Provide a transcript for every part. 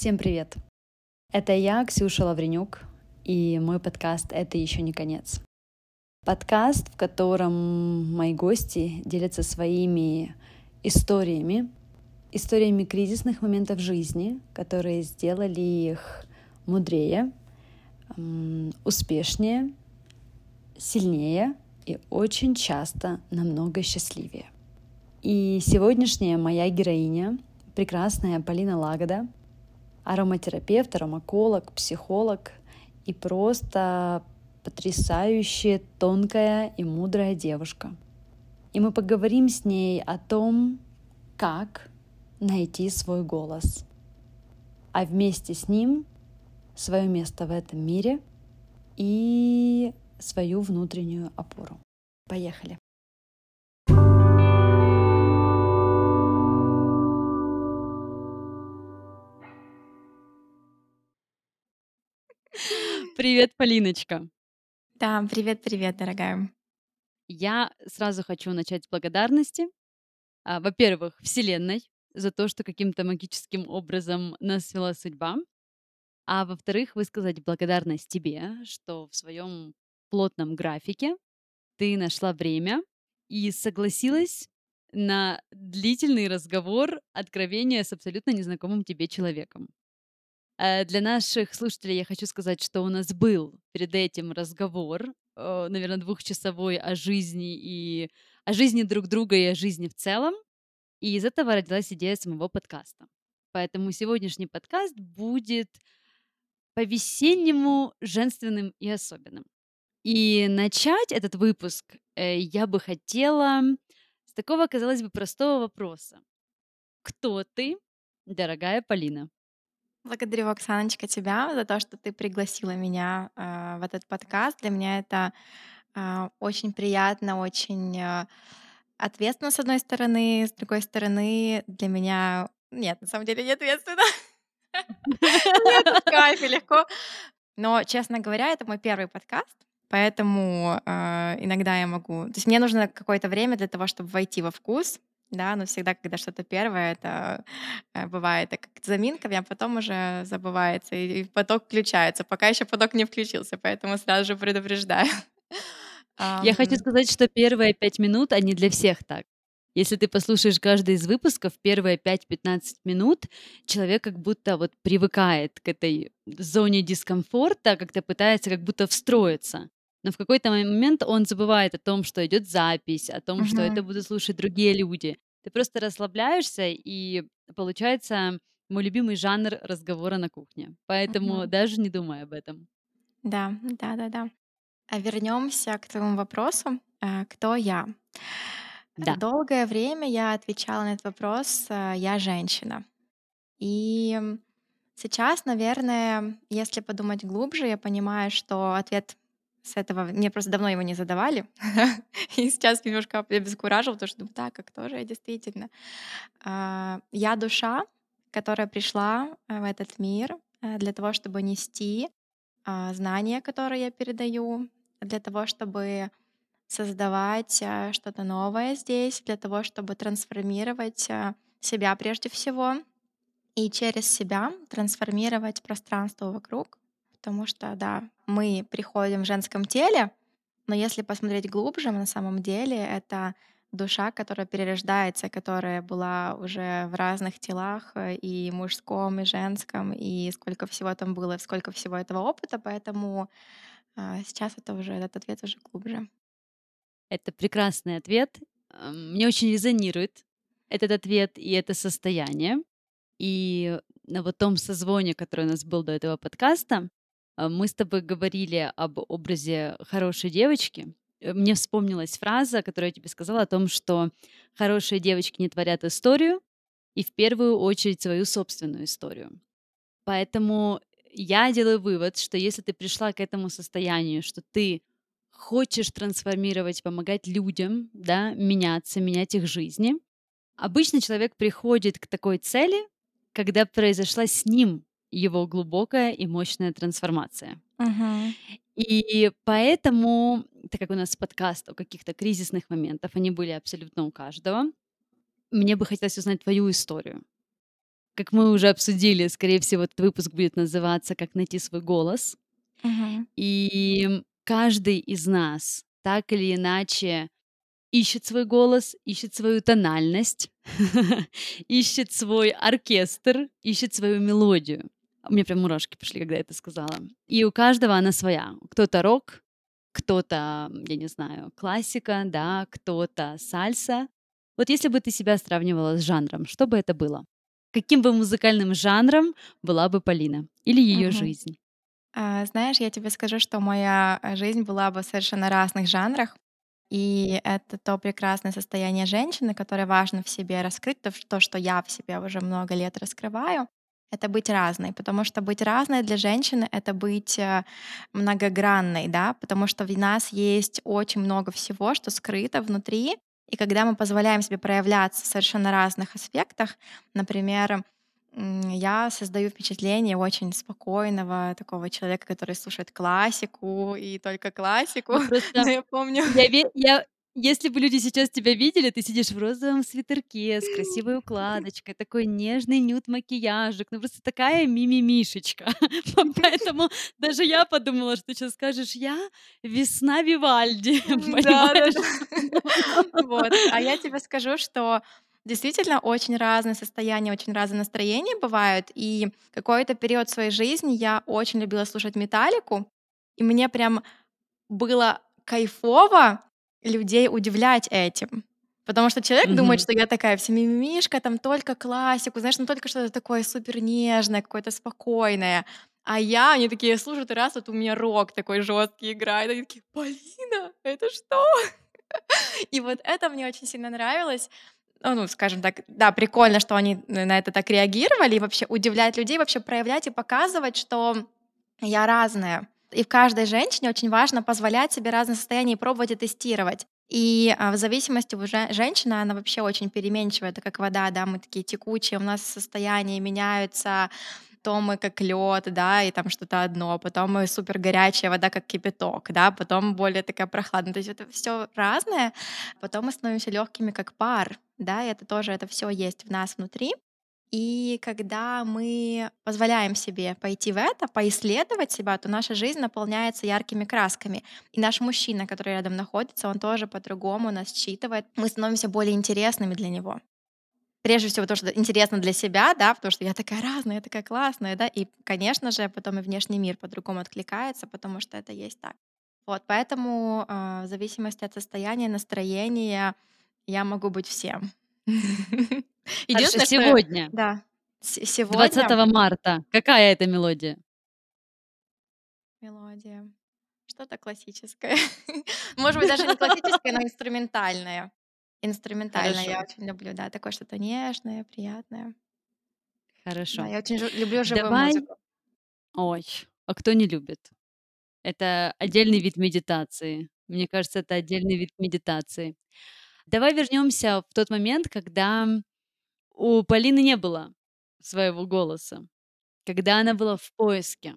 Всем привет! Это я, Ксюша Лавренюк, и мой подкаст «Это еще не конец». Подкаст, в котором мои гости делятся своими историями, историями кризисных моментов жизни, которые сделали их мудрее, успешнее, сильнее и очень часто намного счастливее. И сегодняшняя моя героиня, прекрасная Полина Лагода — ароматерапевт, аромаколог, психолог и просто потрясающая, тонкая и мудрая девушка. И мы поговорим с ней о том, как найти свой голос, а вместе с ним свое место в этом мире и свою внутреннюю опору. Поехали! Привет, Полиночка. Да, привет-привет, дорогая. Я сразу хочу начать с благодарности. А, Во-первых, Вселенной за то, что каким-то магическим образом нас свела судьба. А во-вторых, высказать благодарность тебе, что в своем плотном графике ты нашла время и согласилась на длительный разговор, откровения с абсолютно незнакомым тебе человеком. Э, Для наших слушателей я хочу сказать, что у нас был перед этим разговор, наверное, двухчасовой о жизни и о жизни друг друга и о жизни в целом. И из этого родилась идея самого подкаста. Поэтому сегодняшний подкаст будет по-весеннему женственным и особенным. И начать этот выпуск э, я бы хотела с такого, казалось бы, простого вопроса. Кто ты, дорогая Полина? Благодарю, Оксаночка, тебя за то, что ты пригласила меня а, в этот подкаст. Для меня это а, очень приятно, очень а, ответственно, с одной стороны, с другой стороны, для меня... Нет, на самом деле не ответственно. Кайфе, легко. Но, честно говоря, это мой первый подкаст, поэтому иногда я могу... То есть мне нужно какое-то время для того, чтобы войти во вкус, да, но всегда, когда что-то первое, это э, бывает как заминка, а потом уже забывается, и, и поток включается. Пока еще поток не включился, поэтому сразу же предупреждаю. Я хочу сказать, что первые пять минут, они для всех так. Если ты послушаешь каждый из выпусков, первые 5-15 минут человек как будто вот привыкает к этой зоне дискомфорта, как-то пытается как будто встроиться но в какой-то момент он забывает о том, что идет запись, о том, что это будут слушать другие люди. Ты просто расслабляешься, и получается мой любимый жанр разговора на кухне. Поэтому Мгм. даже не думай об этом. Да, да, да, да. А вернемся к твоему вопросу. а, Кто я? Да. Долгое время я отвечала на этот вопрос а, «я женщина». И м, сейчас, наверное, если подумать глубже, я понимаю, что ответ с этого мне просто давно его не задавали. И сейчас немножко обескуражил, потому что думаю, так, а кто же я действительно? А, Я душа, которая пришла а, в этот мир а, для того, чтобы нести а, знания, которые я передаю, для того, чтобы создавать а, что-то новое здесь, для того, чтобы трансформировать себя прежде всего и через себя трансформировать пространство вокруг. Потому что, да, мы приходим в женском теле, но если посмотреть глубже, на самом деле это душа, которая перерождается, которая была уже в разных телах, э, и мужском, и женском, и сколько всего там было, сколько всего этого опыта, поэтому а, сейчас это уже этот ответ уже глубже. Это прекрасный ответ. Мне очень резонирует этот ответ и это состояние. И на вот том созвоне, который у нас был до этого подкаста, мы с тобой говорили об образе хорошей девочки. Э, Мне вспомнилась фраза, которую я тебе сказала о том, что хорошие девочки не творят историю, и в первую очередь свою собственную историю. Поэтому я делаю вывод, что если ты пришла к этому состоянию, что ты хочешь трансформировать, помогать людям, да, меняться, менять их жизни, обычно человек приходит к такой цели, когда произошла с ним его глубокая и мощная трансформация. Мгм. И поэтому, так как у нас подкаст о каких-то кризисных моментах, они были абсолютно у каждого, мне бы хотелось узнать твою историю. как мы уже обсудили, скорее всего, этот выпуск будет называться «Как найти свой голос». Мгм. И каждый из нас так или иначе ищет свой голос, ищет свою тональность, ищет свой оркестр, ищет свою мелодию. У меня прям мурашки пошли, когда я это сказала. И у каждого она своя. Кто-то рок, кто-то, я не знаю, классика, да, кто-то сальса. Вот если бы ты себя сравнивала с жанром, что бы это было? Каким бы музыкальным жанром была бы Полина или ее Мгм. жизнь? А, знаешь, я тебе скажу, что моя, э, жизнь была бы в совершенно разных жанрах. И это то прекрасное состояние женщины, которое важно в себе раскрыть, то, что я в себе уже много лет раскрываю- это быть разной. Потому что быть разной для женщины- это быть, э, многогранной, да. Потому что в нас есть очень много всего, что скрыто внутри. И когда мы позволяем себе проявляться в совершенно разных аспектах, например, я создаю впечатление очень спокойного такого человека, который слушает классику и только классику. Ну, Но просто я помню я я если бы люди сейчас тебя видели, ты сидишь в розовом свитерке с красивой укладочкой, такой нежный нюд-макияжик, ну просто такая мимимишечка. По поэтому даже я подумала, что ты сейчас скажешь: "Я весна Вивальди", понимаешь? Вот. А я тебе скажу, что действительно очень разные состояния, очень разные настроения бывают. И какой-то период своей жизни я очень любила слушать "Металлику", и мне прям было кайфово людей удивлять этим. Потому что человек думает, Мгм. что я такая вся мимимишка, там только классику, знаешь, ну только что-то такое супер нежное, какое-то спокойное. А я они такие слушают, и раз вот у меня рок такой жесткий играет. Они такие: "Полина, это что?" И вот это мне очень сильно нравилось. А, ну, скажем так, да, прикольно, что они на это так реагировали, и вообще удивлять людей, вообще проявлять и показывать, что я разная. И в каждой женщине очень важно позволять себе разные состояния и пробовать и тестировать. И, а, в зависимости уже женщина, она вообще очень переменчивая, это как вода, да, мы такие текучие, у нас состояния меняются, то мы как лед, да, и там что-то одно, потом мы супер горячая вода, как кипяток, да, потом более такая прохладная. То есть это все разное. Потом мы становимся легкими, как пар, да, и это тоже, это все есть в нас внутри. И когда мы позволяем себе пойти в это, поисследовать себя, то наша жизнь наполняется яркими красками. И наш мужчина, который рядом находится, он тоже по-другому нас считывает. Мы становимся более интересными для него. Прежде всего, то, что интересно для себя, да, потому что я такая разная, я такая классная, да, и, конечно же, потом и внешний мир по-другому откликается, потому что это есть так. Вот, поэтому, а, в зависимости от состояния, настроения я могу быть всем. Единственное, что сегодня, да, се сегодня 20 марта, какая это мелодия? Мелодия. Что-то классическое. Может быть, даже не классическое, но инструментальное. Инструментальное я очень люблю, да, такое что-то нежное, приятное. Да, Хорошо. я очень люблю живую Давай музыку. Ой, а кто не любит? Это отдельный вид медитации. Мне кажется, это отдельный вид медитации. Давай вернемся в тот момент, когда у Полины не было своего голоса, когда она была в поиске.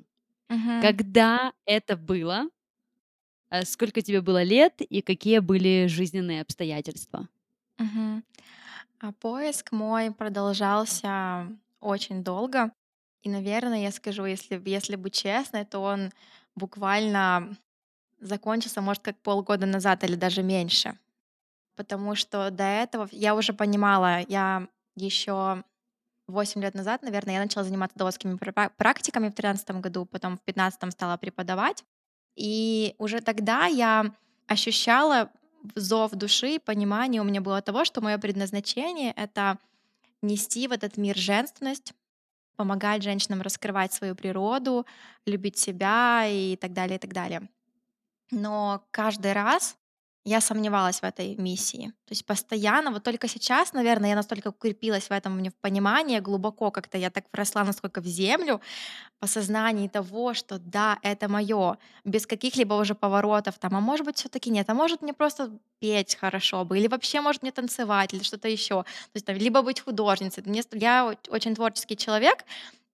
Мгм. Когда это было? Э, сколько тебе было лет и какие были жизненные обстоятельства? Мгм. А поиск мой продолжался очень долго. И, наверное, я скажу, если если быть честной, то он буквально закончился, может, как полгода назад или даже меньше. Потому что до этого я уже понимала, я еще 8 лет назад, наверное, я начала заниматься даосскими пра практиками в тринадцатом году, потом в пятнадцатом стала преподавать. И уже тогда я ощущала зов души, понимание у меня было того, что мое предназначение- это нести в этот мир женственность, помогать женщинам раскрывать свою природу, любить себя и так далее, и так далее. Но каждый раз я сомневалась в этой миссии. То есть постоянно, вот только сейчас, наверное, я настолько укрепилась в этом, мне в понимании глубоко как-то я так вросла настолько в землю, в осознании того, что да, это моё, без каких-либо уже поворотов там, а может быть, всё-таки нет, а может мне просто петь хорошо бы, или вообще, может, мне танцевать, или что-то ещё. То есть там либо быть художницей. Мне я очень творческий человек,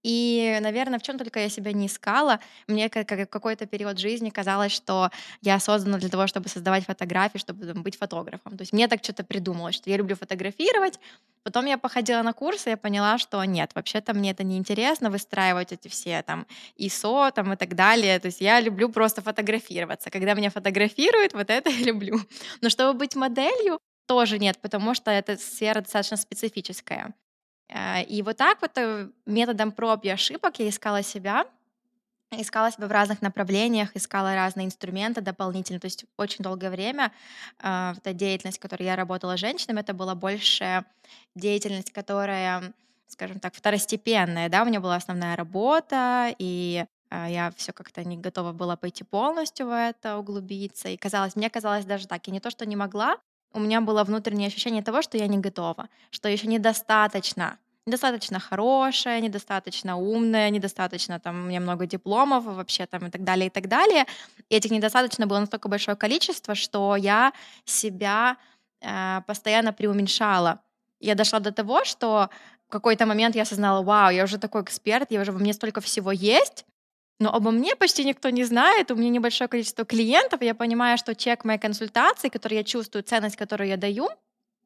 И, наверное, в чем только я себя не искала. Мне как как какой-то период жизни казалось, что я создана для того, чтобы создавать фотографии, чтобы быть фотографом. То есть мне так что-то придумалось, что я люблю фотографировать. Потом я походила на курсы, я поняла, что нет, вообще-то мне это не интересно выстраивать эти все там ISO там и так далее. То есть я люблю просто фотографироваться. Когда меня фотографируют, вот это я люблю. Но чтобы быть моделью, тоже нет, потому что эта сфера достаточно специфическая. Э, и вот так вот э, методом проб и ошибок я искала себя, искала себя в разных направлениях, искала разные инструменты дополнительно. То есть очень долгое время э, эта деятельность, в которой я работала с женщинами, это была больше деятельность, которая, скажем так, второстепенная. Да? У меня была основная работа, и э, я все как-то не готова была пойти полностью в это, углубиться. И казалось, мне казалось даже так, я не то, что не могла, у меня было внутреннее ощущение того, что я не готова, что еще недостаточно, недостаточно хорошая, недостаточно умная, недостаточно там у меня много дипломов вообще там и так далее и так далее. И этих недостаточно было настолько большое количество, что я себя э, постоянно преуменьшала. Я дошла до того, что в какой-то момент я осознала, вау, я уже такой эксперт, я уже во мне столько всего есть, но обо мне почти никто не знает, у меня небольшое количество клиентов, я понимаю, что чек моей консультации, который я чувствую, ценность, которую я даю,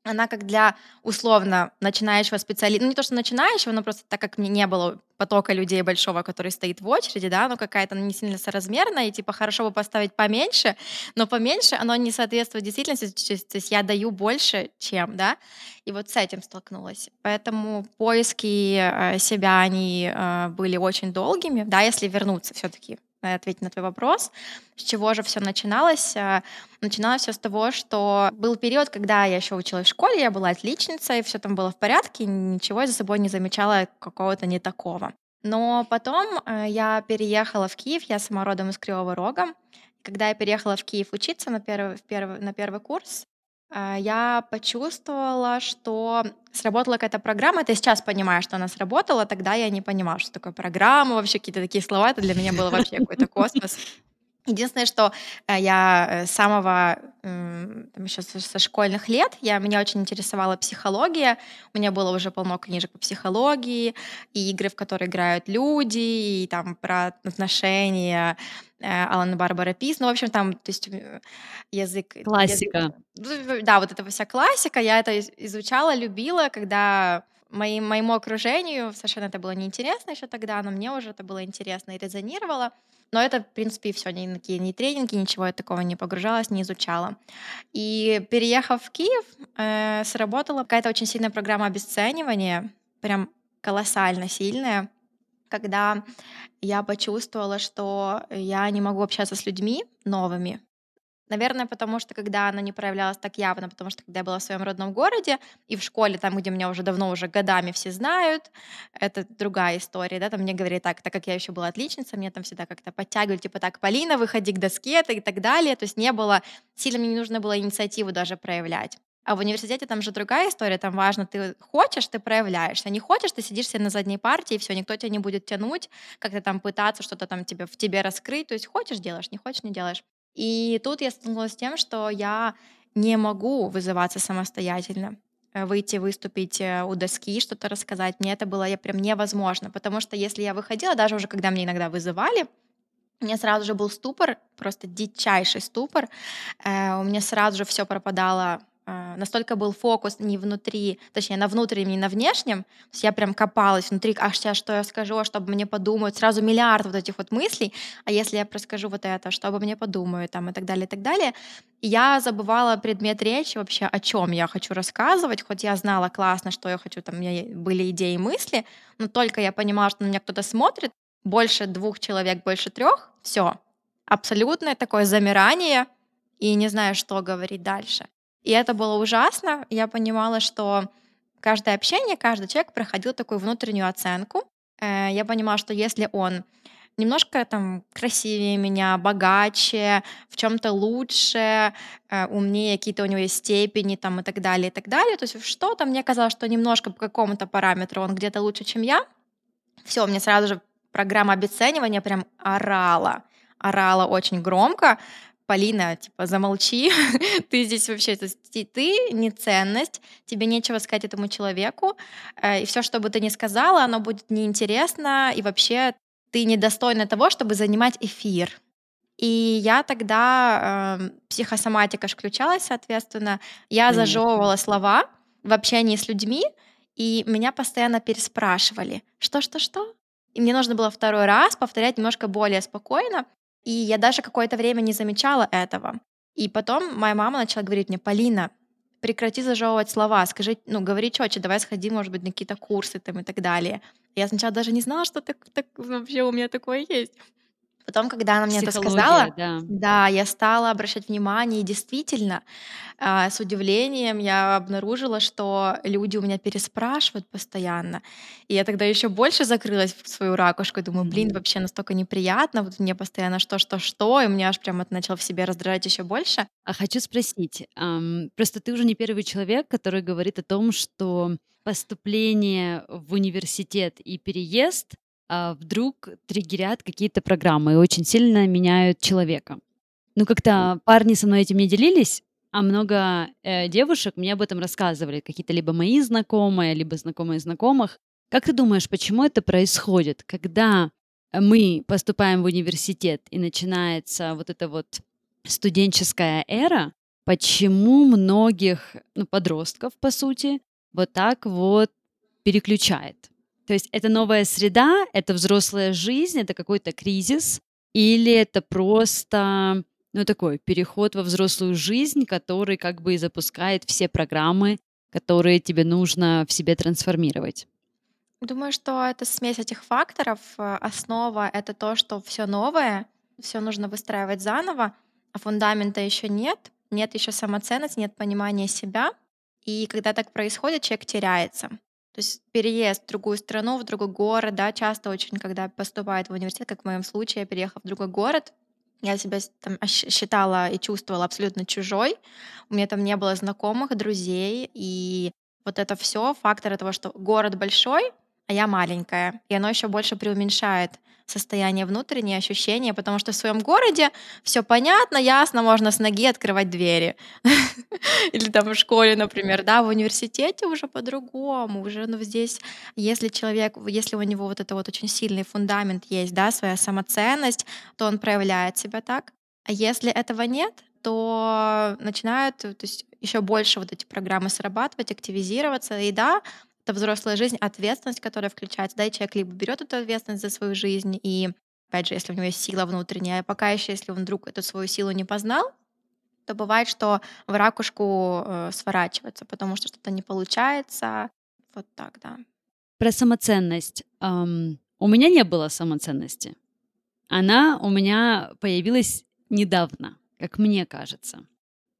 она как для условно начинающего специалиста, ну не то, что начинающего, но просто так как мне не было потока людей большого, который стоит в очереди, да, ну какая-то не сильно соразмерная, и типа хорошо бы поставить поменьше, но поменьше оно не соответствует действительности, то есть я даю больше, чем, да, и вот с этим столкнулась. Поэтому поиски э, себя, они э, были очень долгими, да, если вернуться все таки ответить на твой вопрос. С чего же все начиналось? Э, начиналось все с того, что был период, когда я еще училась в школе, я была отличницей, все там было в порядке, ничего я за собой не замечала какого-то не такого. Но потом э, я переехала в Киев, я сама родом из Кривого Рога. Когда я переехала в Киев учиться на первый, в первый, на первый курс, э, я почувствовала, что сработала какая-то программа. Это сейчас понимаю, что она сработала, тогда я не понимала, что такое программа, вообще какие-то такие слова. Это для меня было вообще какой-то космос. Единственное, что э, я э, с самого там, еще со школьных лет, я, меня очень интересовала психология. У меня было уже полно книжек по психологии, и игры, в которые играют люди, и там про отношения, э, Алана Барбара Пис. Ну, в общем, там, то есть язык... Классика. Язык, да, вот эта вся классика. Я это изучала, любила, когда моим, моему окружению совершенно это было неинтересно еще тогда, но мне уже это было интересно и резонировало. Но это, в принципе, все, никакие ни тренинги, ничего я такого не погружалась, не изучала. И переехав в Киев, э, сработала какая-то очень сильная программа обесценивания, прям колоссально сильная, когда я почувствовала, что я не могу общаться с людьми новыми, Наверное, потому что когда она не проявлялась так явно, потому что когда я была в своем родном городе и в школе, там, где меня уже давно, уже годами все знают, это другая история, да, там мне говорили так, так как я еще была отличница, мне там всегда как-то подтягивали, типа так, Полина, выходи к доске и так далее, то есть не было, сильно мне не нужно было инициативу даже проявлять. А в университете там же другая история, там важно, ты хочешь, ты проявляешься, не хочешь, ты сидишь себе на задней партии, и все, никто тебя не будет тянуть, как-то там пытаться что-то там тебе, в тебе раскрыть, то есть хочешь, делаешь, не хочешь, не делаешь. И тут я столкнулась с тем, что я не могу вызываться самостоятельно э, выйти, выступить э, у доски, что-то рассказать. Мне это было прям невозможно, потому что если я выходила, даже уже когда мне иногда вызывали, у меня сразу же был ступор, просто дичайший ступор. Э, у меня сразу же все пропадало настолько был фокус не внутри, точнее, на внутреннем, не на внешнем. То есть я прям копалась внутри, а сейчас что я скажу, а чтобы мне подумают, сразу миллиард вот этих вот мыслей, а если я расскажу вот это, что обо мне подумают, там, и так далее, и так далее. Я забывала предмет речи вообще, о чем я хочу рассказывать, хоть я знала классно, что я хочу, там, у меня были идеи и мысли, но только я понимала, что на меня кто-то смотрит, больше двух человек, больше трех, все, абсолютное такое замирание, и не знаю, что говорить дальше. И это было ужасно. Я понимала, что каждое общение, каждый человек проходил такую внутреннюю оценку. Э, я понимала, что если он немножко там красивее меня, богаче, в чем-то лучше, э, умнее, какие-то у него есть степени там и так далее, и так далее. То есть что-то мне казалось, что немножко по какому-то параметру он где-то лучше, чем я. Все, мне сразу же программа обесценивания прям орала. Орала очень громко, Полина, типа, замолчи, ты здесь вообще, ты не ценность, тебе нечего сказать этому человеку, э, и все, что бы ты ни сказала, оно будет неинтересно, и вообще ты недостойна того, чтобы занимать эфир. И я тогда, э, психосоматика ж включалась, соответственно, я зажевывала слова в общении с людьми, и меня постоянно переспрашивали: "Что, что, что?" И мне нужно было второй раз повторять немножко более спокойно, и я даже какое-то время не замечала этого. И потом моя мама начала говорить мне: "Полина, прекрати зажевывать слова, скажи, ну, говори четче, давай сходи, может быть, на какие-то курсы там и так далее". Я сначала даже не знала, что так так вообще у меня такое есть. Потом, когда она мне это сказала, да. да, я стала обращать внимание, и действительно, а, с удивлением я обнаружила, что люди у меня переспрашивают постоянно. И я тогда еще больше закрылась в свою ракушку и думаю: "Блин, вообще настолько неприятно, вот мне постоянно что, что, что". И меня аж прям это начало в себе раздражать еще больше. А хочу спросить, ам, просто ты уже не первый человек, который говорит о том, что поступление в университет и переезд, вдруг триггерят какие-то программы и очень сильно меняют человека. Ну, как-то парни со мной этим не делились, а много, э, девушек мне об этом рассказывали, какие-то либо мои знакомые, либо знакомые знакомых. Как ты думаешь, почему это происходит, когда мы поступаем в университет и начинается вот эта вот студенческая эра, почему многих, ну, подростков, по сути, вот так вот переключает? То есть это новая среда, это взрослая жизнь, это какой-то кризис, или это просто, ну, такой переход во взрослую жизнь, который как бы и запускает все программы, которые тебе нужно в себе трансформировать? Думаю, что это смесь этих факторов. Э, Основа это то, что все новое, все нужно выстраивать заново, а фундамента еще нет, нет еще самоценности, нет понимания себя. И когда так происходит, человек теряется. То есть переезд в другую страну, в другой город, да, часто очень, когда поступает в университет, как в моем случае, я переехала в другой город, я себя там считала и чувствовала абсолютно чужой. У меня там не было знакомых, друзей, и вот это все фактор того, что город большой, а я маленькая, и оно еще больше преуменьшает состояние внутреннее, ощущение, потому что в своем городе все понятно, ясно, можно с ноги открывать двери. Или там в школе, например, да, в университете уже по-другому, уже, ну, здесь, если человек, если у него вот это вот очень сильный фундамент есть, да, своя самоценность, то он проявляет себя так. А если этого нет, то начинают, то есть еще больше вот эти программы срабатывать, активизироваться. И да, это взрослая жизнь, ответственность, которая включается. Да, и человек либо берет эту ответственность за свою жизнь, и опять же, если у него есть сила внутренняя, а пока еще, если он вдруг эту свою силу не познал, то бывает, что в ракушку э, сворачивается, потому что что-то не получается. Вот так, да. Про самоценность. Ам, у меня не было самоценности. Она у меня появилась недавно, как мне кажется.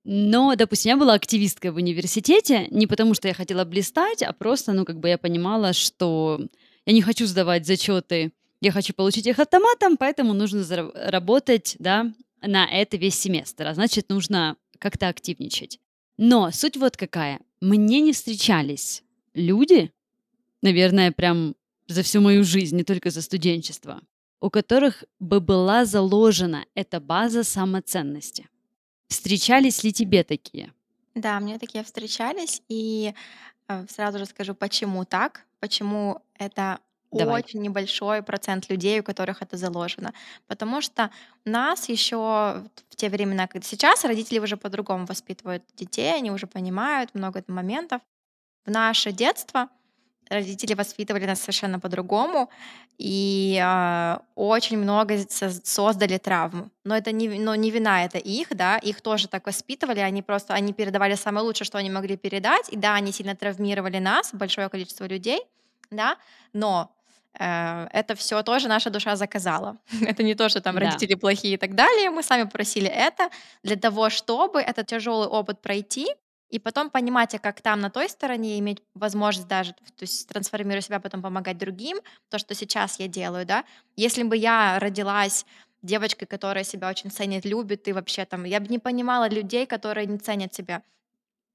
Но, допустим, я была активисткой в университете не потому, что я хотела блистать, а просто, ну, как бы я понимала, что я не хочу сдавать зачеты, я хочу получить их автоматом, поэтому нужно зара- работать, да, на это весь семестр, а значит, нужно как-то активничать. Но суть вот какая. Мне не встречались люди, наверное, прям за всю мою жизнь, не только за студенчество, у которых бы была заложена эта база самоценности. Встречались ли тебе такие? Да, мне такие встречались, и э, сразу же скажу, почему так, почему это Давай. очень небольшой процент людей, у которых это заложено. Потому что нас еще в те времена, когда сейчас родители уже по-другому воспитывают детей, они уже понимают много моментов. В наше детство родители воспитывали нас совершенно по-другому, и а, очень много соз- создали травм. Но это не, но не вина, это их, да, их тоже так воспитывали, они просто, они передавали самое лучшее, что они могли передать, и да, они сильно травмировали нас, большое количество людей, да, но э, это все тоже наша душа заказала. это не то, что там Да. родители плохие и так далее, мы сами просили это для того, чтобы этот тяжелый опыт пройти, и потом понимать, а как там на той стороне, иметь возможность даже, то есть трансформируя себя, потом помогать другим, то, что сейчас я делаю, да. Если бы я родилась девочкой, которая себя очень ценит, любит, и вообще там, я бы не понимала людей, которые не ценят себя.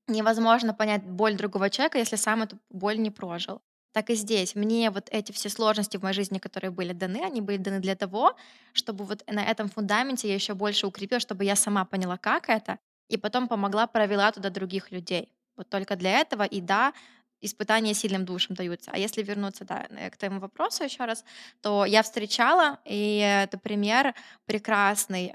Невозможно понять боль другого человека, если сам эту боль не прожил. так и здесь. Мне вот эти все сложности в моей жизни, которые были даны, они были даны для того, чтобы вот на этом фундаменте я еще больше укрепила, чтобы я сама поняла, как это, и потом помогла, провела туда других людей. Вот только для этого, и да, испытания сильным душам даются. А если вернуться да, э, к твоему вопросу еще раз, то я встречала, и это пример прекрасный.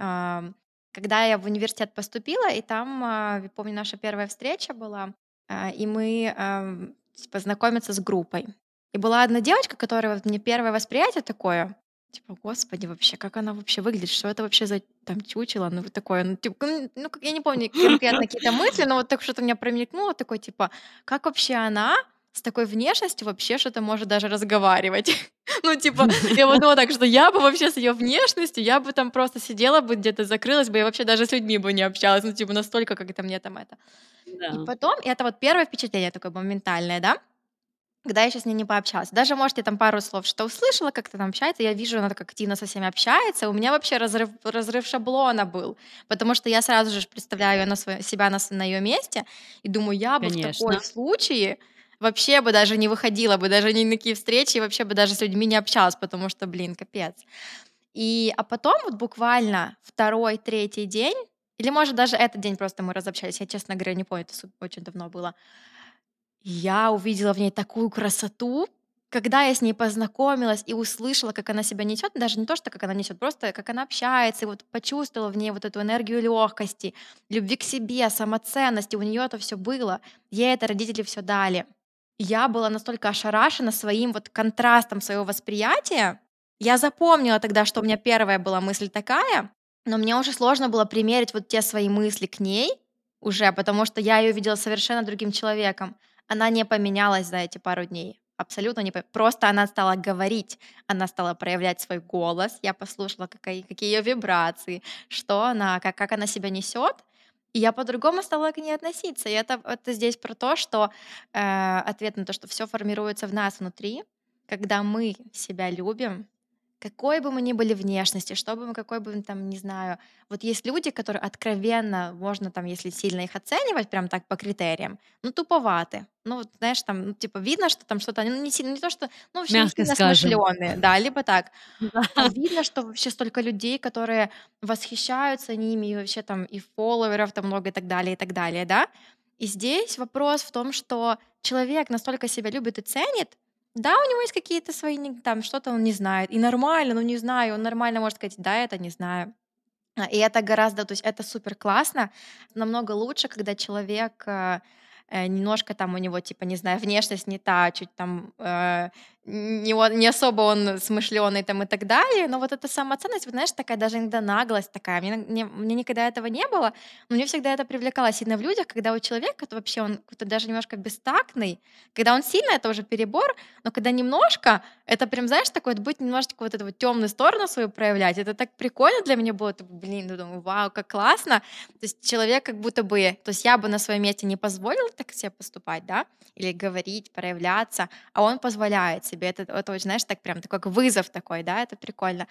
Когда я в университет поступила, и там, а, помню, наша первая встреча была, а, и мы познакомиться с группой. И была одна девочка, которая вот мне первое восприятие такое, типа, господи, вообще, как она вообще выглядит, что это вообще за там чучело, ну вот такое, ну, типа, ну, я не помню конкретно какие-то мысли, но вот так что-то у меня промелькнуло, такое, типа, как вообще она с такой внешностью вообще что-то может даже разговаривать. ну, типа, я вот думала так, что я бы вообще с ее внешностью, я бы там просто сидела бы где-то, закрылась бы, я вообще даже с людьми бы не общалась, ну, типа, настолько, как это мне там это. Да. И потом, и это вот первое впечатление такое моментальное, да, когда я сейчас с ней не пообщалась. Даже, может, я там пару слов что услышала, как-то там общается, я вижу, она так активно со всеми общается, у меня вообще разрыв, разрыв шаблона был, потому что я сразу же представляю ее на свой, себя на, на ее месте и думаю, я бы Конечно. в такой случае вообще бы даже не выходила бы, даже ни на какие встречи, вообще бы даже с людьми не общалась, потому что, блин, капец. И, а потом вот буквально второй, третий день, или, может, даже этот день просто мы разобщались, я, честно говоря, не помню, это очень давно было, я увидела в ней такую красоту, когда я с ней познакомилась и услышала, как она себя несет, даже не то, что как она несет, просто как она общается, и вот почувствовала в ней вот эту энергию легкости, любви к себе, самоценности, у нее это все было, ей это родители все дали. Я была настолько ошарашена своим вот контрастом своего восприятия. Я запомнила тогда, что у меня первая была мысль такая, но мне уже сложно было примерить вот те свои мысли к ней уже, потому что я ее видела совершенно другим человеком. Она не поменялась за эти пару дней. Абсолютно не по- Просто она стала говорить, она стала проявлять свой голос. Я послушала, какие, какие ее вибрации, что она, как, как она себя несет. И я по-другому стала к ней относиться. И это, это здесь про то, что э, ответ на то, что все формируется в нас внутри, когда мы себя любим, какой бы мы ни были внешности, что бы мы, какой бы мы там, не знаю, вот есть люди, которые откровенно, можно там, если сильно их оценивать, прям так по критериям, ну, туповаты. Ну, вот, знаешь, там, ну, типа, видно, что там что-то, ну, не сильно, не то, что, ну, вообще Мягко не сильно смышленые, да, либо так. А видно, что вообще столько людей, которые восхищаются ними, и вообще там и фолловеров там много и так далее, и так далее, да. И здесь вопрос в том, что человек настолько себя любит и ценит, да, у него есть какие-то свои, там, что-то он не знает. И нормально, ну не знаю, он нормально может сказать, да, это не знаю. А, и это гораздо, то есть это супер классно, намного лучше, когда человек э, э, немножко там у него, типа, не знаю, внешность не та, чуть там э, не, не особо он смышленый там и так далее, но вот эта самоценность, вот, знаешь, такая даже иногда наглость такая, мне, мне, мне никогда этого не было, но мне всегда это привлекало сильно в людях, когда у человека это вообще он какой-то даже немножко бестактный, когда он сильно, это уже перебор, но когда немножко, это прям, знаешь, такой, будет немножечко вот эту вот темную сторону свою проявлять, это так прикольно для меня было, это, блин, думаю, вау, как классно, то есть человек как будто бы, то есть я бы на своем месте не позволила так себе поступать, да, или говорить, проявляться, а он позволяет себе. Это, это очень, знаешь, так прям такой вызов такой, да, это прикольно.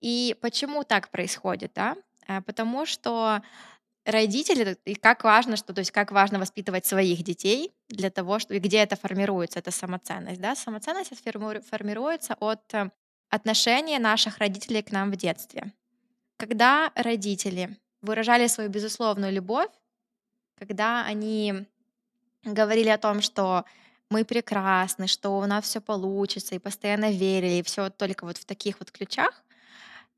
И почему так происходит, да? А, потому что родители, и как важно, что, то есть как важно воспитывать своих детей для того, что, и где это формируется, эта самоценность, да? Самоценность формируется от э, отношения наших родителей к нам в детстве. Когда родители выражали свою безусловную любовь, когда они говорили о том, что мы прекрасны, что у нас все получится, и постоянно верили, и все только вот в таких вот ключах,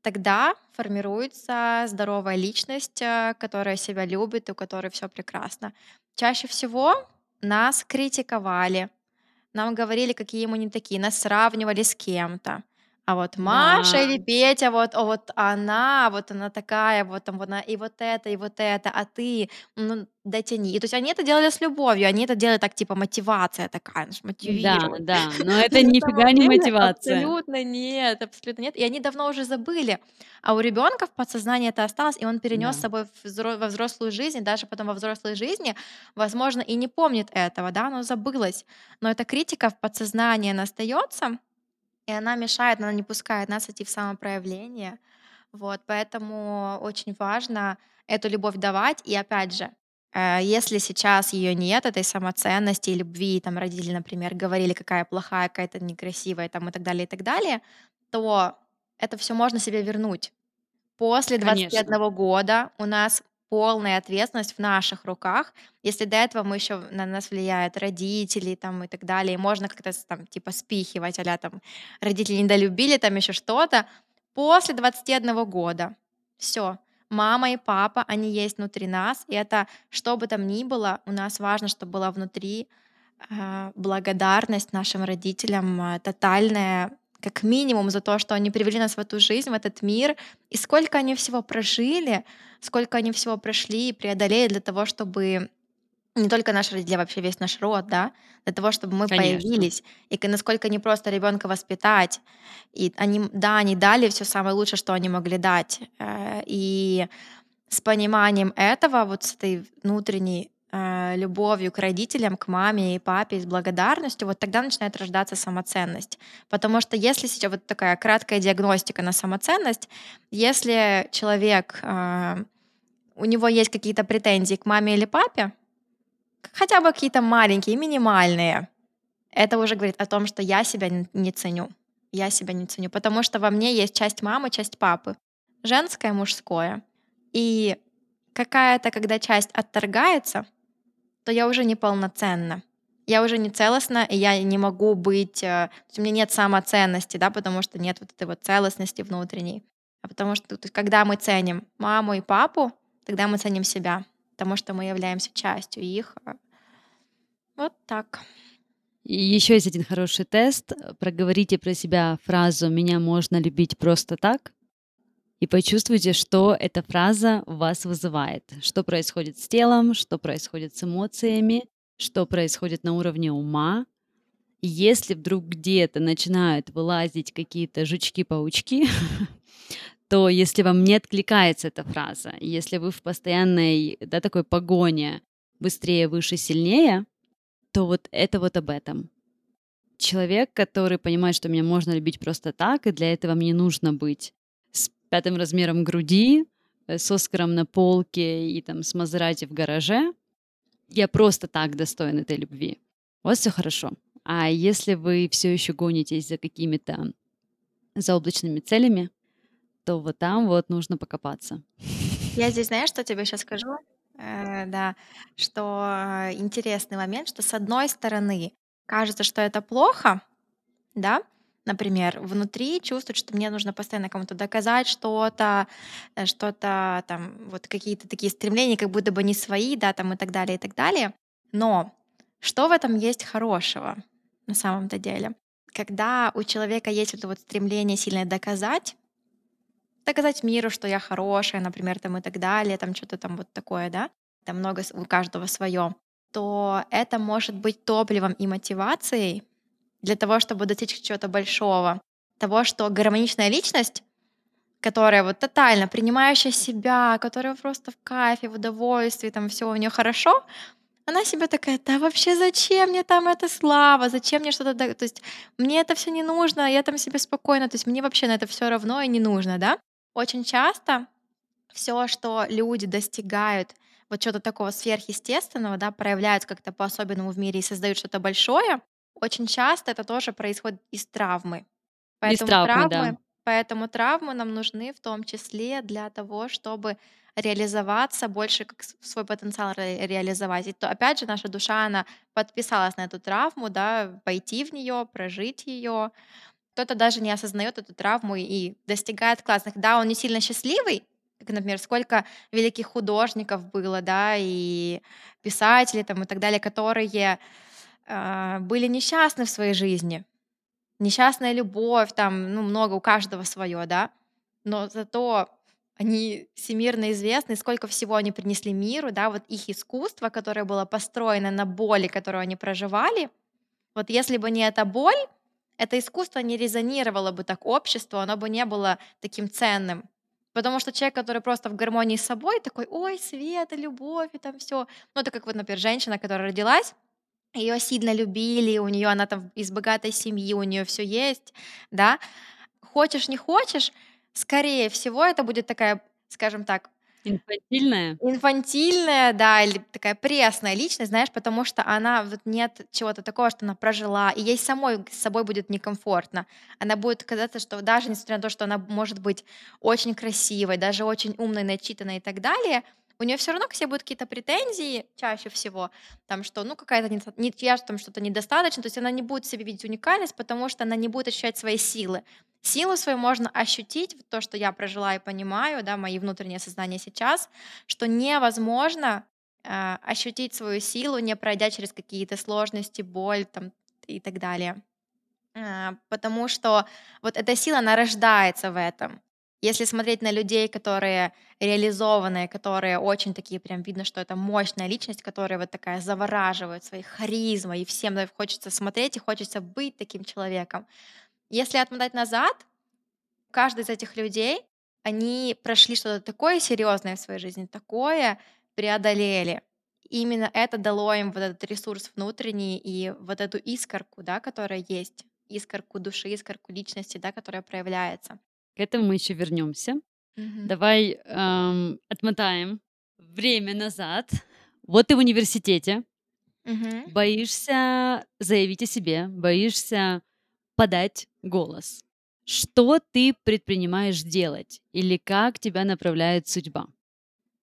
тогда формируется здоровая личность, э, которая себя любит, у которой все прекрасно. Чаще всего нас критиковали, нам говорили, какие мы не такие, нас сравнивали с кем-то. А вот Маша или Петя, вот, о, вот она, вот она такая, вот там вот она, и вот это, и вот это, а ты, ну, дотяни. И то есть они это делали с любовью, они это делали так, типа, мотивация такая, знаешь, Да, да, но это нифига не мотивация. Абсолютно нет, абсолютно нет. И они давно уже забыли. А у ребенка в подсознании это осталось, и он перенес с собой во взрослую жизнь, даже потом во взрослой жизни, возможно, и не помнит этого, да, но забылось. Но эта критика в подсознании, она остается, и она мешает, она не пускает нас идти в самопроявление. Вот, поэтому очень важно эту любовь давать. И опять же, Э, если сейчас ее нет, этой самоценности и любви, там родители, например, говорили, какая плохая, какая-то некрасивая, там и так далее, и так далее, то это все можно себе вернуть. После двадцати Конечно. одного года у нас полная ответственность в наших руках. Если до этого мы еще на нас влияют родители там и так далее, и можно как-то там типа спихивать, а там родители недолюбили, там еще что-то. После двадцати одного года все, мама и папа, они есть внутри нас, и это что бы там ни было, у нас важно, чтобы была внутри а, благодарность нашим родителям, а, тотальная, как минимум за то, что они привели нас в эту жизнь, в этот мир, и сколько они всего прожили, сколько они всего прошли и преодолели для того, чтобы не только наши родители, а вообще весь наш род, да, для того, чтобы мы Конечно. появились, и насколько не просто ребенка воспитать. И они, да, они дали все самое лучшее, что они могли дать. Э, И с пониманием этого, вот с этой внутренней любовью к родителям, к маме и папе, с благодарностью, вот тогда начинает рождаться самоценность. Потому что если сейчас вот такая краткая диагностика на самоценность, если человек, э, у него есть какие-то претензии к маме или папе, хотя бы какие-то маленькие, минимальные, это уже говорит о том, что я себя не ценю. Я себя не ценю, потому что во мне есть часть мамы, часть папы. Женское, мужское. И какая-то, когда часть отторгается, то я уже неполноценна. Я уже не целостна, и я не могу быть... э, то есть у меня нет самоценности, да, потому что нет вот этой вот целостности внутренней. А потому что то есть, когда мы ценим маму и папу, тогда мы ценим себя, потому что мы являемся частью их. Вот так. Еще есть один хороший тест. Проговорите про себя фразу «меня можно любить просто так» и почувствуйте, что эта фраза вас вызывает. Что происходит с телом, что происходит с эмоциями, что происходит на уровне ума. И если вдруг где-то начинают вылазить какие-то жучки-паучки, то если вам не откликается эта фраза, если вы в постоянной, да, такой погоне быстрее, выше, сильнее, то вот это вот об этом. Человек, который понимает, что меня можно любить просто так, и для этого мне нужно быть пятым размером груди, э, с Оскаром на полке и там с Мазерати в гараже, я просто так достоин этой любви. У вас все хорошо. А если вы все еще гонитесь за какими-то заоблачными целями, то вот там вот нужно покопаться. Я здесь, знаешь, что тебе сейчас скажу? Э, да, что э, интересный момент, что с одной стороны кажется, что это плохо, да, например, внутри чувствует, что мне нужно постоянно кому-то доказать что-то, э, что-то там, вот какие-то такие стремления, как будто бы не свои, да, там и так далее, и так далее. Но что в этом есть хорошего на самом-то деле? Когда у человека есть вот это вот стремление сильно доказать, доказать миру, что я хорошая, например, там и так далее, там что-то там вот такое, да, там много у каждого свое, то это может быть топливом и мотивацией для того, чтобы достичь чего-то большого. Того, что гармоничная личность, которая вот тотально принимающая себя, которая просто в кайфе, в удовольствии, там все у нее хорошо, она себе такая, да вообще зачем мне там эта слава, зачем мне что-то, то есть мне это все не нужно, я там себе спокойно, то есть мне вообще на это все равно и не нужно, да. Очень часто все, что люди достигают, вот что-то такого сверхъестественного, да, проявляют как-то по-особенному в мире и создают что-то большое, очень часто это тоже происходит из травмы. Из Поэтому травмы, да. травмы поэтому травмы нам нужны в том числе для того, чтобы реализоваться больше, как свой потенциал ре реализовать. И то опять же наша душа, она подписалась на эту травму, да, пойти в нее, прожить ее. Кто-то даже не осознает эту травму и достигает классных. Да, он не сильно счастливый, как, например, сколько великих художников было, да, и писателей там и так далее, которые, были несчастны в своей жизни. Несчастная любовь, там, ну, много у каждого свое, да. Но зато они всемирно известны, сколько всего они принесли миру, да, вот их искусство, которое было построено на боли, которую они проживали. Вот если бы не эта боль, это искусство не резонировало бы так обществу, оно бы не было таким ценным. Потому что человек, который просто в гармонии с собой, такой, ой, свет, и любовь, и там все. Ну, это как вот, например, женщина, которая родилась, ее сильно любили, у нее она там из богатой семьи, у нее все есть, да. Хочешь, не хочешь, скорее всего, это будет такая, скажем так, Инфантильная? Инфантильная, да, или такая пресная личность, знаешь, потому что она вот нет чего-то такого, что она прожила, и ей самой с собой будет некомфортно. Она будет казаться, что даже несмотря на то, что она может быть очень красивой, даже очень умной, начитанной и так далее, у нее все равно к себе будут какие-то претензии, чаще всего, там, что, ну, какая-то не, я там что-то недостаточно, то есть она не будет себе видеть уникальность, потому что она не будет ощущать свои силы. Силу свою можно ощутить, то, что я прожила и понимаю, да, мои внутренние сознания сейчас, что невозможно э, ощутить свою силу, не пройдя через какие-то сложности, боль там, и так далее. Э, потому что вот эта сила, она рождается в этом. Если смотреть на людей, которые реализованные, которые очень такие, прям видно, что это мощная личность, которая вот такая завораживает своей харизмой, и всем хочется смотреть и хочется быть таким человеком. Если отмотать назад, каждый из этих людей, они прошли что-то такое серьезное в своей жизни, такое преодолели. И именно это дало им вот этот ресурс внутренний и вот эту искорку, да, которая есть, искорку души, искорку личности, да, которая проявляется. К этому мы еще вернемся. Мгм. Давай эм, отмотаем время назад. Вот ты в университете, Мгм. боишься заявить о себе, боишься подать голос. Что ты предпринимаешь делать? Или как тебя направляет судьба?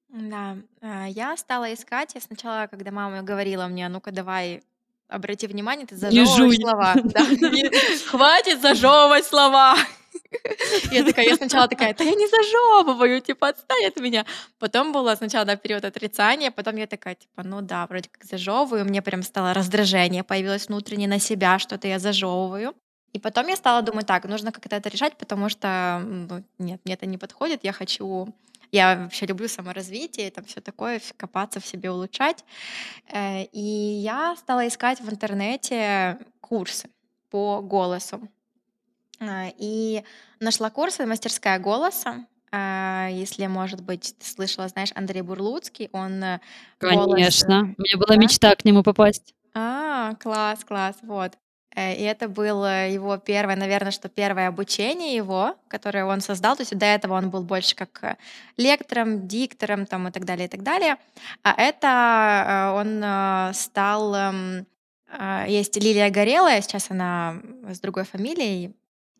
Да, а, я стала искать. Я сначала, когда мама говорила мне, ну-ка давай, обрати внимание, ты Не зажевываешь жуй. слова. Да, не- хватит зажевывать слова. Я такая, я сначала такая, да я не зажевываю, типа, отстань от меня. Потом было сначала да, период отрицания, потом я такая, типа, ну да, вроде как зажевываю, мне прям стало раздражение, появилось внутренне на себя, что-то я зажевываю. И потом я стала думать, так, нужно как-то это решать, потому что, ну, нет, мне это не подходит, я хочу я вообще люблю саморазвитие, там все такое, копаться в себе, улучшать. Э, И я стала искать в интернете курсы по голосу. А, И нашла курсы «Мастерская голоса». А, Если, может быть, ты слышала, знаешь, Андрей Бурлуцкий, он э, голос... э, Конечно. У меня была да? мечта к нему попасть. А, класс, класс, вот. Э, И это было его первое, наверное, что первое обучение его, которое он создал. То есть до этого он был больше как э, лектором, диктором там, и так далее, и так далее. А это э, он э, стал... эм, Есть Лилия Горелая, сейчас она с другой фамилией.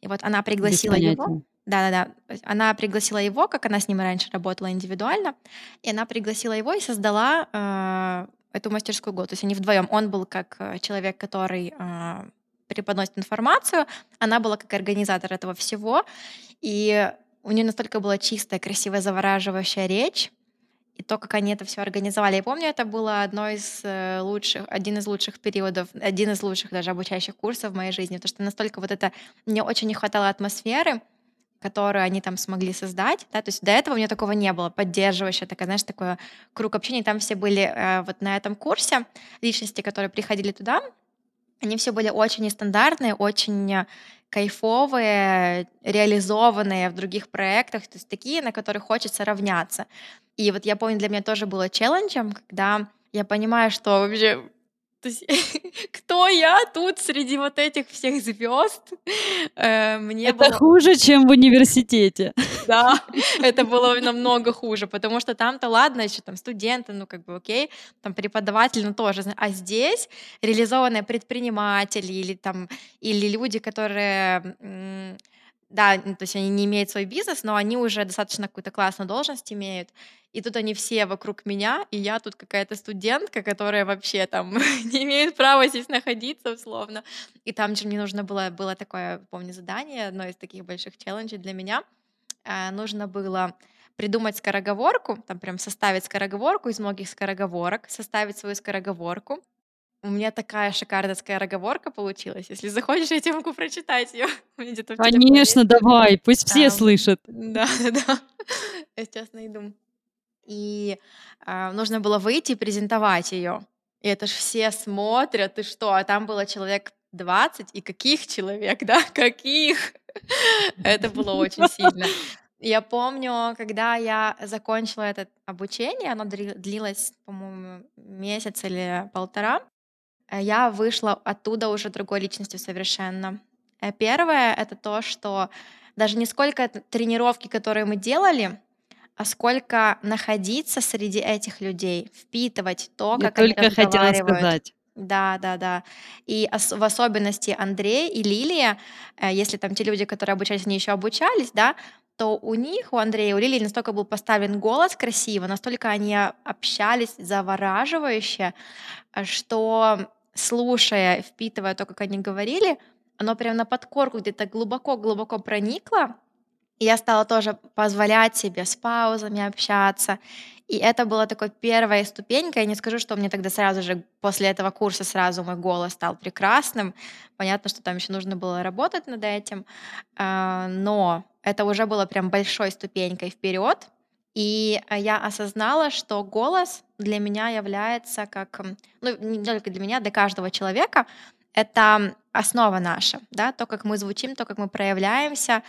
И вот она пригласила его. Да-да-да. Она пригласила его, как она с ним раньше работала индивидуально, и она пригласила его и создала э, эту мастерскую год. То есть они вдвоем. Он был как э, человек, который э, преподносит информацию, она была как организатор этого всего. И у нее настолько была чистая, красивая, завораживающая речь, и то, как они это все организовали. Я помню, это было одно из э, лучших, один из лучших периодов, один из лучших даже обучающих курсов в моей жизни, потому что настолько вот это мне очень не хватало атмосферы, которую они там смогли создать, да, то есть до этого у меня такого не было, поддерживающая такая, знаешь, такой круг общения, там все были э, вот на этом курсе, личности, которые приходили туда, они все были очень нестандартные, очень кайфовые, реализованные в других проектах, то есть такие, на которых хочется равняться. И вот я помню, для меня тоже было челленджем, когда я понимаю, что вообще то есть, кто я тут среди вот этих всех звезд? Э, Мне Это было хуже, чем в университете. да, это было намного хуже, потому что там-то ладно, еще там студенты, ну как бы окей, там преподаватели, ну тоже, а здесь реализованные предприниматели или там или люди, которые да, ну, то есть они не имеют свой бизнес, но они уже достаточно какую-то классную должность имеют. И тут они все вокруг меня, и я тут какая-то студентка, которая вообще там не имеет права здесь находиться условно. И там же мне нужно было, было такое, помню, задание, одно из таких больших челленджей для меня. А, Нужно было придумать скороговорку, там прям составить скороговорку из многих скороговорок, составить свою скороговорку. У меня такая шикарная скороговорка получилась. Если захочешь, я тебе могу прочитать ее. Конечно, давай, пусть все слышат. Да, да. Я сейчас найду. И а, нужно было выйти и презентовать ее. И это ж все смотрят, и что? А там было человек 20, и каких человек, да? Каких? Это было очень сильно. Я помню, когда я закончила это обучение, оно длилось, по-моему, месяц или полтора, э, я вышла оттуда уже другой личностью совершенно. Э, Первое — это то, что даже не сколько тренировки, которые мы делали, а сколько находиться среди этих людей, впитывать то, Я как они только хотела разговаривают. сказать. Да, да, да. И ос в особенности Андрей и Лилия, э, если там те люди, которые обучались, они еще обучались, да, то у них, у Андрея у Лилии настолько был поставлен голос красиво, настолько они общались завораживающе, э, что слушая, впитывая то, как они говорили, оно прям на подкорку где-то глубоко-глубоко проникло, и я стала тоже позволять себе с паузами общаться. И это была такой первая ступенька. Я не скажу, что мне тогда сразу же после этого курса сразу мой голос стал прекрасным. Понятно, что там еще нужно было работать над этим, а, но это уже было прям большой ступенькой вперед. И а, я осознала, что голос для меня является как, ну не только для меня, для каждого человека, это основа наша, да, то, как мы звучим, то, как мы проявляемся,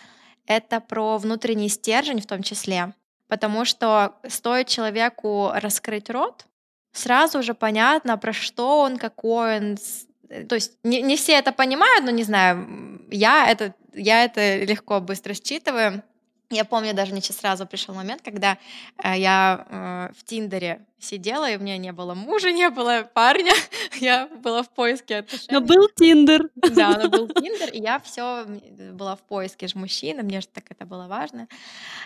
это про внутренний стержень в том числе. Потому что стоит человеку раскрыть рот, сразу же понятно, про что он, какой он. Э, то есть не, не все это понимают, но не знаю, я это, я это легко, быстро считываю. Я помню, даже мне сейчас сразу пришел момент, когда э, я э, в Тиндере сидела, и у меня не было мужа, не было парня, я была в поиске отношений. Но был Тиндер. Да, но был Тиндер, и я все была в поиске же мужчины, мне же так это было важно.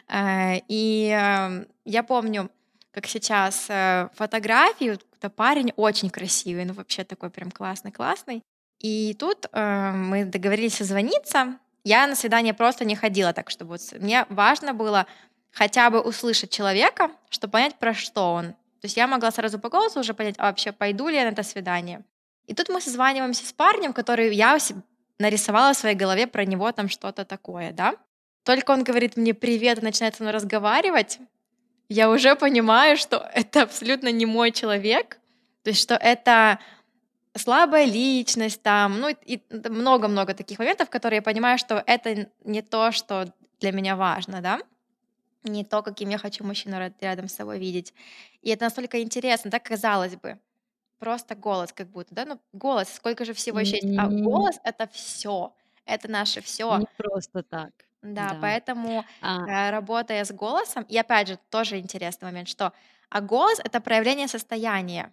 Э, и э, я помню, как сейчас э, фотографии, вот парень очень красивый, ну вообще такой прям классный-классный. И тут э, мы договорились созвониться, я на свидание просто не ходила так, чтобы вот мне важно было хотя бы услышать человека, чтобы понять, про что он. То есть я могла сразу по голосу уже понять, а вообще пойду ли я на это свидание. И тут мы созваниваемся с парнем, который я нарисовала в своей голове про него там что-то такое, да. Только он говорит мне привет и начинает со мной разговаривать, я уже понимаю, что это абсолютно не мой человек, то есть что это слабая личность там, ну и много-много таких моментов, которые я понимаю, что это не то, что для меня важно, да, не то, каким я хочу мужчину рядом с собой видеть. И это настолько интересно, так казалось бы, просто голос как будто, да, ну голос, сколько же всего еще есть, а голос это все, это наше все. Не просто так. Да, да. поэтому а... Э, работая с голосом, и опять же тоже интересный момент, что а голос это проявление состояния.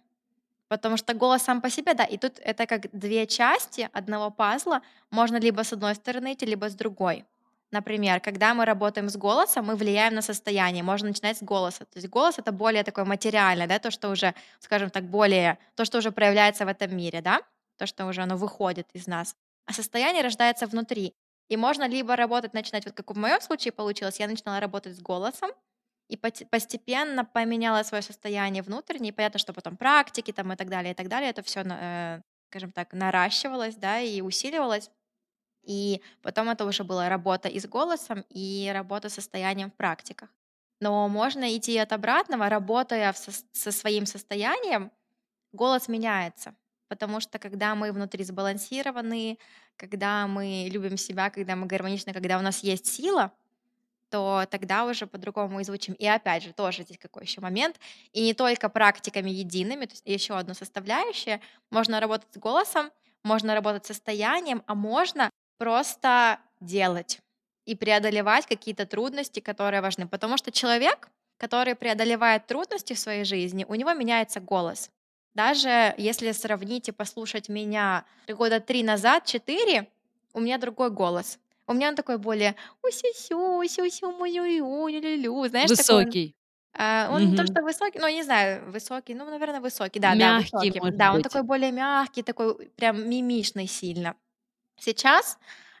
Потому что голос сам по себе, да, и тут это как две части одного пазла. Можно либо с одной стороны идти, либо с другой. Например, когда мы работаем с голосом, мы влияем на состояние. Можно начинать с голоса. То есть голос это более такое материальное, да, то, что уже, скажем так, более, то, что уже проявляется в этом мире, да, то, что уже оно выходит из нас. А состояние рождается внутри. И можно либо работать, начинать, вот как в моем случае получилось, я начинала работать с голосом, и постепенно поменяла свое состояние внутреннее. И понятно, что потом практики там и так далее, и так далее, это все, э, скажем так, наращивалось, да, и усиливалось. И потом это уже была работа и с голосом, и работа с состоянием в практиках. Но можно идти от обратного, работая со, со своим состоянием, голос меняется. Потому что когда мы внутри сбалансированы, когда мы любим себя, когда мы гармоничны, когда у нас есть сила, то тогда уже по-другому и звучим. И опять же, тоже здесь какой еще момент. И не только практиками едиными, то есть еще одну составляющую. Можно работать с голосом, можно работать с состоянием, а можно просто делать и преодолевать какие-то трудности, которые важны. Потому что человек, который преодолевает трудности в своей жизни, у него меняется голос. Даже если сравнить и послушать меня года три назад, четыре, у меня другой голос. У меня он такой более усю-сю, мою знаешь, Высокий. Такой, он, он не то, что высокий, ну, не знаю, высокий, ну, наверное, высокий, да, мягкий, да, высокий. Может да, он такой более мягкий, такой прям мимишный сильно. Сейчас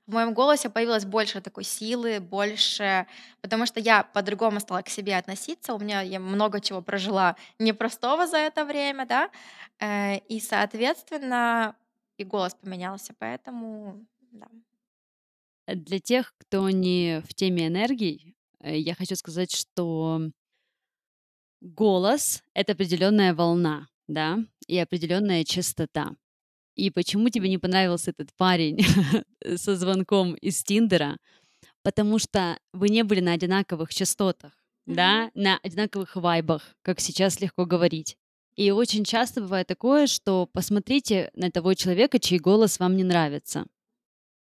в моем голосе появилось больше такой силы, больше, потому что я по-другому стала к себе относиться, у меня я много чего прожила непростого за это время, да, э, и, соответственно, и голос поменялся, поэтому, да. Для тех, кто не в теме энергий, э, я хочу сказать, что голос — это определенная волна, да, и определенная частота. И почему тебе не понравился этот парень со звонком из Тиндера? Потому что вы не были на одинаковых частотах, mm-hmm. да, на одинаковых вайбах, как сейчас легко говорить. И очень часто бывает такое, что посмотрите на того человека, чей голос вам не нравится.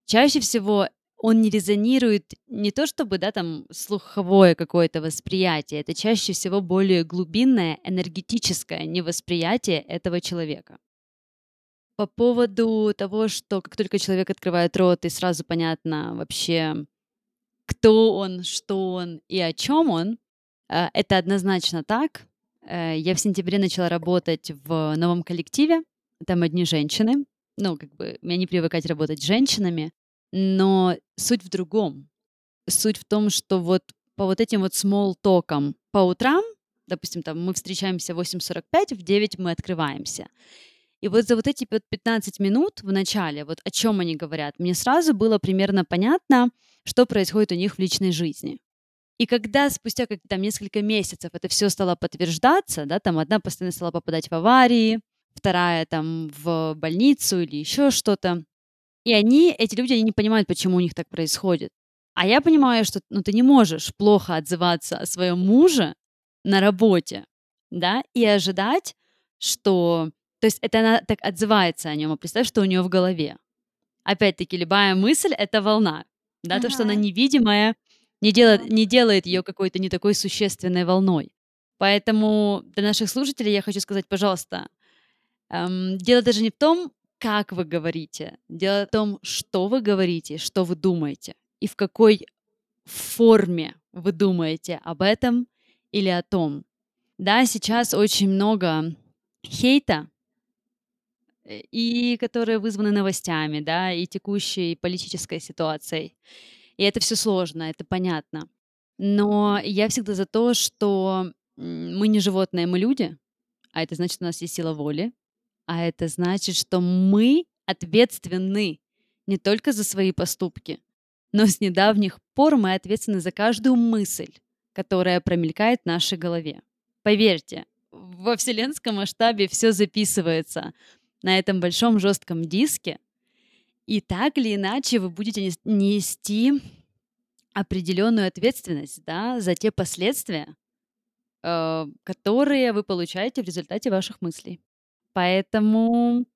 Чаще всего он не резонирует не то чтобы, да, там, слуховое какое-то восприятие, это чаще всего более глубинное, энергетическое невосприятие этого человека. По поводу того, что как только человек открывает рот, и сразу понятно вообще, кто он, что он и о чем он, э, это однозначно так. Э, я в сентябре начала работать в новом коллективе, там одни женщины, ну, как бы, мне не привыкать работать с женщинами, но суть в другом. Суть в том, что вот по вот этим вот small токам по утрам, допустим, там мы встречаемся в 8.45, в 9 мы открываемся. И вот за вот эти 15 минут в начале, вот о чем они говорят, мне сразу было примерно понятно, что происходит у них в личной жизни. И когда спустя как там несколько месяцев это все стало подтверждаться, да, там одна постоянно стала попадать в аварии, вторая там в больницу или еще что-то, и они, эти люди, они не понимают, почему у них так происходит. А я понимаю, что ну, ты не можешь плохо отзываться о своем муже на работе, да, и ожидать, что... То есть это она так отзывается о нем, а представь, что у нее в голове. Опять-таки, любая мысль — это волна, да, uh-huh. то, что она невидимая, не делает, не делает ее какой-то не такой существенной волной. Поэтому для наших слушателей я хочу сказать, пожалуйста, эм, дело даже не в том, как вы говорите. Дело в том, что вы говорите, что вы думаете и в какой форме вы думаете об этом или о том. Да, сейчас очень много хейта, э, и которые вызваны новостями, да, и текущей политической ситуацией. И это все сложно, это понятно. Но я всегда за то, что мы не животные, мы люди, а это значит, у нас есть сила воли, а это значит, что мы ответственны не только за свои поступки, но с недавних пор мы ответственны за каждую мысль, которая промелькает в нашей голове. Поверьте, во вселенском масштабе все записывается на этом большом жестком диске, и так или иначе вы будете нести определенную ответственность да, за те последствия, э, которые вы получаете в результате ваших мыслей. Поэтому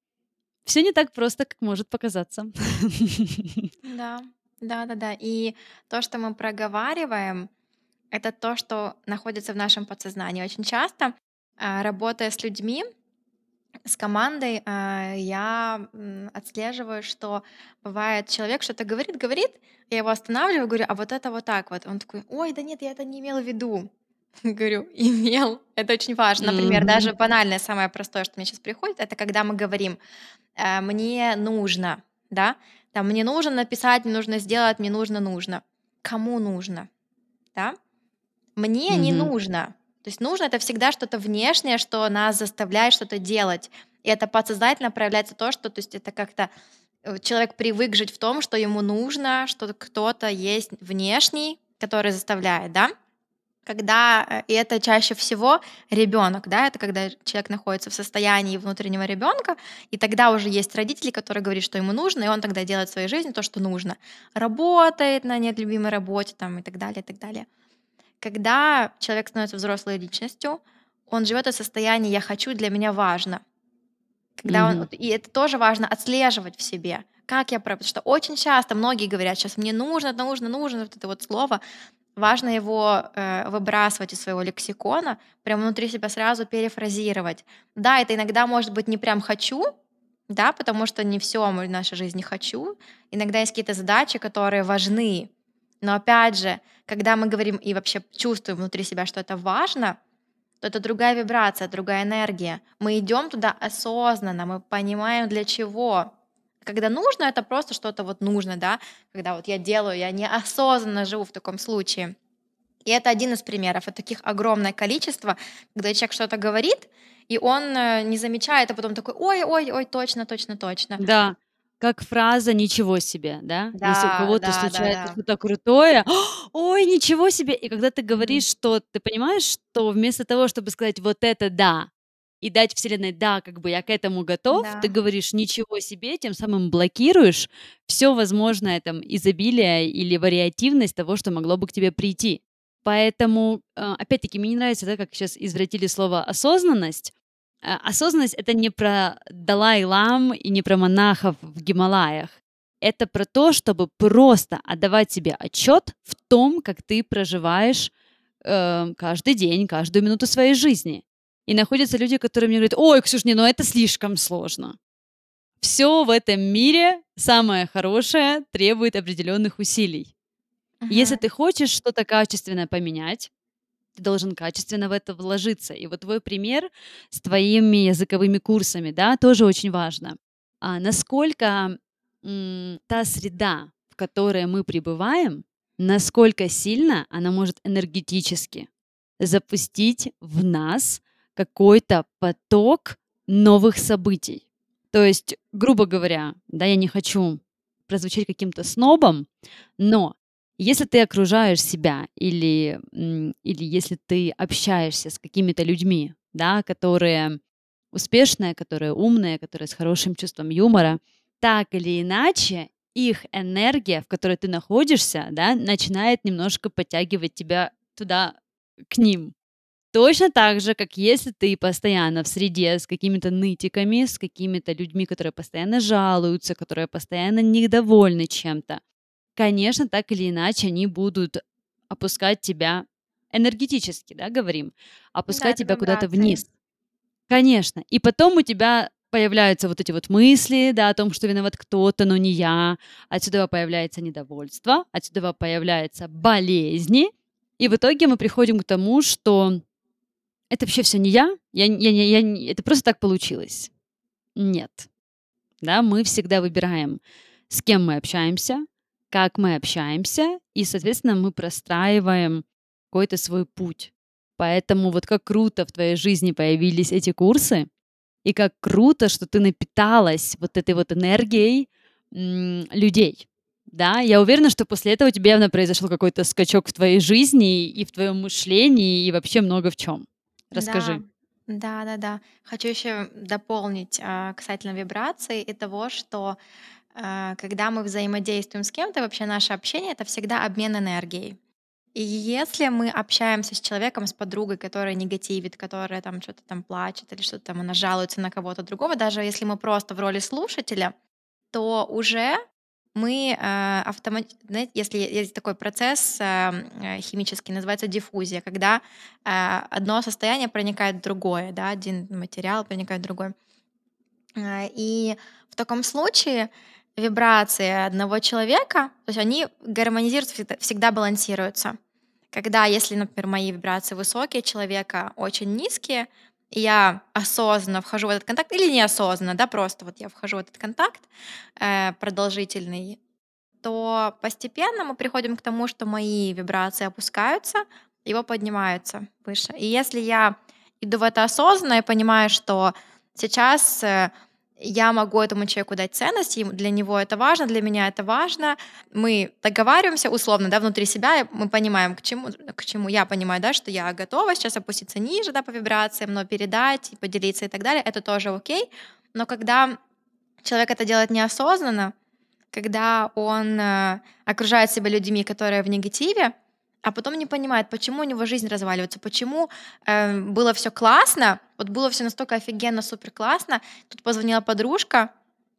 все не так просто, как может показаться. Да, да, да, да. И то, что мы проговариваем, это то, что находится в нашем подсознании. Очень часто, а, работая с людьми, с командой, а, я отслеживаю, что бывает человек что-то говорит, говорит, я его останавливаю, говорю, а вот это вот так вот. Он такой, ой, да нет, я это не имел в виду. Говорю, имел. Это очень важно. Например, даже банальное, самое простое, что мне сейчас приходит, это когда мы говорим, э, мне нужно, да, там, мне нужно написать, мне нужно сделать, мне нужно, нужно. Кому нужно, да? Мне не нужно. То есть нужно это всегда что-то внешнее, что нас заставляет что-то делать. И это подсознательно проявляется то, что, то есть это как-то э, человек привык жить в том, что ему нужно, что кто-то есть внешний, который заставляет, да? Когда, э, и это чаще всего ребенок, да, это когда человек находится в состоянии внутреннего ребенка, и тогда уже есть родители, которые говорят, что ему нужно, и он тогда делает в своей жизни то, что нужно. Работает на нелюбимой работе там, и так далее, и так далее. Когда человек становится взрослой личностью, он живет в состоянии «я хочу, для меня важно». Когда mm-hmm. он, и это тоже важно отслеживать в себе. Как я, потому что очень часто многие говорят, сейчас мне нужно, нужно, нужно, вот это вот слово, важно его э, выбрасывать из своего лексикона, прям внутри себя сразу перефразировать. Да, это иногда может быть не прям хочу, да, потому что не все в нашей жизни хочу. Иногда есть какие-то задачи, которые важны. Но опять же, когда мы говорим и вообще чувствуем внутри себя, что это важно, то это другая вибрация, другая энергия. Мы идем туда осознанно, мы понимаем для чего. Когда нужно, это просто что-то вот нужно, да, когда вот я делаю, я неосознанно живу в таком случае. И это один из примеров. И таких огромное количество, когда человек что-то говорит, и он э, не замечает, а потом такой, ой, ой, ой, точно, точно, точно. Да, как фраза «ничего себе», да? да Если у кого-то да, случается да, да. что-то крутое, ой, ничего себе! И когда ты говоришь, что ты понимаешь, что вместо того, чтобы сказать «вот это да», и дать Вселенной, да, как бы я к этому готов, да. ты говоришь ничего себе, тем самым блокируешь все возможное там изобилие или вариативность того, что могло бы к тебе прийти. Поэтому, а, опять-таки, мне не нравится, да, как сейчас извратили слово осознанность. А, осознанность это не про Далай-лам и не про монахов в Гималаях. это про то, чтобы просто отдавать себе отчет в том, как ты проживаешь э, каждый день, каждую минуту своей жизни. И находятся люди, которые мне говорят, ой, Ксюш, не, ну это слишком сложно. Все в этом мире, самое хорошее, требует определенных усилий. Uh-huh. Если ты хочешь что-то качественное поменять, ты должен качественно в это вложиться. И вот твой пример с твоими языковыми курсами, да, тоже очень важно. А насколько м, та среда, в которой мы пребываем, насколько сильно она может энергетически запустить в нас какой-то поток новых событий. То есть, грубо говоря, да, я не хочу прозвучать каким-то снобом, но если ты окружаешь себя или, или если ты общаешься с какими-то людьми, да, которые успешные, которые умные, которые с хорошим чувством юмора, так или иначе их энергия, в которой ты находишься, да, начинает немножко подтягивать тебя туда, к ним. Точно так же, как если ты постоянно в среде с какими-то нытиками, с какими-то людьми, которые постоянно жалуются, которые постоянно недовольны чем-то, конечно, так или иначе они будут опускать тебя энергетически, да, говорим, опускать да, тебя куда-то вниз. Конечно. И потом у тебя появляются вот эти вот мысли, да, о том, что виноват кто-то, но не я. Отсюда появляется недовольство, отсюда появляются болезни. И в итоге мы приходим к тому, что это вообще все не я, я, я, я, я, это просто так получилось. Нет. Да, мы всегда выбираем, с кем мы общаемся, как мы общаемся, и, соответственно, мы простраиваем какой-то свой путь. Поэтому вот как круто в твоей жизни появились эти курсы, и как круто, что ты напиталась вот этой вот энергией людей. Да, я уверена, что после этого у тебя явно произошел какой-то скачок в твоей жизни и в твоем мышлении, и вообще много в чем. Расскажи. Да, да, да. Хочу еще дополнить а, касательно вибраций и того, что а, когда мы взаимодействуем с кем-то, вообще наше общение это всегда обмен энергией. И если мы общаемся с человеком, с подругой, которая негативит, которая там что-то там плачет или что-то там она жалуется на кого-то другого, даже если мы просто в роли слушателя, то уже мы э, автомат... знаете, если есть такой процесс э, э, химический, называется диффузия, когда э, одно состояние проникает в другое, да, один материал проникает в другой. И в таком случае вибрации одного человека, то есть они гармонизируются, всегда, балансируются. Когда, если, например, мои вибрации высокие, человека очень низкие, я осознанно вхожу в этот контакт, или неосознанно, да, просто вот я вхожу в этот контакт э, продолжительный, то постепенно мы приходим к тому, что мои вибрации опускаются, его поднимаются выше. И если я иду в это осознанно и понимаю, что сейчас э, я могу этому человеку дать ценность, и для него это важно, для меня это важно. Мы договариваемся условно, да, внутри себя, мы понимаем, к чему, к чему я понимаю, да, что я готова сейчас опуститься ниже, да, по вибрациям, но передать, поделиться и так далее, это тоже окей. Но когда человек это делает неосознанно, когда он э, окружает себя людьми, которые в негативе, а потом не понимает, почему у него жизнь разваливается, почему э, было все классно, вот было все настолько офигенно, супер классно. Тут позвонила подружка,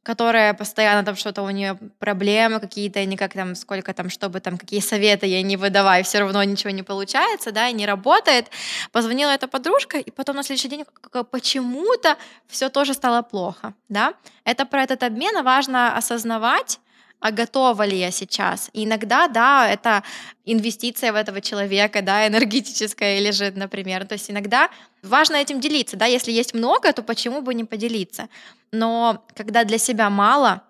которая постоянно там что-то у нее проблемы какие-то, никак там сколько там, чтобы там какие советы ей не выдавай, все равно ничего не получается, да, и не работает. Позвонила эта подружка, и потом на следующий день почему-то все тоже стало плохо, да. Это про этот обмен, важно осознавать, а готова ли я сейчас. И иногда, да, это инвестиция в этого человека, да, энергетическая или же, например. То есть иногда важно этим делиться, да, если есть много, то почему бы не поделиться. Но когда для себя мало,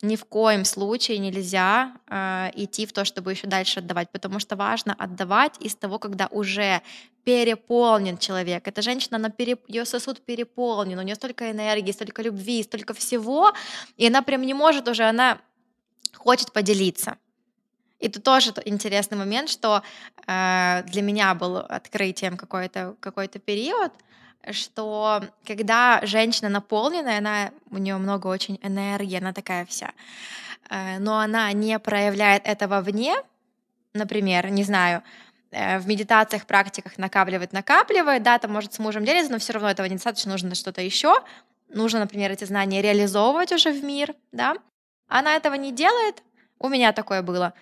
ни в коем случае нельзя э, идти в то, чтобы еще дальше отдавать, потому что важно отдавать из того, когда уже переполнен человек. Эта женщина, она переп... ее сосуд переполнен, у нее столько энергии, столько любви, столько всего, и она прям не может уже, она хочет поделиться. И тут тоже интересный момент, что э, для меня был открытием какой-то какой период, что когда женщина наполненная, она, у нее много очень энергии, она такая вся, э, но она не проявляет этого вне, например, не знаю, э, в медитациях, практиках накапливает, накапливает, да, там может с мужем делиться, но все равно этого недостаточно, нужно что-то еще, нужно, например, эти знания реализовывать уже в мир, да, Она этого не делает, у меня такое было.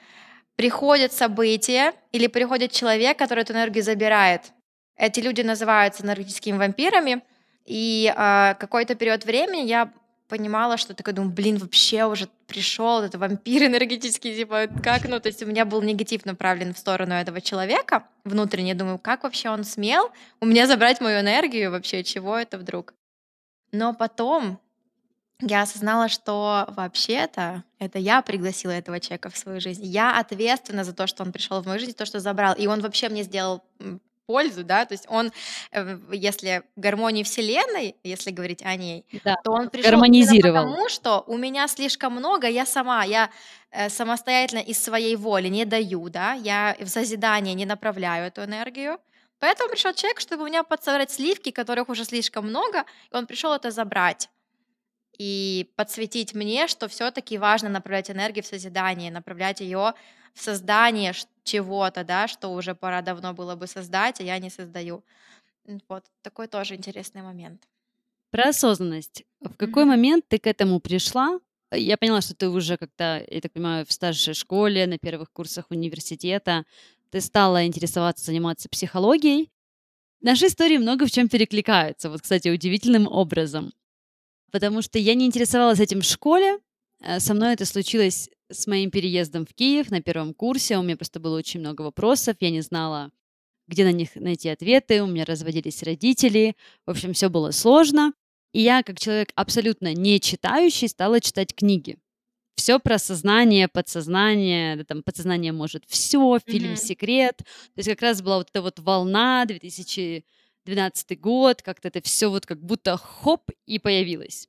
Приходит событие или приходит человек, который эту энергию забирает. Эти люди называются энергетическими вампирами, и э, какой-то период времени я понимала, что такая думаю, блин, вообще уже пришел этот вампир энергетический, типа, как, ну, то есть у меня был негатив направлен в сторону этого человека внутренне, думаю, как вообще он смел у меня забрать мою энергию, вообще, чего это вдруг? Но потом я осознала, что вообще-то это я пригласила этого человека в свою жизнь. Я ответственна за то, что он пришел в мою жизнь, то, что забрал. И он вообще мне сделал пользу, да, то есть он, э, если гармонии Вселенной, если говорить о ней, да, то он пришел гармонизировал. потому, что у меня слишком много, я сама, я э, самостоятельно из своей воли не даю, да, я в созидание не направляю эту энергию, поэтому пришел человек, чтобы у меня подсобрать сливки, которых уже слишком много, и он пришел это забрать и подсветить мне, что все-таки важно направлять энергию в созидание, направлять ее в создание чего-то, да, что уже пора давно было бы создать, а я не создаю. Вот такой тоже интересный момент. Про осознанность. В какой mm-hmm. момент ты к этому пришла? Я поняла, что ты уже как-то, я так понимаю, в старшей школе, на первых курсах университета, ты стала интересоваться, заниматься психологией. Наши истории много в чем перекликаются, вот, кстати, удивительным образом. Потому что я не интересовалась этим в школе, э, со мной это случилось с моим переездом в Киев на первом курсе. У меня просто было очень много вопросов, я не знала, где на них найти ответы, у меня разводились родители, в общем, все было сложно. И я, как человек абсолютно не читающий, стала читать книги. Все про сознание, подсознание, да, там подсознание может все, фильм mm-hmm. «Секрет». То есть как раз была вот эта вот волна 2012 год, как-то это все вот как будто хоп и появилось.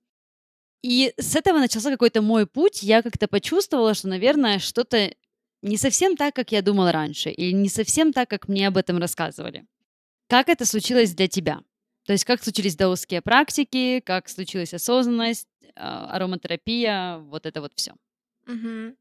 И с этого начался какой-то мой путь. Я как-то почувствовала, что, наверное, что-то не совсем так, как я думала раньше, или не совсем так, как мне об этом рассказывали. Как это случилось для тебя? То есть как случились даосские практики, как случилась осознанность, а, ароматерапия, вот это вот все. Угу.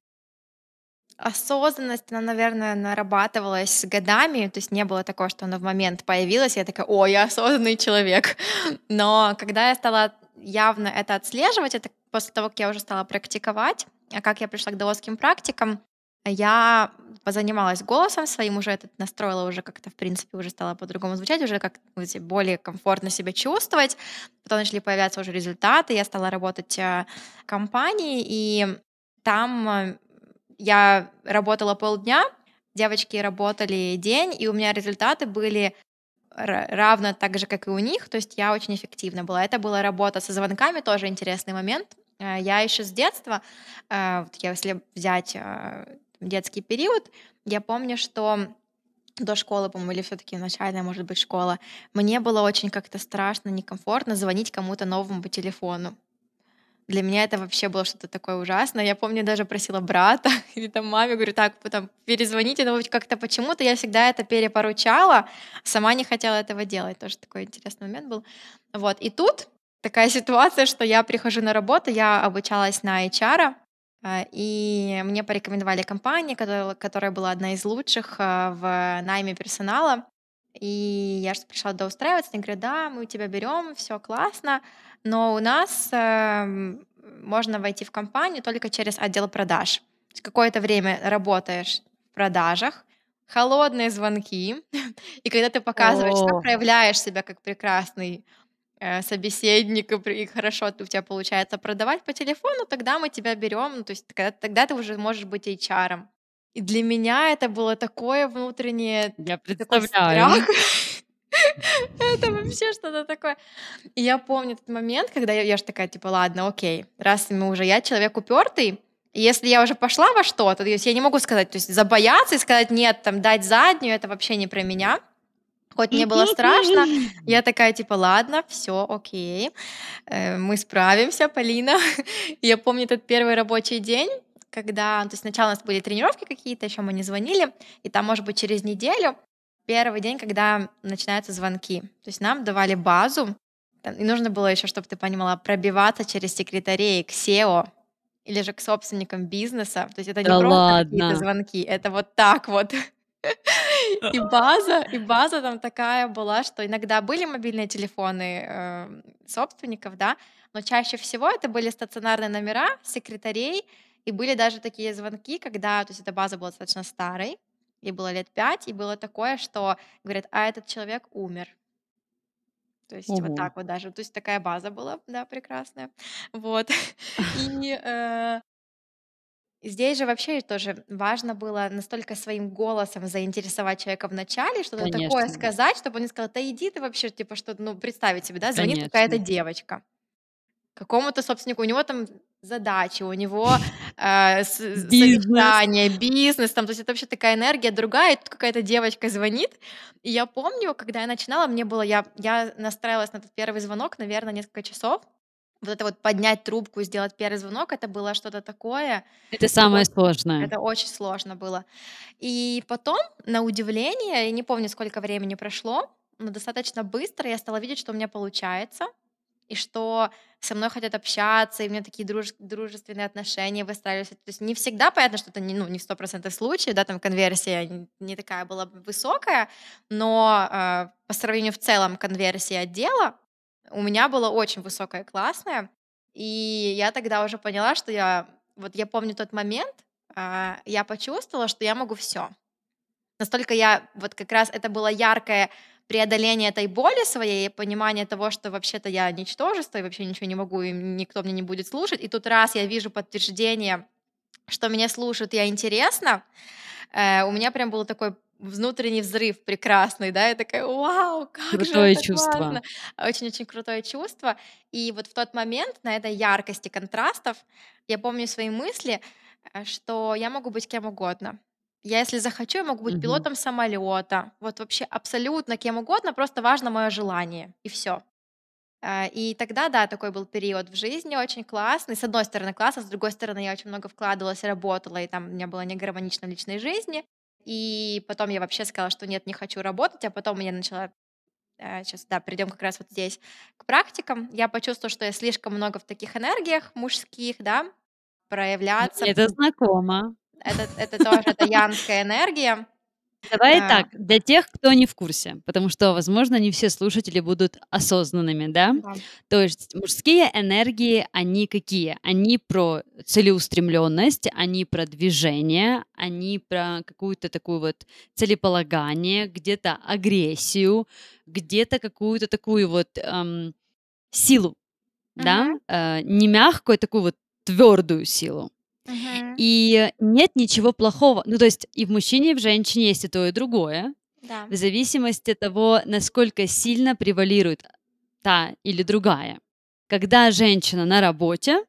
Осознанность, она, наверное, нарабатывалась годами, то есть не было такого, что она в момент появилась, я такая, о, я осознанный человек. Но когда я стала явно это отслеживать, это после того, как я уже стала практиковать, а как я пришла к даосским практикам, я позанималась голосом своим, уже этот настроила, уже как-то, в принципе, уже стала по-другому звучать, уже как более комфортно себя чувствовать. Потом начали появляться уже результаты, я стала работать в компании, и там э, я работала полдня, девочки работали день, и у меня результаты были равно так же, как и у них, то есть я очень эффективна была. Это была работа со звонками, тоже интересный момент. Э, я еще с детства, э, если взять э, детский период, я помню, что до школы, по-моему, или все-таки начальная, может быть, школа, мне было очень как-то страшно, некомфортно звонить кому-то новому по телефону. Для меня это вообще было что-то такое ужасное. Я помню, даже просила брата или там маме, говорю, так, там, перезвоните, но как-то почему-то я всегда это перепоручала, сама не хотела этого делать. Тоже такой интересный момент был. Вот, и тут такая ситуация, что я прихожу на работу, я обучалась на HR, а, и мне порекомендовали компанию, которая, которая была одна из лучших а, в найме персонала. И я же пришла до устраиваться, они говорят, да, мы тебя берем, все классно, но у нас э, можно войти в компанию только через отдел продаж. Какое-то время работаешь в продажах, холодные звонки, и когда ты показываешь, что проявляешь себя как прекрасный э, собеседник, и хорошо у тебя получается продавать по телефону, тогда мы тебя берем, ну, то есть тогда, тогда ты уже можешь быть HR. И для меня это было такое внутреннее... Я представляю. Это вообще что-то такое. И я помню тот момент, когда я, я же такая, типа, ладно, окей, раз мы уже, я человек упертый, если я уже пошла во что-то, то есть я не могу сказать, то есть забояться и сказать нет, там, дать заднюю, это вообще не про меня. Хоть мне было страшно, я такая, типа, ладно, все, окей, э, мы справимся, Полина. я помню этот первый рабочий день, когда, то есть сначала у нас были тренировки какие-то, еще мы не звонили, и там, может быть, через неделю первый день, когда начинаются звонки. То есть нам давали базу, и нужно было еще, чтобы ты понимала, пробиваться через секретарей к SEO или же к собственникам бизнеса. То есть это не да просто какие-то звонки, это вот так вот. И база, и база там такая была, что иногда были мобильные телефоны э, собственников, да, но чаще всего это были стационарные номера секретарей, и были даже такие звонки, когда, то есть эта база была достаточно старой, ей было лет пять, и было такое, что говорят, а этот человек умер. То есть вот Ого. так вот даже. То есть такая база была, да, прекрасная. Вот. И э, здесь же вообще тоже важно было настолько своим голосом заинтересовать человека в начале, что-то такое сказать, чтобы он не сказал, да иди ты вообще, типа, что, ну, представить себе, да, звонит какая-то конечно. девочка какому-то собственнику, у него там задачи, у него э, с- Бизнес. совещание, бизнес, там, то есть это вообще такая энергия другая, и тут какая-то девочка звонит, и я помню, когда я начинала, мне было, я, я настраивалась на этот первый звонок, наверное, несколько часов, вот это вот поднять трубку и сделать первый звонок, это было что-то такое, Это самое о- сложное. это очень сложно было. И потом, на удивление, я не помню, сколько времени прошло, но достаточно быстро я стала видеть, что у меня получается, и что со мной хотят общаться, и у меня такие друж- дружественные отношения выстраиваются. То есть не всегда понятно, что это не, ну, не в 100% случаев, да, там конверсия не, такая была высокая, но э, по сравнению в целом конверсии отдела у меня была очень высокая, классная, и я тогда уже поняла, что я, вот я помню тот момент, а, я почувствовала, что я могу все. Настолько я, вот как раз это было яркое преодоление этой боли своей, понимание того, что вообще-то я ничтожество, и вообще ничего не могу, и никто мне не будет слушать. И тут раз я вижу подтверждение, что меня слушают, я интересна, э, у меня прям был такой внутренний взрыв прекрасный, да, я такая, вау, как же Крутое это чувство. очень-очень крутое чувство. И вот в тот момент на этой яркости контрастов я помню свои мысли, э, что я могу быть кем угодно. Я, если захочу, я могу быть Мгм. пилотом самолета. Вот вообще абсолютно кем угодно, просто важно мое желание, и все. И тогда, да, такой был период в жизни очень классный. С одной стороны классно, с другой стороны я очень много вкладывалась, работала, и там у меня было не гармонично в личной жизни. И потом я вообще сказала, что нет, не хочу работать, а потом я начала сейчас, да, придем как раз вот здесь к практикам. Я почувствовала, что я слишком много в таких энергиях мужских, да, проявляться. Это знакомо. Это, это тоже это янская энергия. Давай А, так, для тех, кто не в курсе, потому что, возможно, не все слушатели будут осознанными, да? да. То есть мужские энергии, они какие? Они про целеустремленность, они про движение, они про какую-то такую вот целеполагание, где-то агрессию, где-то какую-то такую вот эм, силу, да? Мгм, Э, не мягкую, а такую вот твердую силу. Мгм, И нет ничего плохого. Ну, то есть и в мужчине, и в женщине есть и то, и другое, да. в зависимости от того, насколько сильно превалирует та или другая. Когда женщина на работе,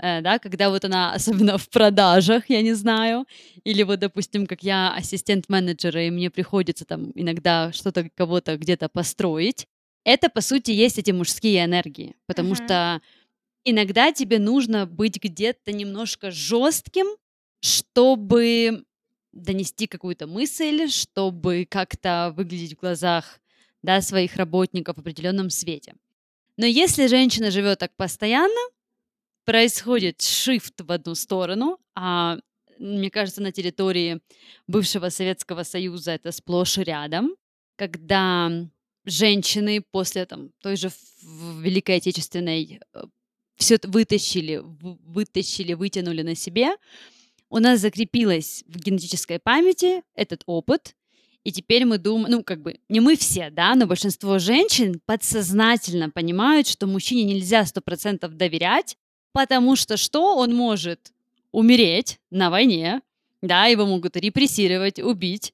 э, да, когда вот она, особенно в продажах, я не знаю, или вот, допустим, как я ассистент менеджера, и мне приходится там иногда что-то кого-то где-то построить, это, по сути, есть эти мужские энергии, потому Мгм, что иногда тебе нужно быть где-то немножко жестким, чтобы донести какую-то мысль, чтобы как-то выглядеть в глазах да, своих работников в определенном свете. Но если женщина живет так постоянно, происходит шифт в одну сторону, а мне кажется, на территории бывшего Советского Союза это сплошь и рядом, когда женщины после там, той же Великой Отечественной все вытащили, вытащили, вытянули на себе, у нас закрепилось в генетической памяти этот опыт, и теперь мы думаем, ну, как бы, не мы все, да, но большинство женщин подсознательно понимают, что мужчине нельзя сто процентов доверять, потому что что? Он может умереть на войне, да, его могут репрессировать, убить,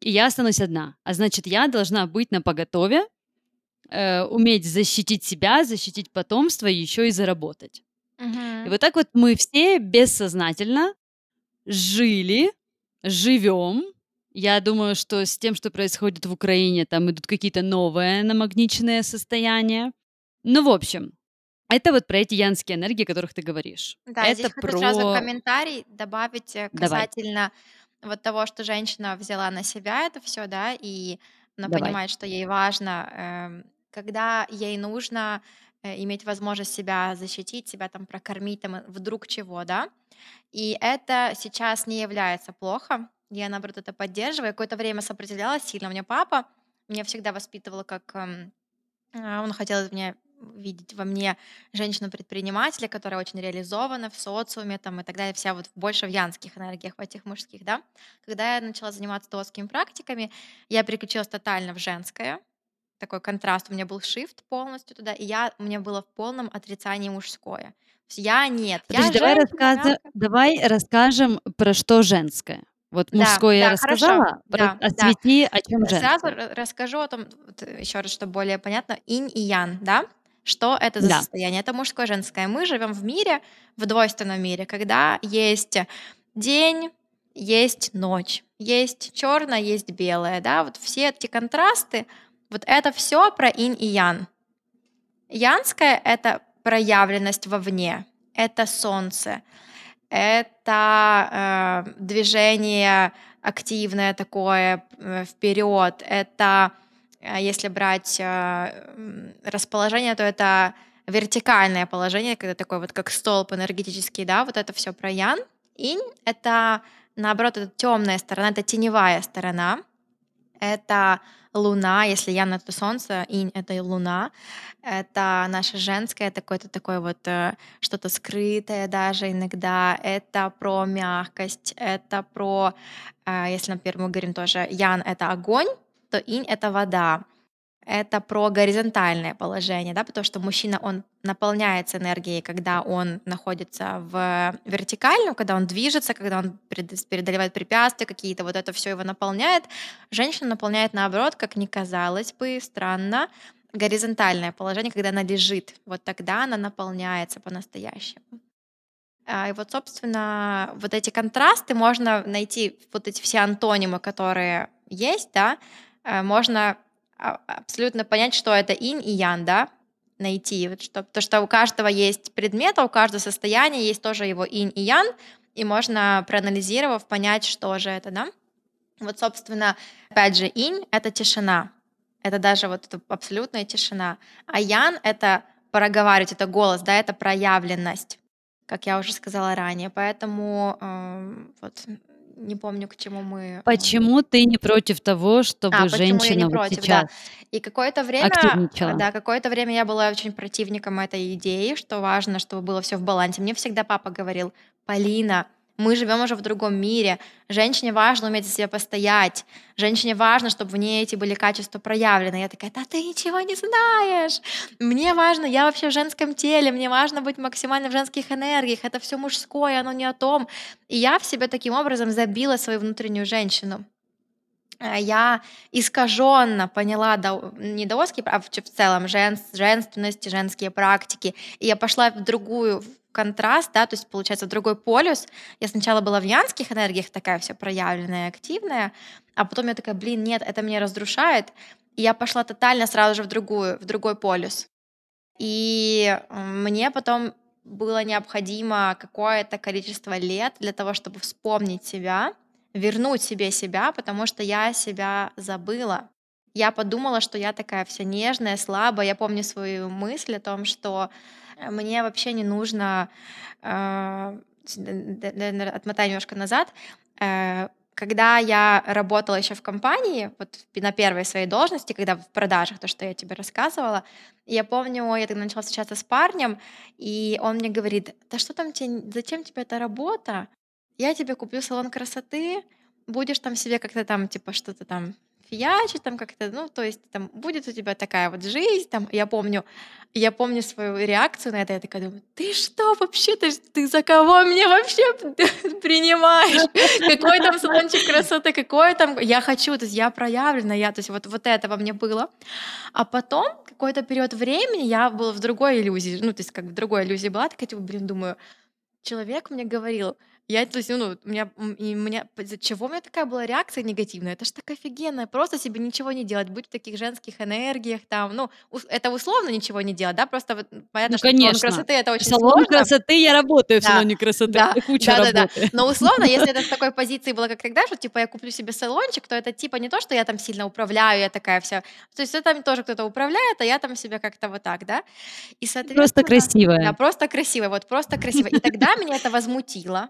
и я останусь одна. А значит, я должна быть на поготове, э, уметь защитить себя, защитить потомство и еще и заработать. И мгм. вот так вот мы все бессознательно жили, живем. Я думаю, что с тем, что происходит в Украине, там идут какие-то новые намагниченные состояния. Ну, в общем, это вот про эти янские энергии, о которых ты говоришь. Да, здесь Это хочу сразу про... комментарий добавить э, Давай, касательно вот того, что женщина взяла на себя это все, да, и она давай. понимает, что ей важно, эм, когда ей нужно э, иметь возможность себя защитить, себя там прокормить, там, э, вдруг чего, да, и это сейчас не является плохо, я, наоборот, это поддерживаю. Какое-то время сопротивлялась сильно. У меня папа меня всегда воспитывал как... эм, а, Он хотел меня видеть во мне женщину-предпринимателя, которая очень реализована в социуме там, и так далее, вся вот больше в янских энергиях, в этих мужских, да. Когда я начала заниматься тотскими практиками, я переключилась тотально в женское, такой контраст, у меня был shift полностью туда, и я, у меня было в полном отрицании мужское. То есть я нет, я Подожди, давай, женщина, рассказы- мягкая. давай расскажем про что женское. Вот Да, мужское я да, хорошо, рассказала, про- да, да. освети, о чем Сразу женское. ра- расскажу о том, еще раз, чтобы более понятно, инь и ян, да? Что это за Да. состояние? Это мужское и женское. Мы живем в мире, в двойственном мире, когда есть день, есть ночь, есть черное, есть белое, да? Вот все эти контрасты, вот это все про инь и ян. Янское — это проявленность вовне, это солнце, это э, движение активное такое вперед, это э, если брать э, расположение, то это вертикальное положение, когда такой вот как столб энергетический, да, вот это все про ян. Инь — это наоборот, это темная сторона, это теневая сторона, это луна, если ян — это солнце, инь — это и луна, это наше женское, это какое-то такое вот э, что-то скрытое даже иногда, это про мягкость, это про, э, если, например, мы говорим тоже, ян — это огонь, то инь — это вода. Это про горизонтальное положение, да, потому что мужчина, он наполняется энергией, когда он находится в вертикальном, когда он движется, когда он преодолевает препятствия какие-то, вот это все его наполняет. Женщина наполняет наоборот, как ни казалось бы, странно, горизонтальное положение, когда она лежит. Вот тогда она наполняется по-настоящему. А, И вот, собственно, вот эти контрасты можно найти, вот эти все антонимы, которые есть, да, э, можно абсолютно понять, что это инь и ян, да, найти. Вот что, то, что у каждого есть предмет, а у каждого состояния есть тоже его инь и ян, и можно, проанализировав, понять, что же это, да. Вот, собственно, опять же, инь — это тишина. Это даже вот абсолютная тишина. А ян — это проговаривать, это голос, да, это проявленность, как я уже сказала ранее. Поэтому эм, вот не помню, к чему мы... э, Почему ты не против того, чтобы а, женщина не вот против, да. сейчас И какое-то время, активничала? да, какое-то время я была очень противником этой идеи, что важно, чтобы было все в балансе. Мне всегда папа говорил, Полина, мы живем уже в другом мире. Женщине важно уметь за себя постоять. Женщине важно, чтобы в ней эти были качества проявлены. Я такая, да ты ничего не знаешь. Мне важно, я вообще в женском теле, мне важно быть максимально в женских энергиях. Это все мужское, оно не о том. И я в себе таким образом забила свою внутреннюю женщину. Э, Я искаженно поняла дао- не даосские, а в целом жен- женственность, женские практики. И я пошла в другую, контраст, да, то есть, получается, другой полюс. Я сначала была в янских энергиях, такая вся проявленная, активная, а потом я такая, блин, нет, это меня разрушает. И я пошла тотально сразу же в другую, в другой полюс. И мне потом было необходимо какое-то количество лет для того, чтобы вспомнить себя, вернуть себе себя, потому что я себя забыла. Я подумала, что я такая вся нежная, слабая. Я помню свою мысль о том, что мне вообще не нужно... д- Отмотаю немножко назад. Э, Когда я работала еще в компании, вот на первой своей должности, когда в продажах, то, что я тебе рассказывала, я помню, я тогда начала встречаться с парнем, и он мне говорит, да что там тебе, зачем тебе эта работа? Я тебе куплю салон красоты, будешь там себе как-то там, типа, что-то там фиячить, там как-то, ну, то есть там будет у тебя такая вот жизнь, там, я помню, я помню свою реакцию на это, я такая думаю, ты что вообще, ты, ты за кого меня вообще принимаешь? Какой там салончик красоты, какой там, я хочу, то есть я проявлена, я, то есть вот, вот это во мне было. А потом, какой-то период времени, я была в другой иллюзии, ну, то есть как в другой иллюзии была, такая, типа, блин, думаю, человек мне говорил, я, то есть, ну, у меня, у меня, из-за чего у меня такая была реакция негативная? Это ж так офигенно, просто себе ничего не делать, быть в таких женских энергиях, там, ну, это условно ничего не делать, да, просто вот понятно, Ну, что салон конечно. красоты это очень Салон сложно, красоты, я работаю в Да, салоне красоты, да, куча да-да-да. работы. Но условно, если это в такой позиции было, как тогда, что типа я куплю себе салончик, то это типа не то, что я там сильно управляю, я такая вся. То есть это тоже кто-то управляет, а я там себя как-то вот так, да. И, Просто соответственно, да, красивая. просто красиво, вот просто красиво. И тогда меня это возмутило.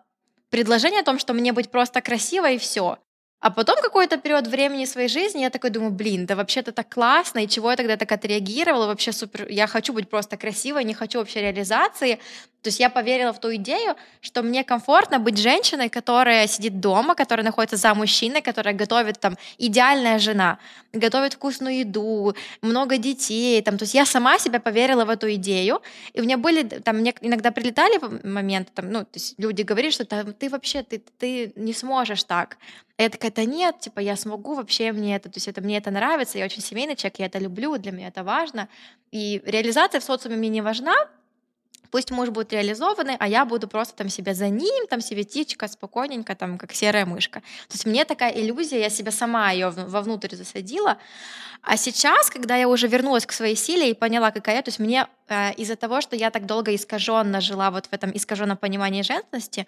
Предложение о том, что мне быть просто красивой и все. А потом какой-то период времени своей жизни я такой думаю, блин, да вообще-то так классно, и чего я тогда так отреагировала, вообще супер, я хочу быть просто красивой, не хочу вообще реализации. То есть я поверила в ту идею, что мне комфортно быть женщиной, которая сидит дома, которая находится за мужчиной, которая готовит там идеальная жена, готовит вкусную еду, много детей, там, то есть я сама себя поверила в эту идею, и у меня были, там, мне иногда прилетали моменты, там, ну, то есть люди говорили, что ты вообще, ты, ты не сможешь так, я такая, да нет, типа, я смогу, вообще мне это, то есть это, мне это нравится, я очень семейный человек, я это люблю, для меня это важно. И реализация в социуме мне не важна, Пусть муж будет реализованный, а я буду просто там себя за ним, там себе тихо, спокойненько, там как серая мышка. То есть мне такая иллюзия, я себя сама ее вовнутрь засадила. А сейчас, когда я уже вернулась к своей силе и поняла, какая я, то есть мне э, из-за того, что я так долго искаженно жила вот в этом искаженном понимании женственности,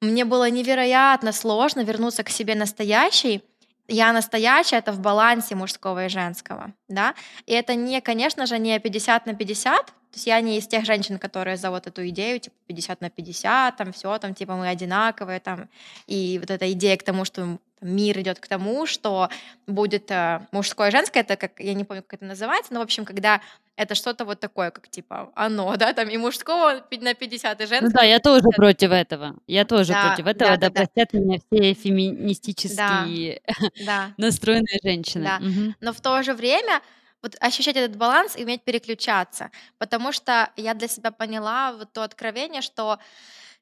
мне было невероятно сложно вернуться к себе настоящей. Я настоящая, это в балансе мужского и женского, да. И это не, конечно же, не 50 на 50, то есть я не из тех женщин, которые за вот эту идею, типа 50 на 50, там все, там типа мы одинаковые, там, и вот эта идея к тому, что мир идет к тому, что будет э, мужское и женское, это как, я не помню, как это называется, но, в общем, когда это что-то вот такое, как типа оно, да, там и мужского на 50, и женского. Ну да, я тоже это... против этого. Я тоже да, против этого, да, да, да простят да. меня все феминистические да. настроенные женщины. Да. Угу. Но в то же время вот ощущать этот баланс и уметь переключаться, потому что я для себя поняла вот то откровение, что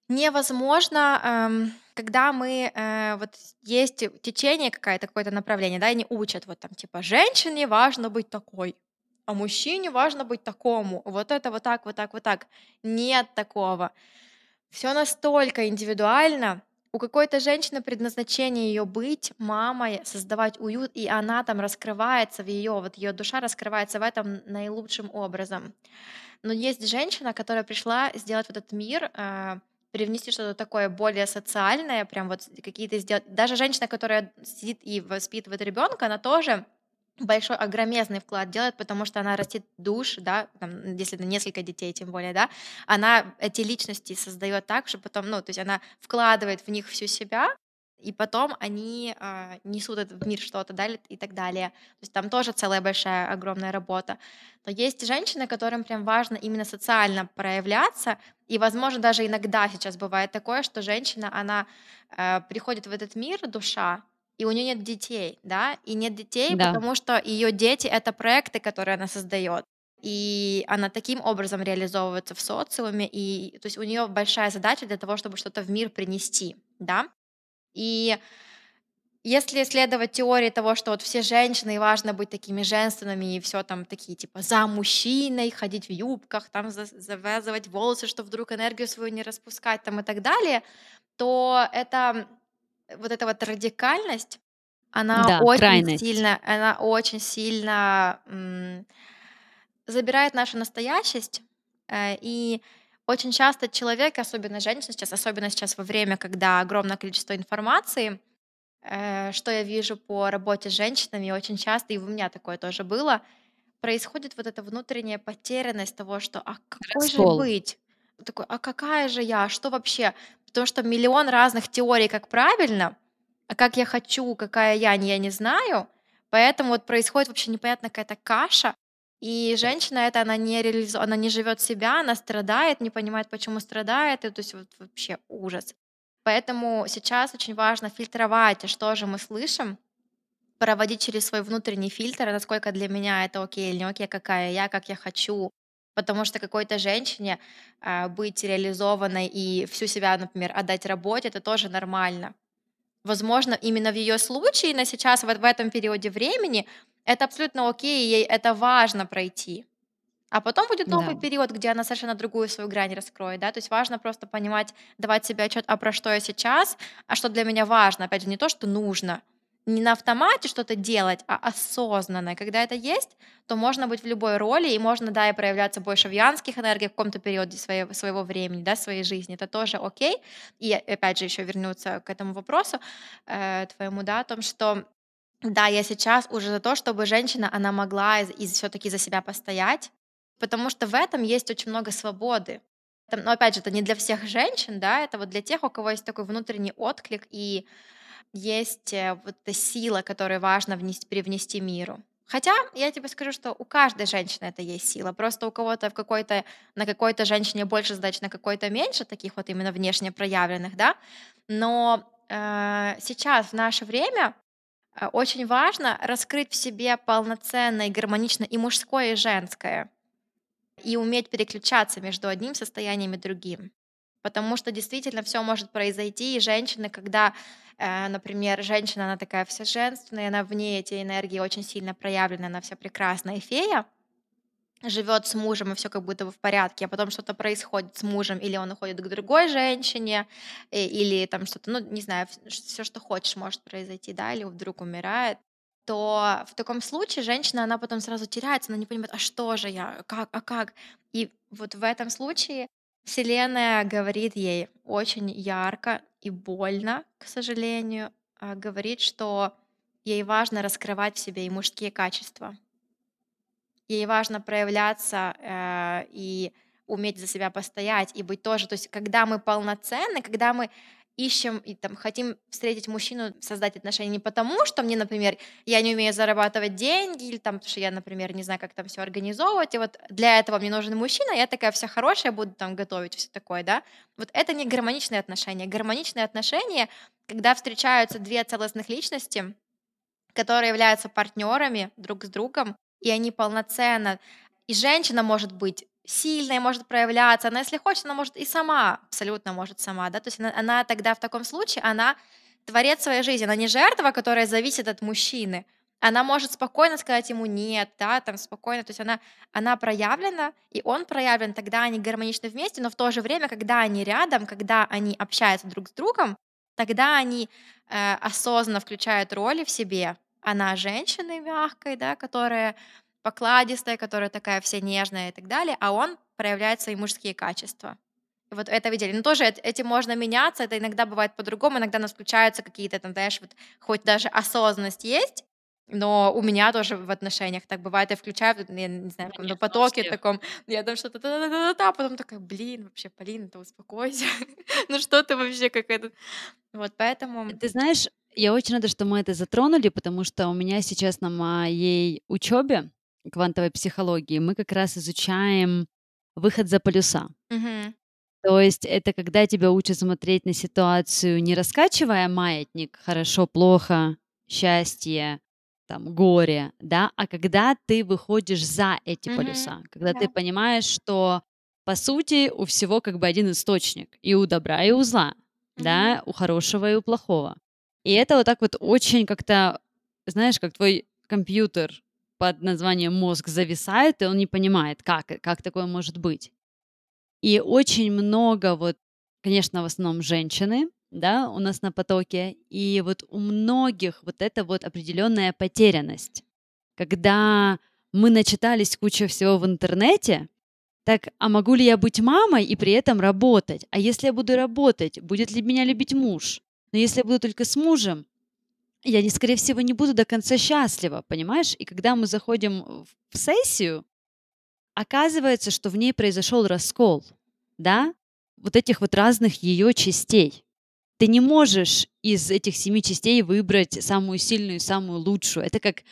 невозможно, эм, когда мы, э, вот есть течение какое-то, какое-то направление, да, и они учат, вот там, типа, женщине важно быть такой, а мужчине важно быть такому, вот это вот так, вот так, вот так. Нет такого. Все настолько индивидуально, у какой-то женщины предназначение ее быть мамой, создавать уют, и она там раскрывается в ее, вот ее душа раскрывается в этом наилучшим образом. Но есть женщина, которая пришла сделать вот этот мир, э, привнести что-то такое более социальное, прям вот какие-то сделать. Даже женщина, которая сидит и воспитывает ребенка, она тоже большой, огромезный вклад делает, потому что она растит душ, да, там, если это несколько детей, тем более, да, она эти личности создает так, что потом, ну, то есть она вкладывает в них всю себя, и потом они э, несут это в мир что-то, да, и так далее. То есть там тоже целая большая, огромная работа. Но есть женщины, которым прям важно именно социально проявляться, и, возможно, даже иногда сейчас бывает такое, что женщина, она э, приходит в этот мир, душа, и у нее нет детей, да, и нет детей, да. потому что ее дети это проекты, которые она создает. И она таким образом реализовывается в социуме, и то есть у нее большая задача для того, чтобы что-то в мир принести, да. И если следовать теории того, что вот все женщины, и важно быть такими женственными, и все там такие, типа, за мужчиной, ходить в юбках, там завязывать волосы, чтобы вдруг энергию свою не распускать, там и так далее, то это вот эта вот радикальность, она Да, очень крайность. сильно, она очень сильно м, забирает нашу настоящесть, э, и очень часто человек, особенно женщина сейчас, особенно сейчас во время, когда огромное количество информации, э, что я вижу по работе с женщинами, очень часто, и у меня такое тоже было, происходит вот эта внутренняя потерянность того, что «а какой же быть?» Такой «а какая же я? Что вообще?» Потому что миллион разных теорий, как правильно, а как я хочу, какая я, я не знаю. Поэтому вот происходит вообще непонятная какая-то каша. И женщина это, она не реализу... она не живет себя, она страдает, не понимает, почему страдает, и, то есть вот вообще ужас. Поэтому сейчас очень важно фильтровать, что же мы слышим, проводить через свой внутренний фильтр, насколько для меня это окей или не окей, какая я, как я хочу, Потому что какой-то женщине а, быть реализованной и всю себя, например, отдать работе, это тоже нормально. Возможно, именно в ее случае, на сейчас, вот в этом периоде времени, это абсолютно окей, ей это важно пройти. А потом будет новый Да. период, где она совершенно другую свою грань раскроет, да, то есть важно просто понимать, давать себе отчет, а про что я сейчас, а что для меня важно, опять же, не то, что нужно, не на автомате что-то делать, а осознанно. Когда это есть, то можно быть в любой роли, и можно, да, и проявляться больше в янских энергиях в каком-то периоде своего, своего времени, да, своей жизни. Это тоже окей. И опять же еще вернуться к этому вопросу э, твоему, да, о том, что да, я сейчас уже за то, чтобы женщина, она могла и, и все-таки за себя постоять, потому что в этом есть очень много свободы. Но опять же, это не для всех женщин, да, это вот для тех, у кого есть такой внутренний отклик и есть э, вот эта сила, которую важно внести, привнести миру. Хотя я тебе скажу, что у каждой женщины это есть сила. Просто у кого-то в какой-то на какой-то женщине больше задач, на какой-то меньше, таких вот именно внешне проявленных, да. Но э, сейчас в наше время э, очень важно раскрыть в себе полноценно и гармонично и мужское, и женское, и уметь переключаться между одним состоянием и другим. Потому что действительно все может произойти, и женщины, когда Э, например, женщина, она такая вся женственная, она в ней эти энергии очень сильно проявлены, она вся прекрасная фея, живет с мужем, и все как будто бы в порядке, а потом что-то происходит с мужем, или он уходит к другой женщине, или там что-то, ну, не знаю, все, что хочешь, может произойти, да, или вдруг умирает, то в таком случае женщина, она потом сразу теряется, она не понимает, а что же я, как, а как? И вот в этом случае Вселенная говорит ей очень ярко и больно, к сожалению, а, говорит, что ей важно раскрывать в себе и мужские качества. Ей важно проявляться э, и уметь за себя постоять и быть тоже. То есть, когда мы полноценны, когда мы ищем и там хотим встретить мужчину, создать отношения не потому, что мне, например, я не умею зарабатывать деньги, или там, потому что я, например, не знаю, как там все организовывать, и вот для этого мне нужен мужчина, я такая вся хорошая, буду там готовить, все такое, да. Вот это не гармоничные отношения. Гармоничные отношения, когда встречаются две целостных личности, которые являются партнерами друг с другом, и они полноценно и женщина может быть сильной может проявляться, она, если хочет, она может и сама, абсолютно может сама, да, то есть она, она тогда в таком случае, она творец своей жизни, она не жертва, которая зависит от мужчины, она может спокойно сказать ему нет, да, там спокойно, то есть она, она проявлена, и он проявлен, тогда они гармоничны вместе, но в то же время, когда они рядом, когда они общаются друг с другом, тогда они э, осознанно включают роли в себе. Она женщина мягкой, да, которая покладистая, которая такая вся нежная и так далее, а он проявляет свои мужские качества. Вот это видели. Но тоже этим можно меняться, это иногда бывает по-другому, иногда у нас включаются какие-то там, знаешь, вот хоть даже осознанность есть, но у меня тоже в отношениях так бывает, я включаю, я не знаю, в на потоке таком, я там что-то, а потом такая, блин, вообще, Полина, ты успокойся, ну что ты вообще как этот, вот поэтому... Ты знаешь, я очень рада, что мы это затронули, потому что у меня сейчас на моей учебе квантовой психологии мы как раз изучаем выход за полюса. Мгм. То есть это когда тебя учат смотреть на ситуацию, не раскачивая маятник хорошо, плохо, счастье, там, горе, да, а когда ты выходишь за эти Мгм. полюса, когда ты Да. понимаешь, что по сути у всего как бы один источник, и у добра, и у зла, Мгм. да, у хорошего и у плохого. И это вот так вот очень как-то, знаешь, как твой компьютер под названием мозг зависает, и он не понимает, как, как такое может быть. И очень много вот, конечно, в основном женщины, да, у нас на потоке, и вот у многих вот это вот определенная потерянность. Когда мы начитались куча всего в интернете, так, а могу ли я быть мамой и при этом работать? А если я буду работать, будет ли меня любить муж? Но если я буду только с мужем, я, не, скорее всего, не буду до конца счастлива, понимаешь? И когда мы заходим в сессию, оказывается, что в ней произошел раскол, да, вот этих вот разных ее частей. Ты не можешь из этих семи частей выбрать самую сильную, самую лучшую. Это как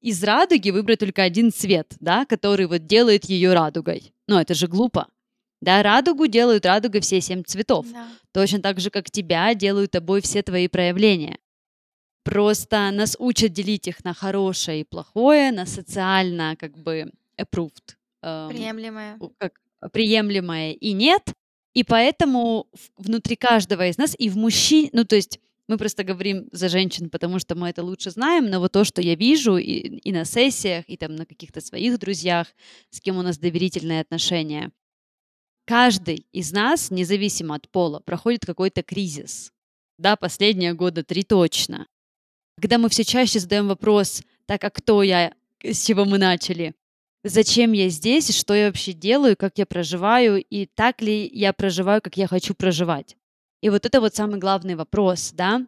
из радуги выбрать только один цвет, да, который вот делает ее радугой. Но это же глупо. Да, радугу делают радугой все семь цветов. Да. Точно так же, как тебя делают тобой все твои проявления. Просто нас учат делить их на хорошее и плохое, на социально как бы approved, эм, Приемлемое. как приемлемое и нет. И поэтому внутри каждого из нас и в мужчин, ну то есть мы просто говорим за женщин, потому что мы это лучше знаем, но вот то, что я вижу и, и на сессиях, и там на каких-то своих друзьях, с кем у нас доверительные отношения, каждый из нас, независимо от пола, проходит какой-то кризис. Да, последние года три точно. Когда мы все чаще задаем вопрос, так а кто я, с чего мы начали, зачем я здесь, что я вообще делаю, как я проживаю, и так ли я проживаю, как я хочу проживать. И вот это вот самый главный вопрос, да,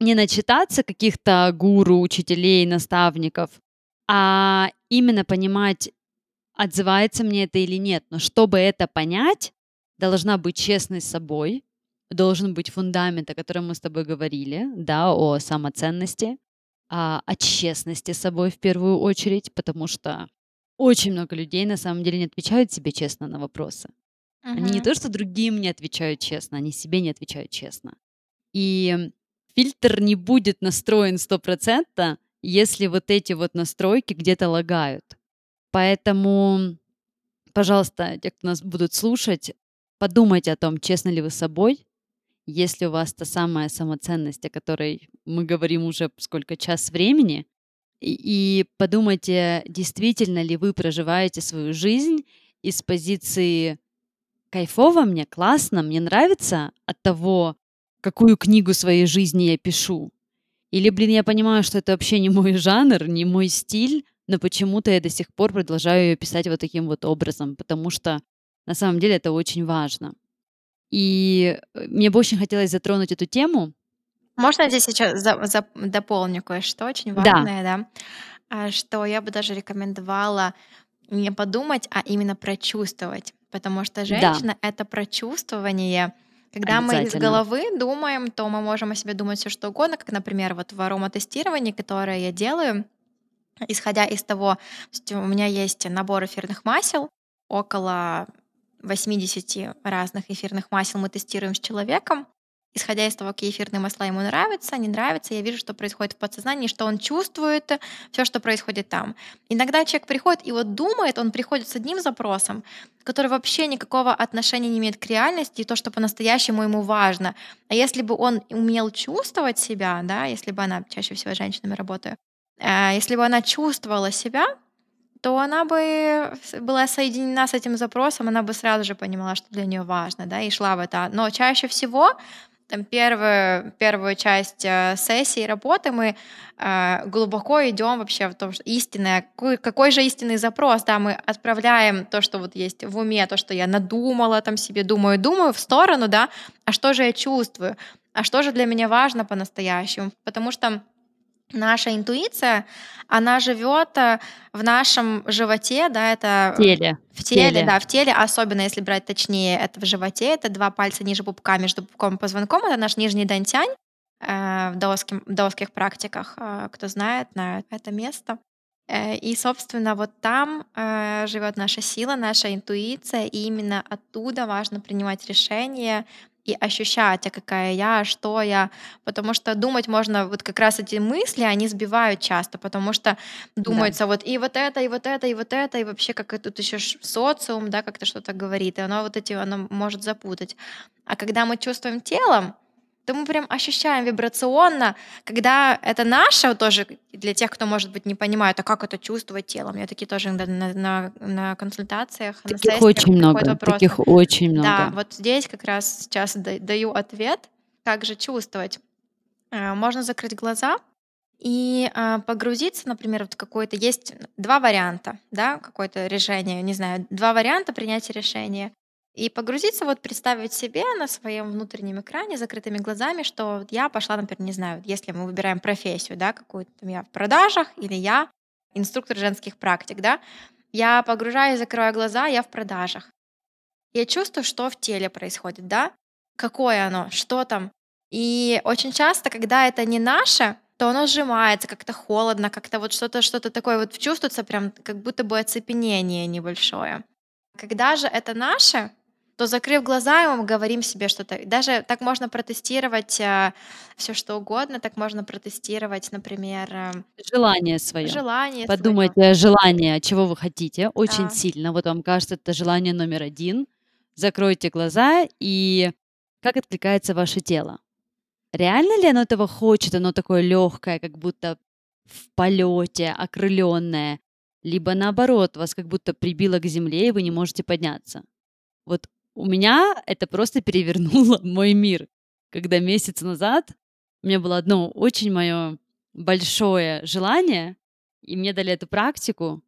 не начитаться каких-то гуру, учителей, наставников, а именно понимать, отзывается мне это или нет. Но чтобы это понять, должна быть честной с собой, должен быть фундамент, о котором мы с тобой говорили, да, о самоценности, о, о честности с собой в первую очередь, потому что очень много людей на самом деле не отвечают себе честно на вопросы. Они не то, что другим не отвечают честно, они себе не отвечают честно. И фильтр не будет настроен стопроцентно, если вот эти вот настройки где-то лагают. Поэтому, пожалуйста, те, кто нас будут слушать, подумайте о том, честны ли вы с собой, если у вас та самая самоценность, о которой мы говорим уже сколько час времени, и, и подумайте, действительно ли вы проживаете свою жизнь из позиции кайфово мне, классно, мне нравится от того, какую книгу своей жизни я пишу. Или, блин, я понимаю, что это вообще не мой жанр, не мой стиль, но почему-то я до сих пор продолжаю ее писать вот таким вот образом, потому что на самом деле это очень важно. И э, мне бы очень хотелось затронуть эту тему. Можно я здесь сейчас за- за- дополню кое-что очень Да, важное, да? А, Что я бы даже рекомендовала не подумать, а именно прочувствовать. Потому что да, женщина — это прочувствование. Когда мы из головы думаем, то мы можем о себе думать все что угодно, как, например, вот в ароматестировании, которое я делаю, исходя из того, то есть у меня есть набор эфирных масел, около 80 разных эфирных масел мы тестируем с человеком. Исходя из того, какие эфирные масла ему нравятся, не нравятся, я вижу, что происходит в подсознании, что он чувствует, все, что происходит там. Иногда человек приходит и вот думает, он приходит с одним запросом, который вообще никакого отношения не имеет к реальности, и то, что по-настоящему ему важно. А если бы он умел чувствовать себя, да, если бы она, чаще всего с женщинами работаю, э, если бы она чувствовала себя, то она бы была соединена с этим запросом, она бы сразу же понимала, что для нее важно, да, и шла в это. Но чаще всего там первую, первую часть э, сессии работы мы э, глубоко идем вообще в том, что истинное, какой, какой же истинный запрос, да, мы отправляем то, что вот есть в уме, то, что я надумала там себе, думаю, думаю, в сторону, да, а что же я чувствую, а что же для меня важно по-настоящему, потому что наша интуиция, она живет э, в нашем животе, да, в это теле, в в теле, теле. да, в теле, особенно если брать точнее, это в животе, это два пальца ниже пупка между пупком и позвонком, это наш нижний дантянь э, в даосским- даосских практиках, э, кто знает, знает это место. Э, И, собственно, вот там э, живет наша сила, наша интуиция, и именно оттуда важно принимать решения и ощущать, а какая я, а что я, потому что думать можно, вот как раз эти мысли, они сбивают часто, потому что Да, думается вот и вот это, и вот это, и вот это, и вообще как и тут еще социум, да, как-то что-то говорит, и оно вот эти, оно может запутать. А когда мы чувствуем телом, то мы прям ощущаем вибрационно, когда это наше, тоже для тех, кто, может быть, не понимает, а как это чувствовать телом. Я такие тоже иногда на, на, на консультациях, на таких сессиях очень много, таких очень Да, много. вот здесь как раз сейчас да- даю ответ, как же чувствовать. Э, Можно закрыть глаза и а, погрузиться, например, вот какой-то есть два варианта, да, какое-то решение, не знаю, два варианта принятия решения. И погрузиться, вот представить себе на своем внутреннем экране закрытыми глазами, что вот я пошла, например, не знаю, если мы выбираем профессию, да, какую-то там я в продажах или я инструктор женских практик, да, я погружаюсь, закрываю глаза, я в продажах. Я чувствую, что в теле происходит, да, какое оно, что там. И очень часто, когда это не наше, то оно сжимается, как-то холодно, как-то вот что-то что-то такое вот чувствуется, прям как будто бы оцепенение небольшое. Когда же это наше, то закрыв глаза, мы говорим себе что-то. Даже так можно протестировать все что угодно, так можно протестировать, например, э, Желание свое. желание свое. Подумайте о желании, чего вы хотите, очень Да. сильно. Вот вам кажется, это желание номер один. Закройте глаза и как откликается ваше тело. Реально ли оно этого хочет? Оно такое легкое, как будто в полете, окрыленное, либо наоборот, вас как будто прибило к земле, и вы не можете подняться. Вот у меня это просто перевернуло мой мир, когда месяц назад у меня было одно очень мое большое желание, и мне дали эту практику,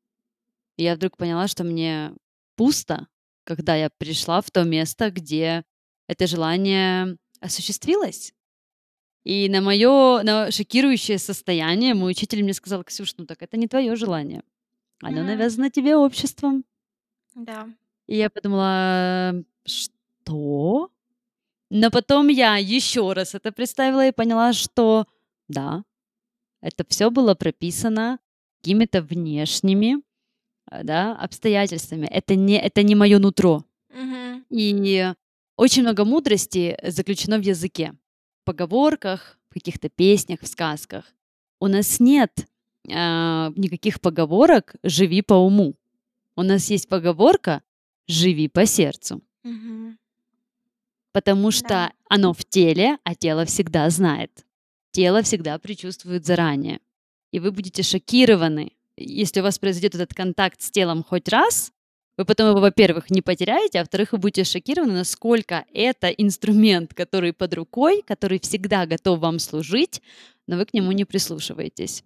и я вдруг поняла, что мне пусто, когда я пришла в то место, где это желание осуществилось. И на мое на шокирующее состояние мой учитель мне сказал, Ксюш, ну так это не твое желание. Оно навязано тебе обществом. Да. И я подумала, что? Но потом я еще раз это представила и поняла, что да, это все было прописано какими-то внешними а, да, обстоятельствами. Это не, это не мое нутро. Мгм. И очень много мудрости заключено в языке, в поговорках, в каких-то песнях, в сказках. У нас нет а, никаких поговорок «живи по уму». У нас есть поговорка «живи по сердцу». Потому Да. что оно в теле, а тело всегда знает. Тело всегда предчувствует заранее. И вы будете шокированы, если у вас произойдет этот контакт с телом хоть раз, вы потом его, во-первых, не потеряете, а во-вторых, вы будете шокированы, насколько это инструмент, который под рукой, который всегда готов вам служить, но вы к нему не прислушиваетесь.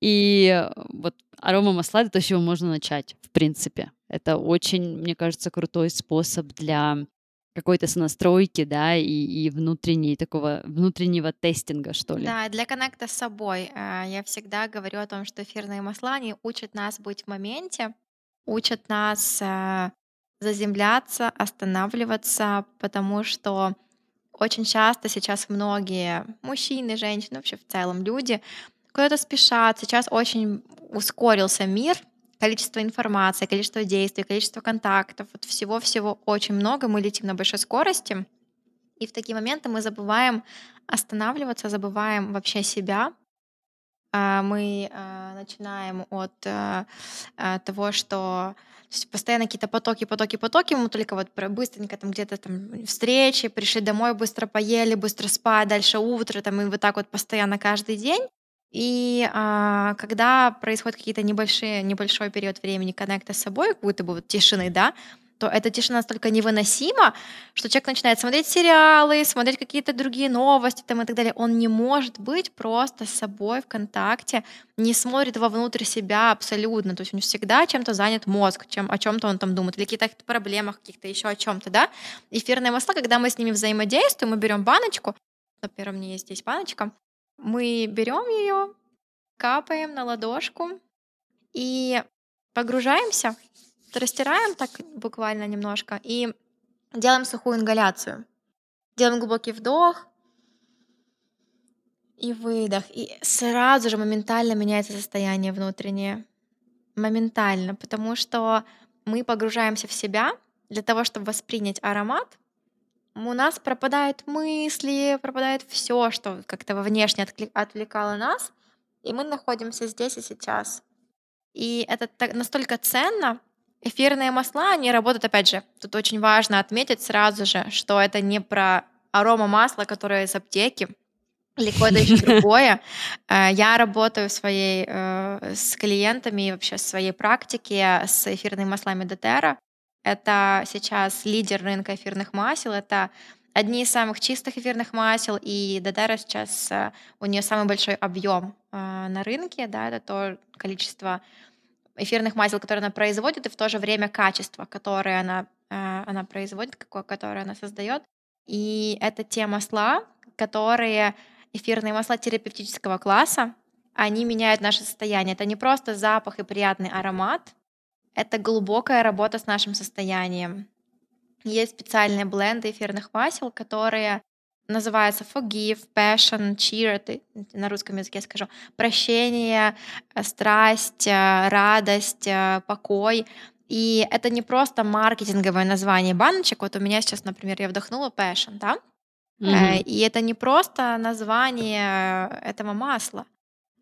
И вот арома масла это то, с чего можно начать, в принципе. Это очень, мне кажется, крутой способ для какой-то сонастройки, да, и, и внутренней такого внутреннего тестинга, что ли. Да, для коннекта с собой. э, Я всегда говорю о том, что эфирные масла, они учат нас быть в моменте, учат нас э, заземляться, останавливаться, потому что очень часто сейчас многие мужчины, женщины, вообще в целом люди куда-то спешат. Сейчас очень ускорился мир, количество информации, количество действий, количество контактов, вот всего-всего очень много, мы летим на большой скорости, и в такие моменты мы забываем останавливаться, забываем вообще себя. А, Мы а, начинаем от а, а, того, что постоянно какие-то потоки, потоки, потоки, мы только вот быстренько там где-то там встречи, пришли домой, быстро поели, быстро спать, дальше утро, там и вот так вот постоянно каждый день. И а, когда происходят какие-то небольшие, небольшой период времени коннекта с собой, как будто бы вот тишины, да, то эта тишина настолько невыносима, что человек начинает смотреть сериалы, смотреть какие-то другие новости там, и так далее. Он не может быть просто с собой в контакте, не смотрит вовнутрь себя абсолютно. То есть он всегда чем-то занят мозг, чем, о чем-то он там думает, или каких-то проблемах, каких-то еще о чем-то, да. Эфирные масла, когда мы с ними взаимодействуем, мы берем баночку, например, у меня есть здесь баночка, мы берем ее, капаем на ладошку и погружаемся, растираем так буквально немножко и делаем сухую ингаляцию. Делаем глубокий вдох и выдох. И сразу же моментально меняется состояние внутреннее. Моментально, потому что мы погружаемся в себя для того, чтобы воспринять аромат. У нас пропадают мысли, пропадает все, что как-то во внешне отвлекало нас, и мы находимся здесь и сейчас. И это настолько ценно. Эфирные масла, они работают, опять же, тут очень важно отметить сразу же, что это не про арома масла, которое из аптеки, или какое-то еще другое. Э, Я работаю в своей, э, с клиентами и вообще в своей практике с эфирными маслами Дотера. Это сейчас лидер рынка эфирных масел. Это одни из самых чистых эфирных масел, и Дотера сейчас э, у нее самый большой объем э, на рынке, да, это то количество эфирных масел, которые она производит, и в то же время качество, которое она, э, она производит, какое, которое она создает. И это те масла, которые эфирные масла терапевтического класса, они меняют наше состояние. Это не просто запах и приятный аромат, это глубокая работа с нашим состоянием. Есть специальные бленды эфирных масел, которые называются Forgive, Passion, Cheer, это на русском языке скажу, прощение, э, страсть, э, радость, э, покой. И это не просто маркетинговое название баночек. Вот у меня сейчас, например, я вдохнула Passion, да? Мгм. И это не просто название этого масла,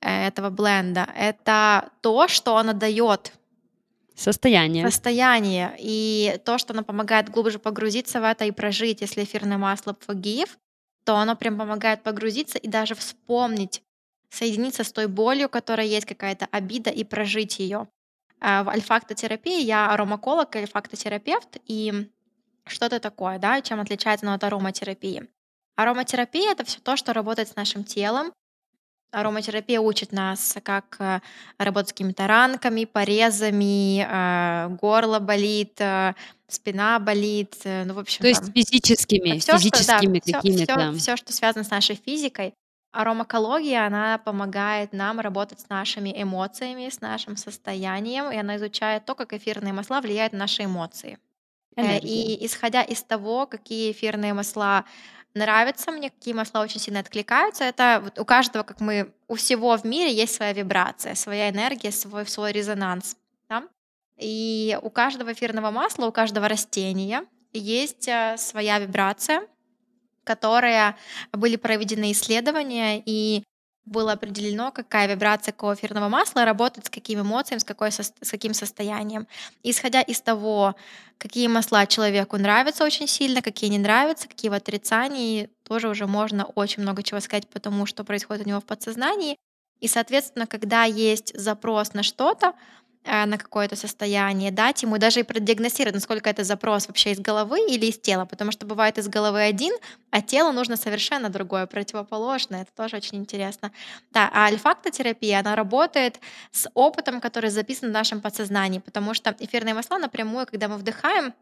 этого бленда. Это то, что оно дает Состояние. состояние и то, что оно помогает глубже погрузиться в это и прожить. Если эфирное масло Forgive, то оно прям помогает погрузиться и даже вспомнить, соединиться с той болью, которая есть, какая-то обида, и прожить ее. В альфактотерапии я аромаколог альфактотерапевт, и что это такое, да, чем отличается оно от ароматерапии? Ароматерапия — это все то, что работает с нашим телом. Ароматерапия учит нас, как э, работать с какими-то ранками, порезами, э, горло болит, э, спина болит, э, ну, в общем, То есть там физическими, все, что, да, физическими все, какими-то. все, все, что связано с нашей физикой. Аромакология, она помогает нам работать с нашими эмоциями, с нашим состоянием, и она изучает то, как эфирные масла влияют на наши эмоции. Э, Энергия. И исходя из того, какие эфирные масла нравятся мне, какие масла очень сильно откликаются. Это вот у каждого, как мы, у всего в мире есть своя вибрация, своя энергия, свой, свой резонанс. Да? И у каждого эфирного масла, у каждого растения есть э, своя вибрация, которая были проведены исследования, и было определено, какая вибрация какого масла работает с какими эмоциями, с, какой, с каким состоянием. исходя из того, какие масла человеку нравятся очень сильно, какие не нравятся, какие в отрицании, тоже уже можно очень много чего сказать по тому, что происходит у него в подсознании. И, соответственно, когда есть запрос на что-то, Э, на какое-то состояние, дать ему даже и продиагностировать, насколько это запрос вообще из головы или из тела, потому что бывает из головы один, а телу нужно совершенно другое, противоположное. Это тоже очень интересно. Да, а альфактотерапия, она работает с опытом, который записан в нашем подсознании, потому что эфирные масла напрямую, когда мы вдыхаем,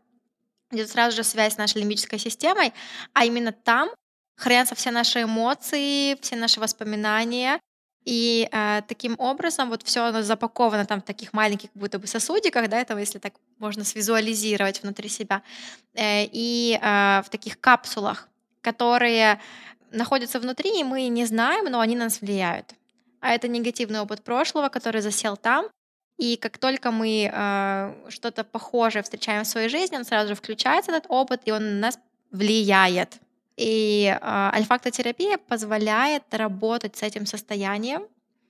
идет сразу же связь с нашей лимбической системой, а именно там хранятся все наши эмоции, все наши воспоминания, и э, таким образом вот все оно запаковано там в таких маленьких как будто бы сосудиках, да, этого, если так можно свизуализировать внутри себя, э, и э, в таких капсулах, которые находятся внутри, и мы не знаем, но они на нас влияют. А это негативный опыт прошлого, который засел там, и как только мы э, что-то похожее встречаем в своей жизни, он сразу же включается этот опыт, и он на нас влияет. И э, альфактотерапия позволяет работать с этим состоянием.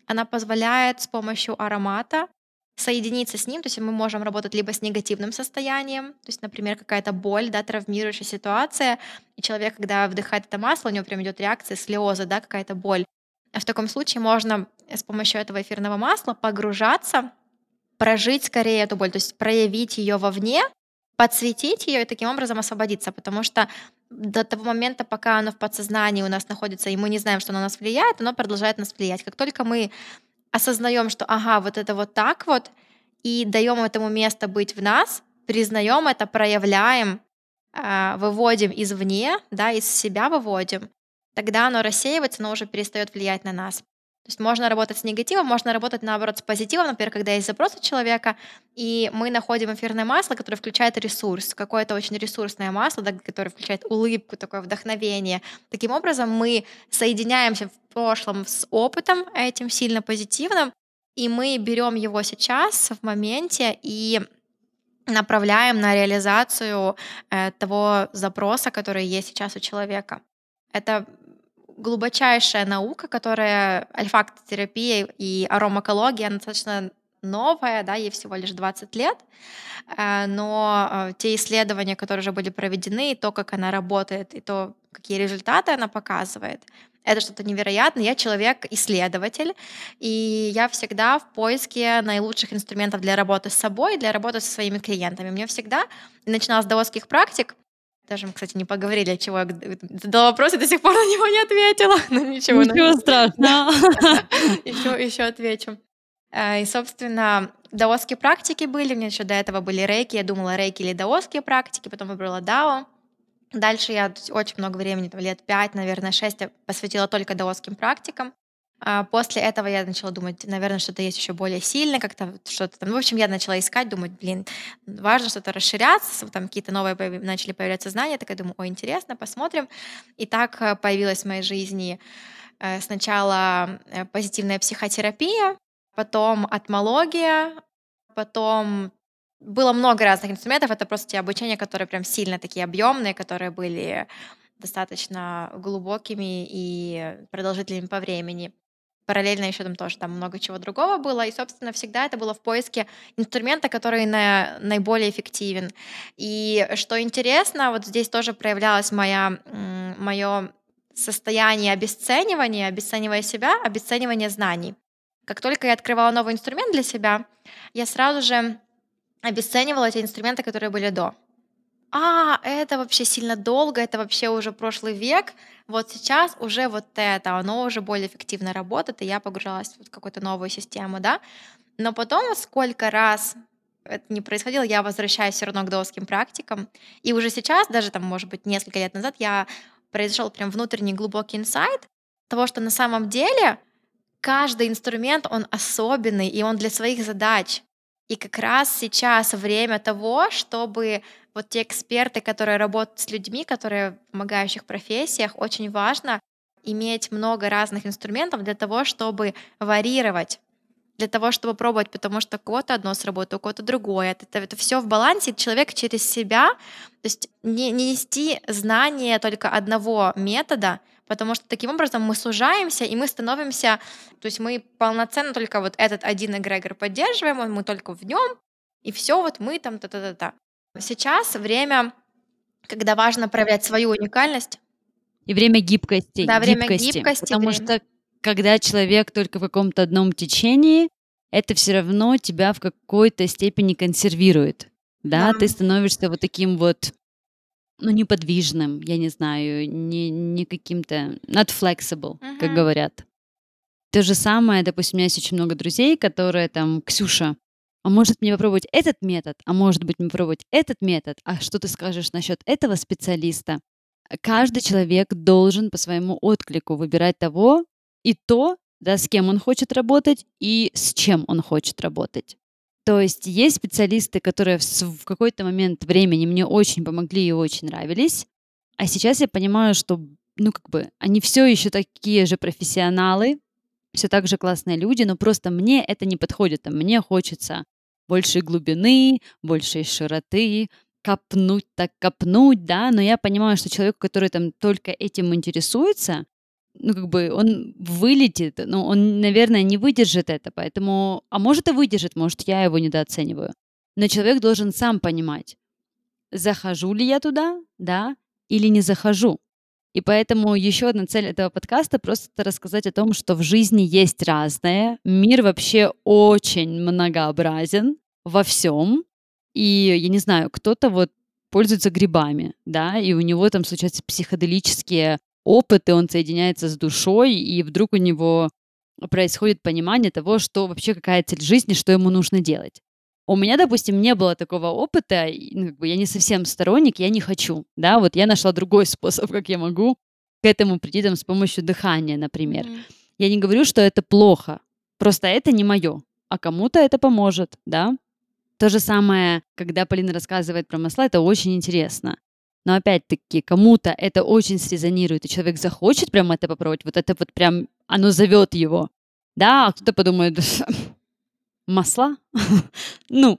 Она позволяет с помощью аромата соединиться с ним, то есть мы можем работать либо с негативным состоянием, то есть, например, какая-то боль, да, травмирующая ситуация, и человек, когда вдыхает это масло, у него прям идет реакция слезы, да, какая-то боль. А в таком случае можно с помощью этого эфирного масла погружаться, прожить скорее эту боль, то есть проявить ее вовне, подсветить ее и таким образом освободиться, потому что до того момента, пока оно в подсознании у нас находится, и мы не знаем, что оно на нас влияет, оно продолжает нас влиять. Как только мы осознаем, что ага, вот это вот так вот, и даем этому место быть в нас, признаем это, проявляем, а, выводим извне, да, из себя выводим, тогда оно рассеивается, но уже перестает влиять на нас. То есть можно работать с негативом, можно работать, наоборот, с позитивом, например, когда есть запрос у человека, и мы находим эфирное масло, которое включает ресурс, какое-то очень ресурсное масло, да, которое включает улыбку, такое вдохновение. Таким образом, мы соединяемся в прошлом с опытом этим сильно позитивным, и мы берем его сейчас в моменте и направляем на реализацию э, того запроса, который есть сейчас у человека. Это глубочайшая наука, которая альфактотерапия и аромакология, она достаточно новая, да, ей всего лишь 20 лет, э, но э, те исследования, которые уже были проведены, и то, как она работает, и то, какие результаты она показывает, это что-то невероятное. Я человек-исследователь, и я всегда в поиске наилучших инструментов для работы с собой, для работы со своими клиентами. Мне всегда, начиная с даосских практик, даже мы, кстати, не поговорили, от чего я задала вопрос и до сих пор на него не ответила. Ну ничего. Ничего страшного. Еще, еще отвечу. Э, и, собственно, даосские практики были. У меня еще до этого были рейки. Я думала, рейки или даосские практики. Потом выбрала дао. Дальше я очень много времени, там, лет пять, наверное, шесть посвятила только даосским практикам. А после этого я начала думать, наверное, что-то есть еще более сильное, как-то что-то там. В общем, я начала искать, думать, блин, важно что-то расширяться, там какие-то новые начали появляться знания, я думаю, о, интересно, посмотрим. И так э, появилась в моей жизни э, сначала э, позитивная психотерапия, потом атмология, потом было много разных инструментов. Это просто те обучения, которые прям сильно такие объемные, которые были достаточно глубокими и продолжительными по времени. Параллельно еще там тоже там много чего другого было. И, собственно, всегда это было в поиске инструмента, который на, наиболее эффективен. И что интересно, вот здесь тоже проявлялось моя, мое состояние обесценивания, обесценивая себя, обесценивание знаний. Как только я открывала новый инструмент для себя, я сразу же обесценивала эти инструменты, которые были до а, это вообще сильно долго, это вообще уже прошлый век, вот сейчас уже вот это, оно уже более эффективно работает, и я погружалась в какую-то новую систему, да. Но потом, сколько раз это не происходило, я возвращаюсь все равно к даосским практикам. И уже сейчас, даже там, может быть, несколько лет назад, я произошел прям внутренний глубокий инсайт того, что на самом деле каждый инструмент, он особенный, и он для своих задач. И как раз сейчас время того, чтобы вот те эксперты, которые работают с людьми, которые в помогающих профессиях, очень важно иметь много разных инструментов для того, чтобы варьировать для того, чтобы пробовать, потому что у кого-то одно сработает, у кого-то другое. Это, это все в балансе. Человек через себя, то есть не, не нести знания только одного метода, потому что таким образом мы сужаемся, и мы становимся, то есть мы полноценно только вот этот один эгрегор поддерживаем, мы только в нем, и все вот мы там та-та-та-та. Сейчас время, когда важно проявлять свою уникальность. И время гибкости. Да, время гибкости. гибкости потому время... что когда человек только в каком-то одном течении, это все равно тебя в какой-то степени консервирует. Да, да. ты становишься вот таким вот ну, неподвижным, я не знаю, не, не каким-то not flexible, uh-huh. как говорят. То же самое, допустим, у меня есть очень много друзей, которые там, Ксюша, а может мне попробовать этот метод, а может быть мне попробовать этот метод, а что ты скажешь насчет этого специалиста? Каждый человек должен по своему отклику выбирать того и то, да, с кем он хочет работать и с чем он хочет работать. То есть есть специалисты, которые в какой-то момент времени мне очень помогли и очень нравились, а сейчас я понимаю, что, ну, как бы, они все еще такие же профессионалы, все так же классные люди, но просто мне это не подходит. А мне хочется большей глубины, большей широты, копнуть так копнуть, да, но я понимаю, что человек, который там только этим интересуется, ну, как бы он вылетит, но он, наверное, не выдержит это, поэтому... А может и выдержит, может, я его недооцениваю. Но человек должен сам понимать, захожу ли я туда, да, или не захожу. И поэтому еще одна цель этого подкаста просто рассказать о том, что в жизни есть разное, мир вообще очень многообразен во всем. И я не знаю, кто-то вот пользуется грибами, да, и у него там случаются психоделические опыт, и он соединяется с душой, и вдруг у него происходит понимание того, что вообще какая цель жизни, что ему нужно делать. У меня, допустим, не было такого опыта, ну, как бы я не совсем сторонник, я не хочу, да, вот я нашла другой способ, как я могу к этому прийти там с помощью дыхания, например. Mm-hmm. Я не говорю, что это плохо, просто это не мое, а кому-то это поможет, да. То же самое, когда Полина рассказывает про масла, это очень интересно. Но опять-таки, кому-то это очень срезонирует, и человек захочет прям это попробовать, вот это вот прям, оно зовет его. Да, а кто-то подумает, масла? ну,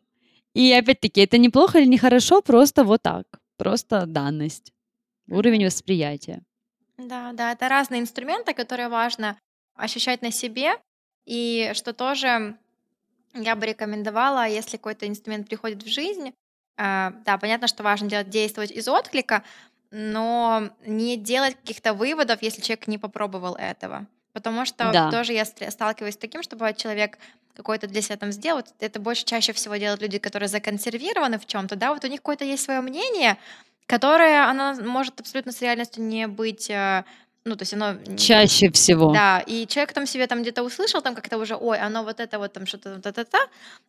и опять-таки, это неплохо или нехорошо, просто вот так, просто данность, уровень восприятия. Да, да, это разные инструменты, которые важно ощущать на себе, и что тоже я бы рекомендовала, если какой-то инструмент приходит в жизнь, да, понятно, что важно делать, действовать из отклика, но не делать каких-то выводов, если человек не попробовал этого. Потому что да. тоже я сталкиваюсь с таким, что бывает человек какой-то для себя там сделал, это больше чаще всего делают люди, которые законсервированы в чем-то, да, вот у них какое-то есть свое мнение, которое, оно может абсолютно с реальностью не быть э, ну, то есть оно... Чаще всего. Да, и человек там себе там где-то услышал, там как-то уже, ой, оно вот это вот там что-то та-та-та,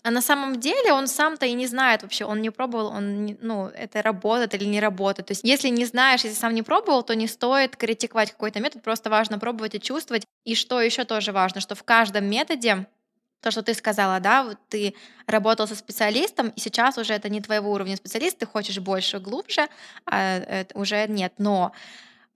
а на самом деле он сам-то и не знает вообще, он не пробовал, он, не, ну, это работает или не работает. То есть если не знаешь, если сам не пробовал, то не стоит критиковать какой-то метод, просто важно пробовать и чувствовать. И что еще тоже важно, что в каждом методе то, что ты сказала, да, вот ты работал со специалистом, и сейчас уже это не твоего уровня специалист, ты хочешь больше, глубже, а это уже нет. Но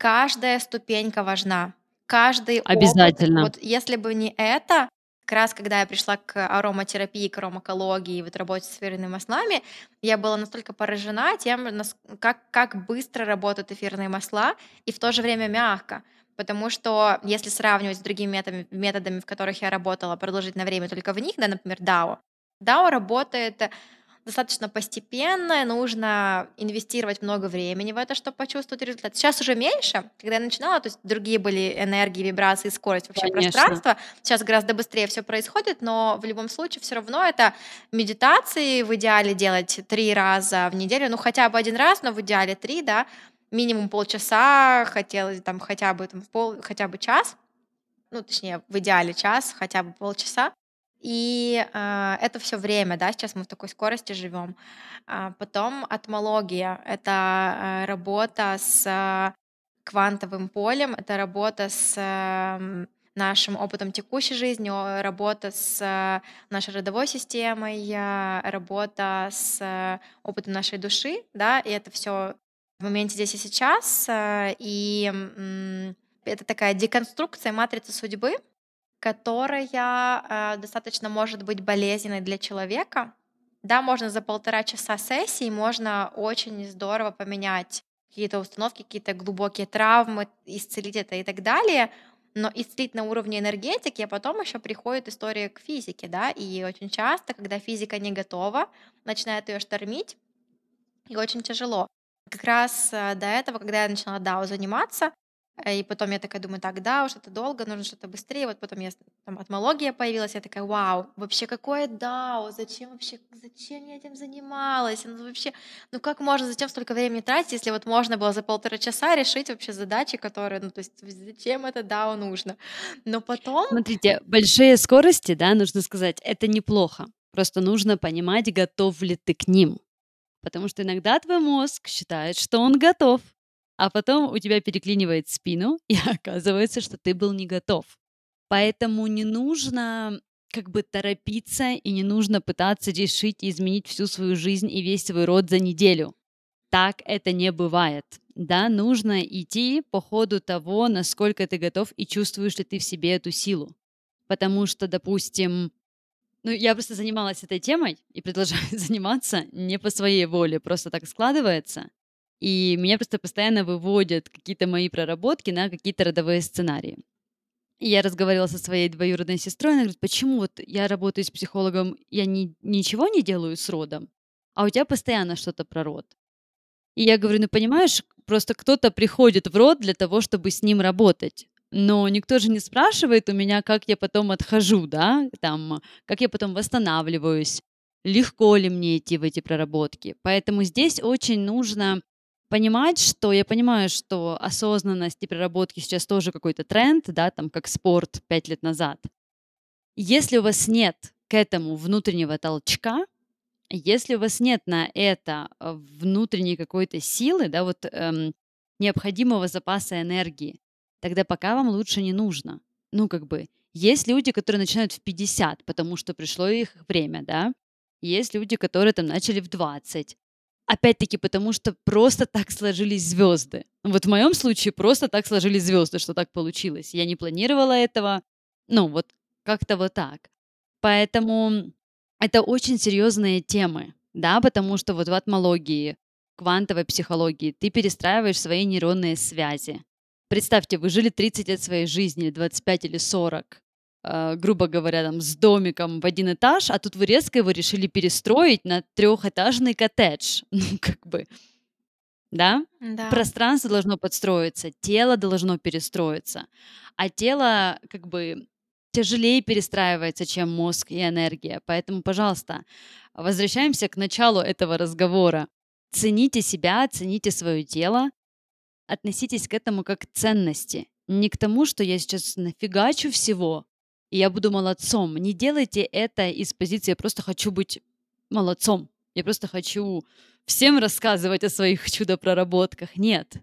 каждая ступенька важна. Каждый Обязательно. Опыт. Вот если бы не это, как раз когда я пришла к ароматерапии, к аромакологии, вот работе с эфирными маслами, я была настолько поражена тем, как, как быстро работают эфирные масла и в то же время мягко. Потому что если сравнивать с другими методами, методами в которых я работала продолжительное время только в них, да, например, DAO, DAO работает достаточно постепенно, нужно инвестировать много времени в это, чтобы почувствовать результат. Сейчас уже меньше. Когда я начинала, то есть другие были энергии, вибрации, скорость вообще Конечно. пространства. Сейчас гораздо быстрее все происходит, но в любом случае все равно это медитации в идеале делать три раза в неделю, ну хотя бы один раз, но в идеале три, да, минимум полчаса, хотелось там хотя бы там пол, хотя бы час, ну точнее в идеале час, хотя бы полчаса. И э, это все время, да, сейчас мы в такой скорости живем. А потом атмология — это э, работа с э, квантовым полем, это работа с э, нашим опытом текущей жизни, работа с нашей родовой системой, работа с опытом нашей души, да, и это все в моменте здесь и сейчас, и это такая деконструкция матрицы судьбы, которая достаточно может быть болезненной для человека. Да, можно за полтора часа сессии, можно очень здорово поменять какие-то установки, какие-то глубокие травмы, исцелить это и так далее — но исцелить на уровне энергетики, а потом еще приходит история к физике, да, и очень часто, когда физика не готова, начинает ее штормить, и очень тяжело. Как раз э, до этого, когда я начала DAO заниматься, Э, и потом я такая думаю, так, да, уж это долго, нужно что-то быстрее. Вот потом я там атмология появилась, я такая, вау, вообще какое дао, зачем вообще, зачем я этим занималась? Ну вообще, ну как можно, зачем столько времени тратить, если вот можно было за полтора часа решить вообще задачи, которые, ну то есть зачем это дао нужно? Но потом... Смотрите, большие скорости, да, нужно сказать, это неплохо. Просто нужно понимать, готов ли ты к ним. Потому что иногда твой мозг считает, что он готов, а потом у тебя переклинивает спину, и оказывается, что ты был не готов. Поэтому не нужно как бы торопиться и не нужно пытаться решить и изменить всю свою жизнь и весь свой род за неделю. Так это не бывает. Да, нужно идти по ходу того, насколько ты готов и чувствуешь ли ты в себе эту силу. Потому что, допустим, ну, я просто занималась этой темой и продолжаю заниматься не по своей воле, просто так складывается. И меня просто постоянно выводят какие-то мои проработки на какие-то родовые сценарии. И я разговаривала со своей двоюродной сестрой, она говорит, почему вот я работаю с психологом, я ни, ничего не делаю с родом, а у тебя постоянно что-то про род. И я говорю, ну понимаешь, просто кто-то приходит в род для того, чтобы с ним работать. Но никто же не спрашивает у меня, как я потом отхожу, да, там, как я потом восстанавливаюсь, легко ли мне идти в эти проработки. Поэтому здесь очень нужно понимать, что я понимаю, что осознанность и проработки сейчас тоже какой-то тренд, да, там как спорт пять лет назад. Если у вас нет к этому внутреннего толчка, если у вас нет на это э, внутренней какой-то силы, да, вот эм, необходимого запаса энергии, тогда пока вам лучше не нужно. Ну, как бы, есть люди, которые начинают в 50, потому что пришло их время, да, есть люди, которые там начали в 20, Опять-таки, потому что просто так сложились звезды. Вот в моем случае просто так сложились звезды, что так получилось. Я не планировала этого. Ну, вот как-то вот так. Поэтому это очень серьезные темы, да, потому что вот в атмологии, квантовой психологии ты перестраиваешь свои нейронные связи. Представьте, вы жили 30 лет своей жизни, или 25 или 40, э, грубо говоря, там, с домиком в один этаж, а тут вы резко его решили перестроить на трехэтажный коттедж. Ну, как бы, да? Да. Пространство должно подстроиться, тело должно перестроиться. А тело, как бы, тяжелее перестраивается, чем мозг и энергия. Поэтому, пожалуйста, возвращаемся к началу этого разговора. Цените себя, цените свое тело, относитесь к этому как к ценности. Не к тому, что я сейчас нафигачу всего, и я буду молодцом. Не делайте это из позиции «я просто хочу быть молодцом». Я просто хочу всем рассказывать о своих чудо-проработках. Нет.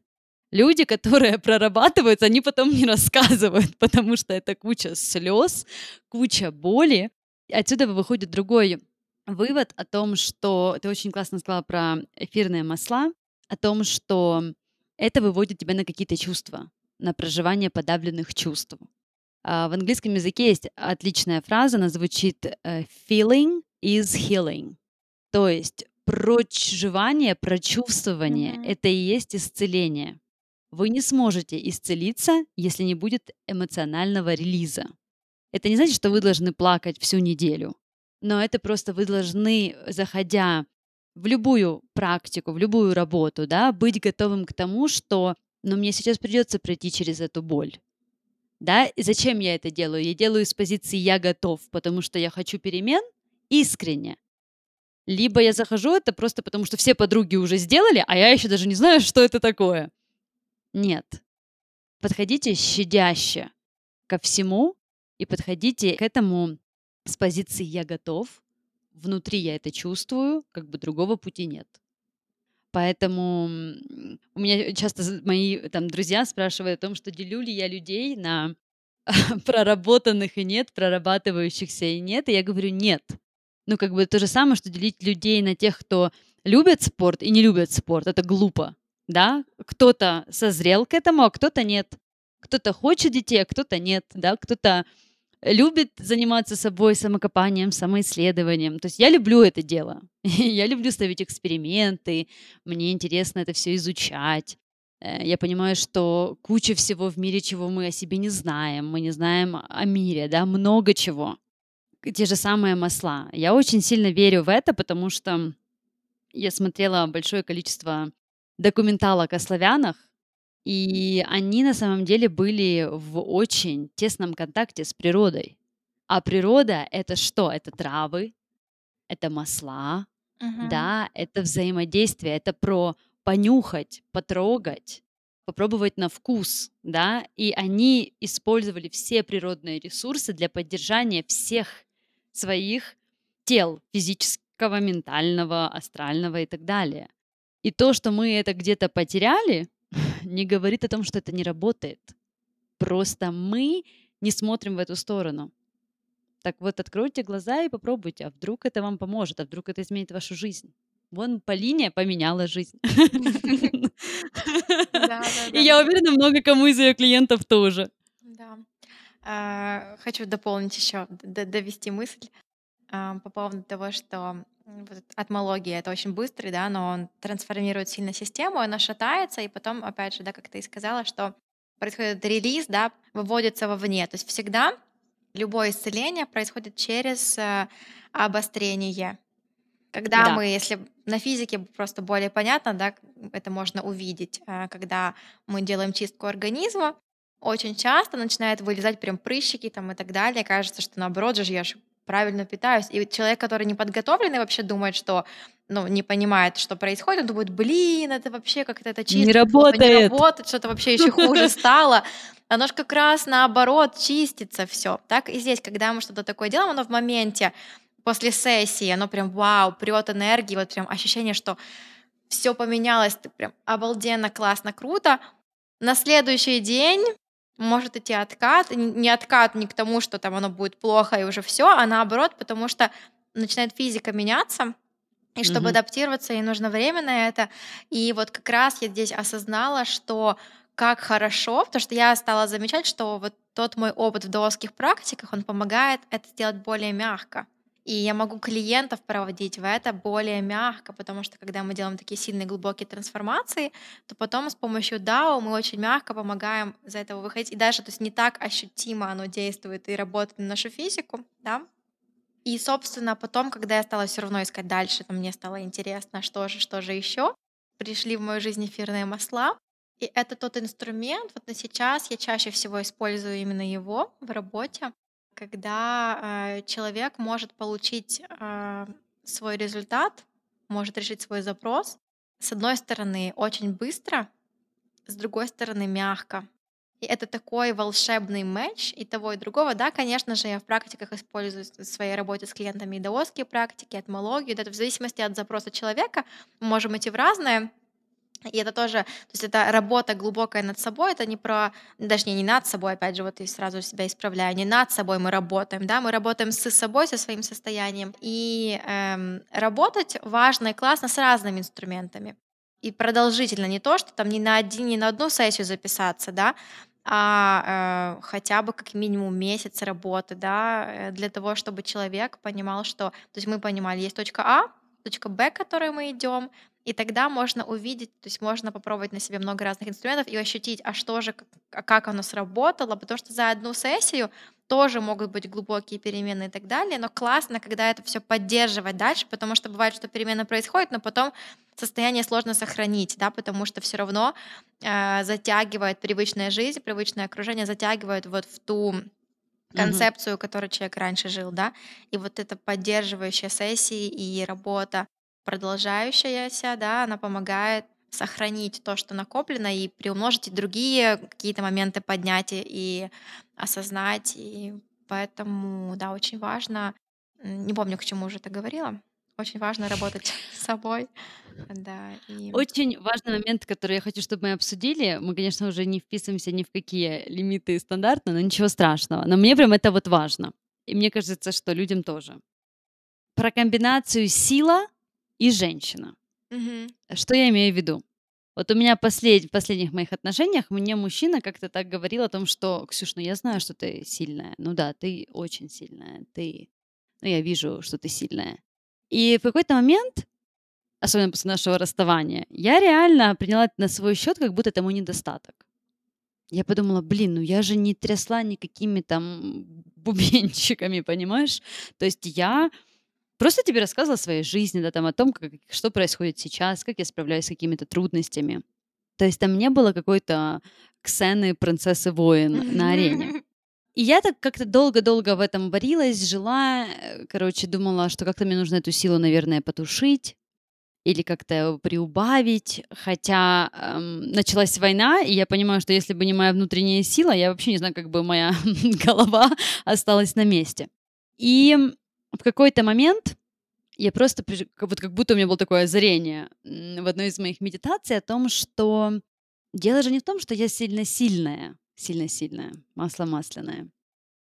Люди, которые прорабатываются, они потом не рассказывают, потому что это куча слез, куча боли. Отсюда выходит другой вывод о том, что ты очень классно сказала про эфирные масла, о том, что это выводит тебя на какие-то чувства, на проживание подавленных чувств. А, в английском языке есть отличная фраза, она звучит э, «feeling is healing». То есть проживание, прочувствование mm-hmm. — это и есть исцеление. Вы не сможете исцелиться, если не будет эмоционального релиза. Это не значит, что вы должны плакать всю неделю, но это просто вы должны, заходя в любую практику, в любую работу, да, быть готовым к тому, что ну, мне сейчас придется пройти через эту боль да, и зачем я это делаю? Я делаю из позиции «я готов», потому что я хочу перемен искренне. Либо я захожу это просто потому, что все подруги уже сделали, а я еще даже не знаю, что это такое. Нет. Подходите щадяще ко всему и подходите к этому с позиции «я готов», внутри я это чувствую, как бы другого пути нет. Поэтому у меня часто мои там друзья спрашивают о том, что делю ли я людей на проработанных и нет, прорабатывающихся и нет. И я говорю, нет. Ну, как бы то же самое, что делить людей на тех, кто любит спорт и не любит спорт. Это глупо, да? Кто-то созрел к этому, а кто-то нет. Кто-то хочет детей, а кто-то нет, да? Кто-то любит заниматься собой, самокопанием, самоисследованием. То есть я люблю это дело. я люблю ставить эксперименты, мне интересно это все изучать. Э, я понимаю, что куча всего в мире, чего мы о себе не знаем. Мы не знаем о мире, да, много чего. Те же самые масла. Я очень сильно верю в это, потому что я смотрела большое количество документалок о славянах, и они на самом деле были в очень тесном контакте с природой. А природа это что? Это травы, это масла, Мгм. да, это взаимодействие, это про понюхать, потрогать, попробовать на вкус, да, и они использовали все природные ресурсы для поддержания всех своих тел физического, ментального, астрального и так далее. И то, что мы это где-то потеряли, не говорит о том, что это не работает. Просто мы не смотрим в эту сторону. Так вот, откройте глаза и попробуйте, а вдруг это вам поможет, а вдруг это изменит вашу жизнь. Вон Полине поменяла жизнь. И я уверена, много кому из ее клиентов тоже. Да. А, хочу дополнить еще, довести мысль а, по поводу того, что вот атмология это очень быстрый, да, но он трансформирует сильно систему, она шатается, и потом, опять же, да, как ты и сказала, что происходит релиз, да, выводится вовне. То есть всегда любое исцеление происходит через э, обострение. Когда Да. мы, если на физике просто более понятно, да, это можно увидеть, э, когда мы делаем чистку организма, очень часто начинает вылезать прям прыщики там и так далее. Кажется, что наоборот же я же правильно питаюсь. И человек, который не подготовленный, вообще думает, что ну, не понимает, что происходит, он думает, блин, это вообще как-то это чисто. Не работает. Не работает, что-то вообще еще хуже стало. Оно же как раз наоборот чистится все. Так и здесь, когда мы что-то такое делаем, оно в моменте после сессии, оно прям вау, прет энергии, вот прям ощущение, что все поменялось, ты прям обалденно, классно, круто. На следующий день может идти откат, не откат не к тому, что там оно будет плохо и уже все, а наоборот, потому что начинает физика меняться, и чтобы Мгм. адаптироваться, ей нужно время на это. И вот как раз я здесь осознала, что как хорошо, потому что я стала замечать, что вот тот мой опыт в даосских практиках, он помогает это сделать более мягко. И я могу клиентов проводить в это более мягко, потому что когда мы делаем такие сильные глубокие трансформации, то потом с помощью DAO мы очень мягко помогаем из этого выходить. И даже то есть не так ощутимо оно действует и работает на нашу физику, да. И, собственно, потом, когда я стала все равно искать дальше, то мне стало интересно, что же, что же еще, пришли в мою жизнь эфирные масла. И это тот инструмент, вот на сейчас я чаще всего использую именно его в работе, когда э, человек может получить э, свой результат, может решить свой запрос, с одной стороны, очень быстро, с другой стороны, мягко. И это такой волшебный матч и того, и другого. Да, конечно же, я в практиках использую в своей работе с клиентами и практики, этмологию. Это в зависимости от запроса человека. Мы можем идти в разные. И это тоже, то есть это работа глубокая над собой, это не про, даже не, над собой, опять же, вот и сразу себя исправляю, не над собой мы работаем, да, мы работаем с собой, со своим состоянием. И эм, работать важно и классно с разными инструментами. И продолжительно, не то, что там не на, один, не на одну сессию записаться, да, а э, хотя бы как минимум месяц работы, да, э, для того, чтобы человек понимал, что, то есть мы понимали, есть точка А, точка Б, к которой мы идем, и тогда можно увидеть, то есть можно попробовать на себе много разных инструментов и ощутить, а что же, как, как оно сработало, потому что за одну сессию тоже могут быть глубокие перемены и так далее, но классно, когда это все поддерживать дальше, потому что бывает, что перемены происходят, но потом состояние сложно сохранить, да, потому что все равно э, затягивает привычная жизнь, привычное окружение затягивает вот в ту концепцию, угу. которой человек раньше жил, да, и вот эта поддерживающая сессии и работа продолжающаяся, да, она помогает сохранить то, что накоплено, и приумножить и другие какие-то моменты поднятия и осознать. И поэтому, да, очень важно. Не помню, к чему уже это говорила. очень важно работать с собой. Да, и... Очень важный момент, который я хочу, чтобы мы обсудили. Мы, конечно, уже не вписываемся ни в какие лимиты стандартно, но ничего страшного. Но мне прям это вот важно. И мне кажется, что людям тоже. Про комбинацию сила и женщина. Мгм. Что я имею в виду? Вот у меня послед... в последних моих отношениях мне мужчина как-то так говорил о том, что, Ксюш, ну я знаю, что ты сильная. Ну да, ты очень сильная. Ты... Ну я вижу, что ты сильная. И в какой-то момент, особенно после нашего расставания, я реально приняла это на свой счет, как будто это мой недостаток. Я подумала, блин, ну я же не трясла никакими там бубенчиками, понимаешь? То есть я просто тебе рассказывала о своей жизни, да, там о том, как, что происходит сейчас, как я справляюсь с какими-то трудностями. То есть там не было какой-то Ксены, принцессы воин на арене. И я так как-то долго-долго в этом варилась, жила, э, короче, думала, что как-то мне нужно эту силу, наверное, потушить или как-то приубавить. Хотя эм, началась война, и я понимаю, что если бы не моя внутренняя сила, я вообще не знаю, как бы моя голова осталась на месте. И в какой-то момент я просто, вот как будто у меня было такое озарение в одной из моих медитаций о том, что дело же не в том, что я сильно-сильная, сильно-сильная, масло масляное,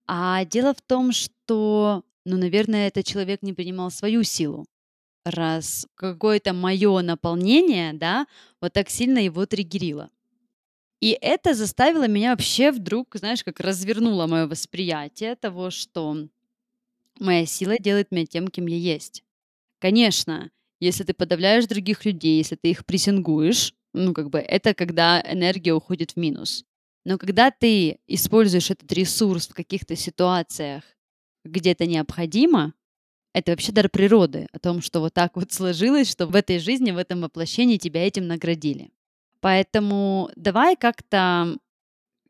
а дело в том, что, ну, наверное, этот человек не принимал свою силу, раз какое-то мое наполнение, да, вот так сильно его триггерило. И это заставило меня вообще вдруг, знаешь, как развернуло мое восприятие того, что моя сила делает меня тем, кем я есть. Конечно, если ты подавляешь других людей, если ты их прессингуешь, ну, как бы, это когда энергия уходит в минус. Но когда ты используешь этот ресурс в каких-то ситуациях, где это необходимо, это вообще дар природы, о том, что вот так вот сложилось, что в этой жизни, в этом воплощении тебя этим наградили. Поэтому давай как-то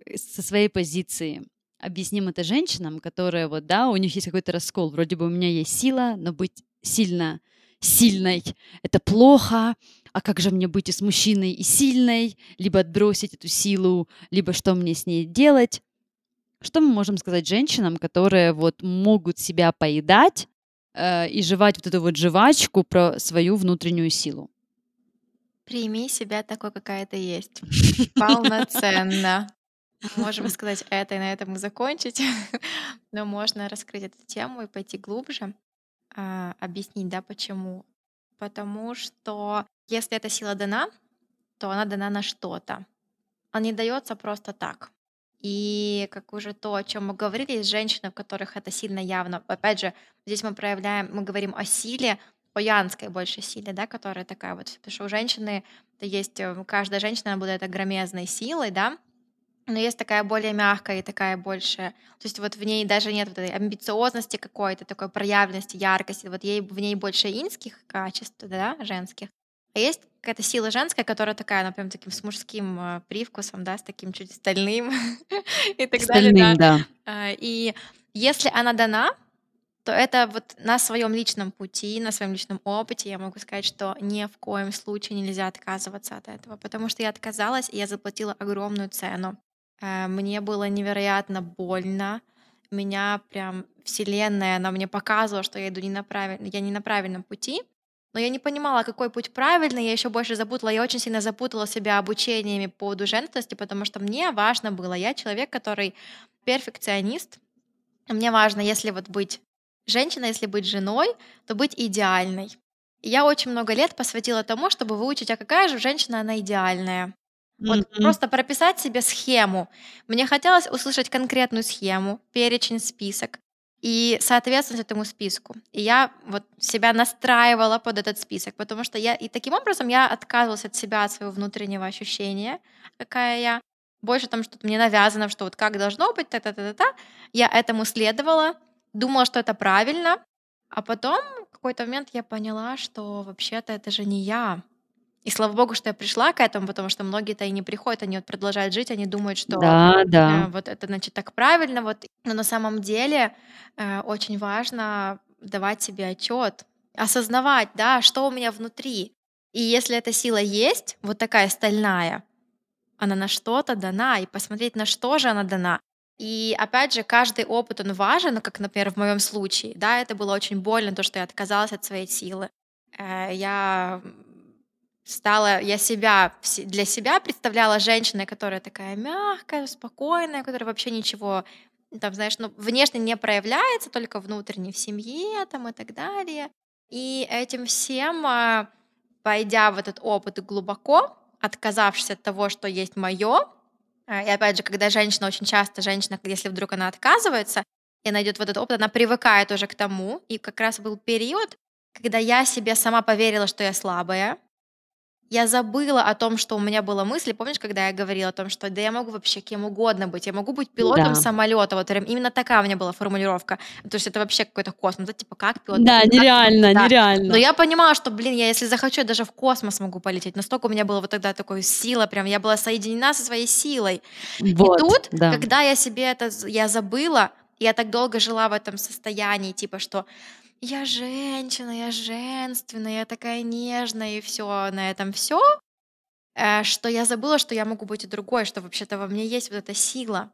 э, со своей позиции объясним это женщинам, которые вот, да, у них есть какой-то раскол. Вроде бы у меня есть сила, но быть сильно сильной — это плохо, а как же мне быть и с мужчиной, и сильной, либо отбросить эту силу, либо что мне с ней делать. Что мы можем сказать женщинам, которые вот могут себя поедать э, и жевать вот эту вот жвачку про свою внутреннюю силу? Прими себя такой, какая ты есть. Полноценно. Можем сказать это и на этом и закончить. Но можно раскрыть эту тему и пойти глубже, а, объяснить, да, почему. Потому что если эта сила дана, то она дана на что-то. Она не дается просто так. И как уже то, о чем мы говорили, есть женщины, в которых это сильно явно. Опять же, здесь мы проявляем, мы говорим о силе, о янской большей силе, да, которая такая вот, потому что у женщины это есть, э, каждая женщина она будет громезной силой, да, но есть такая более мягкая и такая больше, то есть вот в ней даже нет вот этой амбициозности какой-то, такой проявленности, яркости, вот ей, в ней больше инских качеств, да, женских. А есть какая-то сила женская, которая такая, например, таким с мужским э, привкусом, да, с таким чуть стальным и так далее, Стальным, да. да. А, И если она дана, то это вот на своем личном пути, на своем личном опыте я могу сказать, что ни в коем случае нельзя отказываться от этого, потому что я отказалась, и я заплатила огромную цену. Э, Мне было невероятно больно. Меня прям вселенная, она мне показывала, что я иду не на правиль... я не на правильном пути. Но я не понимала, какой путь правильный, я еще больше запутала. Я очень сильно запутала себя обучениями по поводу женственности, потому что мне важно было. Я человек, который перфекционист. Мне важно, если вот быть женщиной, если быть женой, то быть идеальной. Я очень много лет посвятила тому, чтобы выучить, а какая же женщина она идеальная. Вот Мгм. просто прописать себе схему. Мне хотелось услышать конкретную схему, перечень, список и соответствовать этому списку. И я вот себя настраивала под этот список, потому что я и таким образом я отказывалась от себя, от своего внутреннего ощущения, какая я. Больше там что-то мне навязано, что вот как должно быть, та-та-та-та. Я этому следовала, думала, что это правильно, а потом в какой-то момент я поняла, что вообще-то это же не я. И слава богу, что я пришла к этому, потому что многие-то и не приходят, они вот продолжают жить, они думают, что Да, э, да. вот это значит так правильно, вот. Но на самом деле э, очень важно давать себе отчет, осознавать, да, что у меня внутри. И если эта сила есть, вот такая стальная, она на что-то дана, и посмотреть, на что же она дана. И опять же, каждый опыт, он важен, как, например, в моем случае, да, это было очень больно, то, что я отказалась от своей силы. Э, я стала, я себя для себя представляла женщиной, которая такая мягкая, спокойная, которая вообще ничего там, знаешь, ну, внешне не проявляется, только внутренне в семье там и так далее. И этим всем, а, пойдя в этот опыт глубоко, отказавшись от того, что есть мое, а, и опять же, когда женщина, очень часто женщина, если вдруг она отказывается, и она идет в этот опыт, она привыкает уже к тому. И как раз был период, когда я себе сама поверила, что я слабая, я забыла о том, что у меня была мысль. Помнишь, когда я говорила о том, что да я могу вообще кем угодно быть, я могу быть пилотом Да. самолета. Вот прям именно такая у меня была формулировка. То есть это вообще какой-то космос, да, типа как пилот? Да, как- нереально, да. нереально. Но я понимала, что, блин, я если захочу, я даже в космос могу полететь. Настолько у меня была вот тогда такой сила, прям я была соединена со своей силой. Вот, И тут, да. когда я себе это, я забыла, я так долго жила в этом состоянии, типа, что я женщина, я женственная, я такая нежная, и все на этом все, что я забыла, что я могу быть и другой, что вообще-то во мне есть вот эта сила.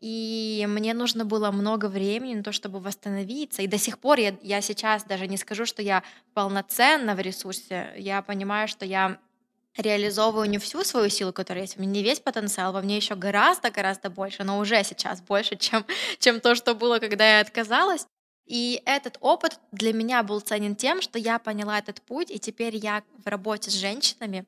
И мне нужно было много времени на то, чтобы восстановиться. И до сих пор я, я сейчас даже не скажу, что я полноценна в ресурсе. Я понимаю, что я реализовываю не всю свою силу, которая есть. У меня не весь потенциал, во мне еще гораздо-гораздо больше, но уже сейчас больше, чем, чем то, что было, когда я отказалась. И этот опыт для меня был ценен тем, что я поняла этот путь, и теперь я в работе с женщинами,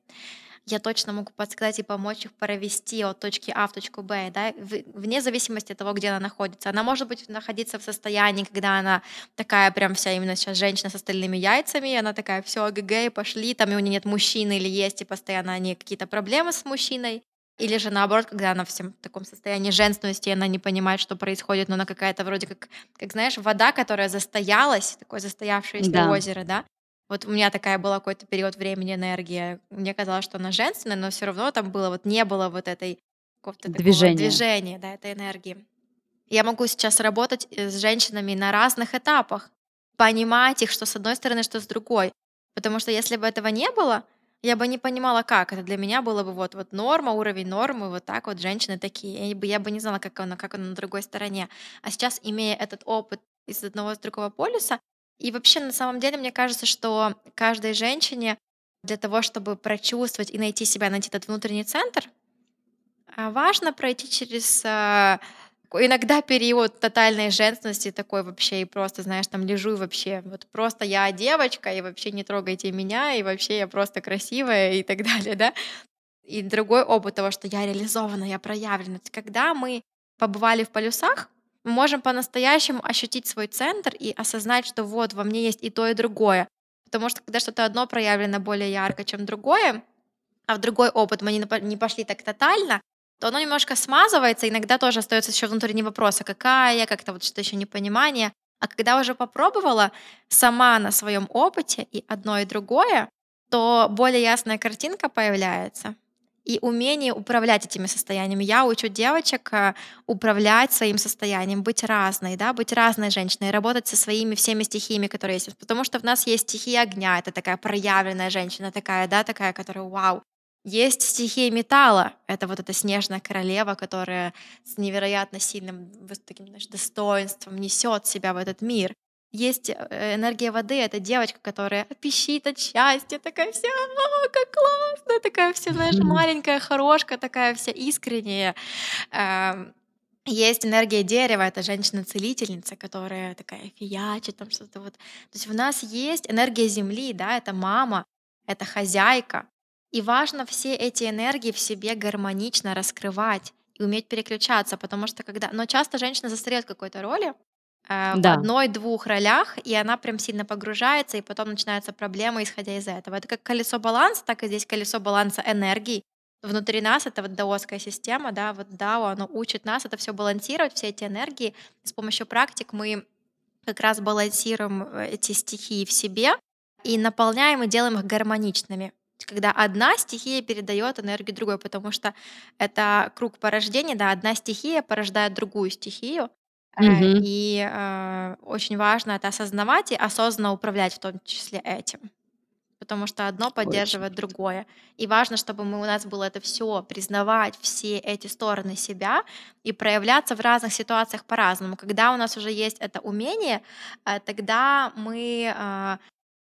я точно могу подсказать и помочь их провести от точки А в точку Б, да, вне зависимости от того, где она находится. Она может быть находиться в состоянии, когда она такая прям вся именно сейчас женщина с остальными яйцами, и она такая, все, ГГ, пошли, там и у нее нет мужчины или есть, и постоянно они какие-то проблемы с мужчиной. Или же наоборот, когда она всем в таком состоянии женственности, и она не понимает, что происходит, но она какая-то вроде как, как знаешь, вода, которая застоялась, такое застоявшееся Да. озеро, да, вот у меня такая была какой-то период времени энергия. Мне казалось, что она женственная, но все равно там было вот не было вот этой какого-то Движения. движения, да, этой энергии. Я могу сейчас работать э, с женщинами на разных этапах, понимать их, что с одной стороны, что с другой. Потому что если бы этого не было, я бы не понимала, как. Это для меня было бы вот, вот норма, уровень нормы, вот так вот женщины такие. Я бы, я бы не знала, как она, как она на другой стороне. А сейчас, имея этот опыт из одного с другого полюса, и вообще, на самом деле, мне кажется, что каждой женщине для того, чтобы прочувствовать и найти себя, найти этот внутренний центр, а, важно пройти через а, иногда период тотальной женственности, такой вообще, и просто, знаешь, там лежу и вообще, вот просто я девочка, и вообще не трогайте меня, и вообще я просто красивая и так далее, да. И другой опыт того, что я реализована, я проявлена. Когда мы побывали в полюсах, мы можем по-настоящему ощутить свой центр и осознать, что вот во мне есть и то, и другое. Потому что когда что-то одно проявлено более ярко, чем другое, а в другой опыт мы не, пошли так тотально, то оно немножко смазывается, иногда тоже остается еще внутренний вопрос, а какая я, как-то вот что-то еще непонимание. А когда уже попробовала сама на своем опыте и одно, и другое, то более ясная картинка появляется и умение управлять этими состояниями. Я учу девочек э, управлять своим состоянием, быть разной, да, быть разной женщиной, работать со своими всеми стихиями, которые есть. Потому что в нас есть стихия огня, это такая проявленная женщина, такая, да, такая, которая вау. Есть стихия металла, это вот эта снежная королева, которая с невероятно сильным вот таким, знаешь, достоинством несет себя в этот мир. Есть э, энергия воды, это девочка, которая пищит от счастья, такая вся, «А, как классно, такая вся, знаешь, маленькая хорошка, такая вся искренняя. Эм, Есть энергия дерева, это женщина-целительница, которая такая фиячит, там что-то вот. То есть в нас есть энергия земли, да, это мама, это хозяйка. И важно все эти энергии в себе гармонично раскрывать и уметь переключаться, потому что когда... Но часто женщина застаёт в какой-то роли, э, в Да. одной-двух ролях, и она прям сильно погружается, и потом начинаются проблемы, исходя из этого. Это как колесо баланса, так и здесь колесо баланса энергий. Внутри нас это вот даосская система, да, вот дао, оно учит нас это все балансировать, все эти энергии. С помощью практик мы как раз балансируем э, эти стихии в себе и наполняем и делаем их гармоничными. Когда одна стихия передает энергию другой, потому что это круг порождения, да, одна стихия порождает другую стихию, Мгм. И э, очень важно это осознавать и осознанно управлять в том числе этим. Потому что одно Очень поддерживает другое. И важно, чтобы мы, у нас было это все, признавать все эти стороны себя и проявляться в разных ситуациях по-разному. Когда у нас уже есть это умение, э, тогда мы э,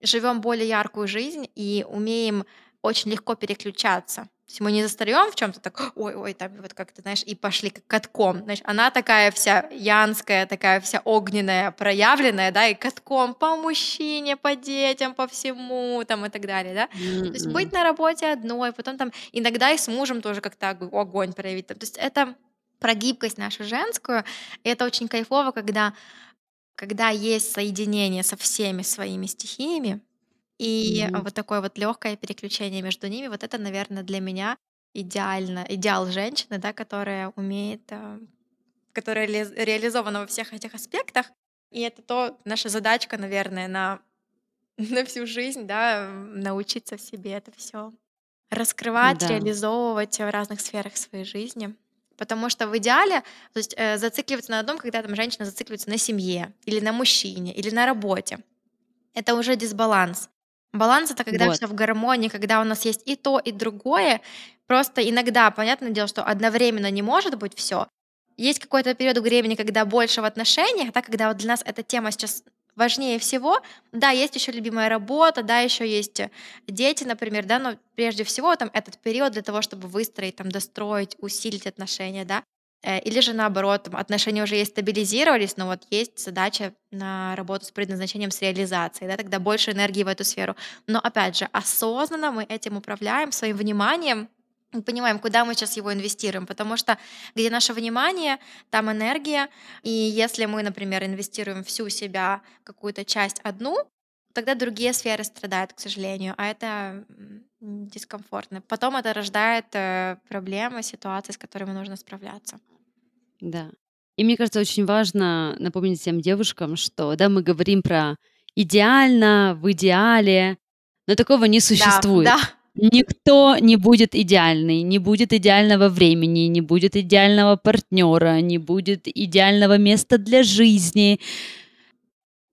живем более яркую жизнь и умеем очень легко переключаться. То есть мы не застаем в чем-то так, ой, ой, там вот как то знаешь, и пошли как катком. Знаешь, она такая вся янская, такая вся огненная, проявленная, да, и катком по мужчине, по детям, по всему, там и так далее, да. Mm-hmm. То есть быть на работе одной, потом там иногда и с мужем тоже как-то огонь проявить. То есть это про гибкость нашу женскую, и это очень кайфово, когда когда есть соединение со всеми своими стихиями, и Мгм. вот такое вот легкое переключение между ними, вот это, наверное, для меня идеально, идеал женщины, да, которая умеет, а, которая ре- реализована во всех этих аспектах. И это то, наша задачка, наверное, на, на всю жизнь, да, научиться в себе это все раскрывать, Да, реализовывать в разных сферах своей жизни. Потому что в идеале, то есть э, зацикливаться на одном, когда там женщина зацикливается на семье, или на мужчине, или на работе, это уже дисбаланс. Баланс это когда вот. все в гармонии, когда у нас есть и то, и другое. Просто иногда, понятное дело, что одновременно не может быть все. Есть какой-то период времени, когда больше в отношениях, да, когда вот для нас эта тема сейчас важнее всего. Да, есть еще любимая работа, да, еще есть э, дети, например, да, но прежде всего там этот период для того, чтобы выстроить, там, достроить, усилить отношения, да. Э, Или же наоборот, отношения уже есть стабилизировались, но вот есть задача на работу с предназначением, с реализацией, да, тогда больше энергии в эту сферу. Но опять же, осознанно мы этим управляем своим вниманием, понимаем, куда мы сейчас его инвестируем, потому что где наше внимание, там энергия, и если мы, например, инвестируем всю себя, какую-то часть одну, тогда другие сферы страдают, к сожалению, а это дискомфортно. Потом это рождает э, проблемы, ситуации, с которыми нужно справляться. Да. И мне кажется, очень важно напомнить всем девушкам, что, да, мы говорим про идеально, в идеале, но такого не Да, существует. да, Никто не будет идеальный, не будет идеального времени, не будет идеального партнера, не будет идеального места для жизни.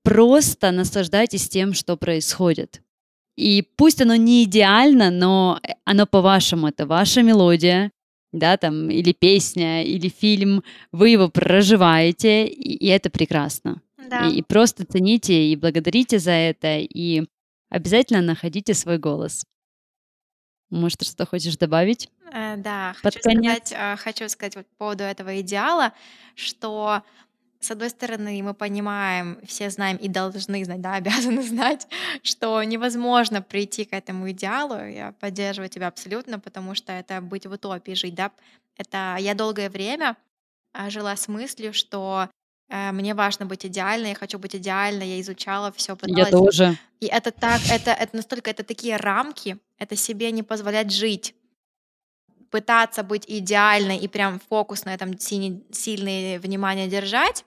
Просто наслаждайтесь тем, что происходит. И пусть оно не идеально, но оно по-вашему, это ваша мелодия, да, там, или песня, или фильм, вы его проживаете, и, и это прекрасно. да. И, и просто цените и благодарите за это, и обязательно находите свой голос. Может, что-то хочешь добавить Э, Да, под хочу конец? сказать, э, хочу сказать вот по поводу этого идеала, что с одной стороны мы понимаем, все знаем и должны знать, да, обязаны знать, что невозможно прийти к этому идеалу. Я поддерживаю тебя абсолютно, потому что это быть в утопии, жить, да. Это я долгое время а, жила с мыслью, что э, мне важно быть идеальной, я хочу быть идеальной, я изучала все, Я пыталась. тоже. И это так, это, это настолько, это такие рамки, это себе не позволять жить пытаться быть идеальной и прям фокус на этом сине- сильное внимание держать,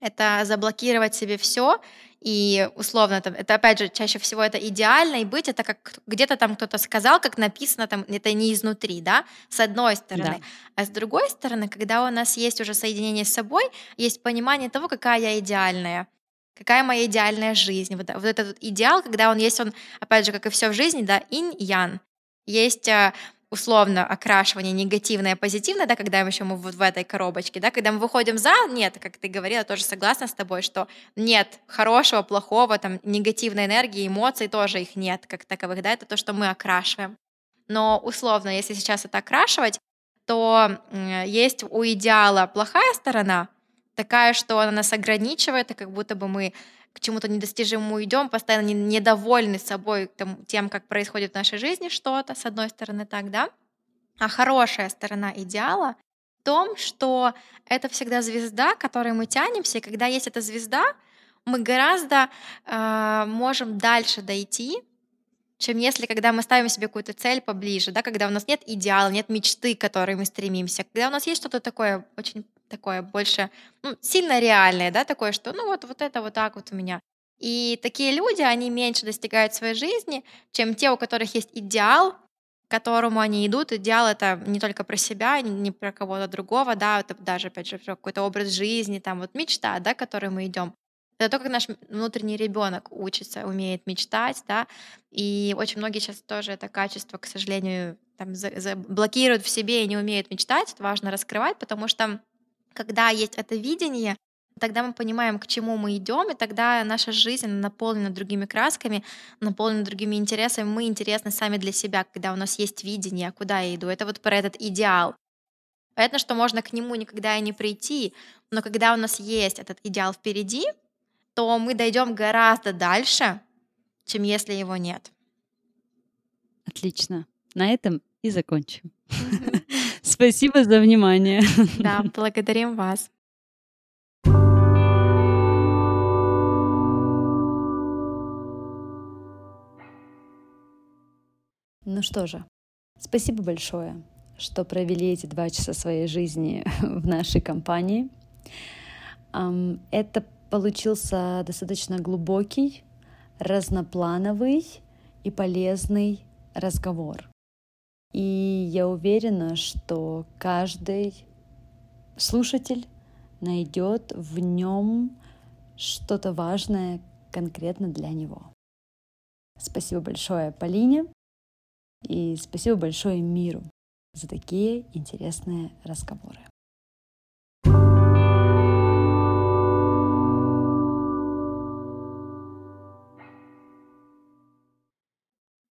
это заблокировать себе все. И условно, это, это опять же, чаще всего это идеально, и быть это как где-то там кто-то сказал, как написано, там, это не изнутри, да, с одной стороны. Да. А с другой стороны, когда у нас есть уже соединение с собой, есть понимание того, какая я идеальная, какая моя идеальная жизнь. Вот, вот этот идеал, когда он есть, он, опять же, как и все в жизни, да, инь-ян. Есть а, условно окрашивание негативное, позитивное, да, когда еще мы вот в этой коробочке, да, когда мы выходим за, нет, как ты говорила, тоже согласна с тобой, что нет хорошего, плохого, там, негативной энергии, эмоций тоже их нет как таковых, да, это то, что мы окрашиваем. Но условно, если сейчас это окрашивать, то есть у идеала плохая сторона, такая, что она нас ограничивает, и как будто бы мы к чему-то недостижимому идем, постоянно не- недовольны собой там, тем, как происходит в нашей жизни что-то, с одной стороны так, да. А хорошая сторона идеала в том, что это всегда звезда, к которой мы тянемся, и когда есть эта звезда, мы гораздо э, можем дальше дойти, чем если когда мы ставим себе какую-то цель поближе, да, когда у нас нет идеала, нет мечты, к которой мы стремимся, когда у нас есть что-то такое очень такое больше ну, сильно реальное, да, такое, что ну вот, вот это вот так вот у меня. И такие люди, они меньше достигают своей жизни, чем те, у которых есть идеал, к которому они идут. Идеал это не только про себя, не, про кого-то другого, да, это даже, опять же, про какой-то образ жизни, там вот мечта, да, к которой мы идем. Это то, как наш внутренний ребенок учится, умеет мечтать, да, и очень многие сейчас тоже это качество, к сожалению, там, за- блокируют в себе и не умеют мечтать. Это важно раскрывать, потому что когда есть это видение, тогда мы понимаем, к чему мы идем, и тогда наша жизнь наполнена другими красками, наполнена другими интересами. Мы интересны сами для себя, когда у нас есть видение, куда я иду. Это вот про этот идеал. Понятно, что можно к нему никогда и не прийти, но когда у нас есть этот идеал впереди, то мы дойдем гораздо дальше, чем если его нет. Отлично. На этом и закончим. Спасибо за внимание. Да, благодарим вас. Ну что же, спасибо большое, что провели эти два часа своей жизни в нашей компании. Это получился достаточно глубокий, разноплановый и полезный разговор. И я уверена, что каждый слушатель найдет в нем что-то важное конкретно для него. Спасибо большое Полине и спасибо большое миру за такие интересные разговоры.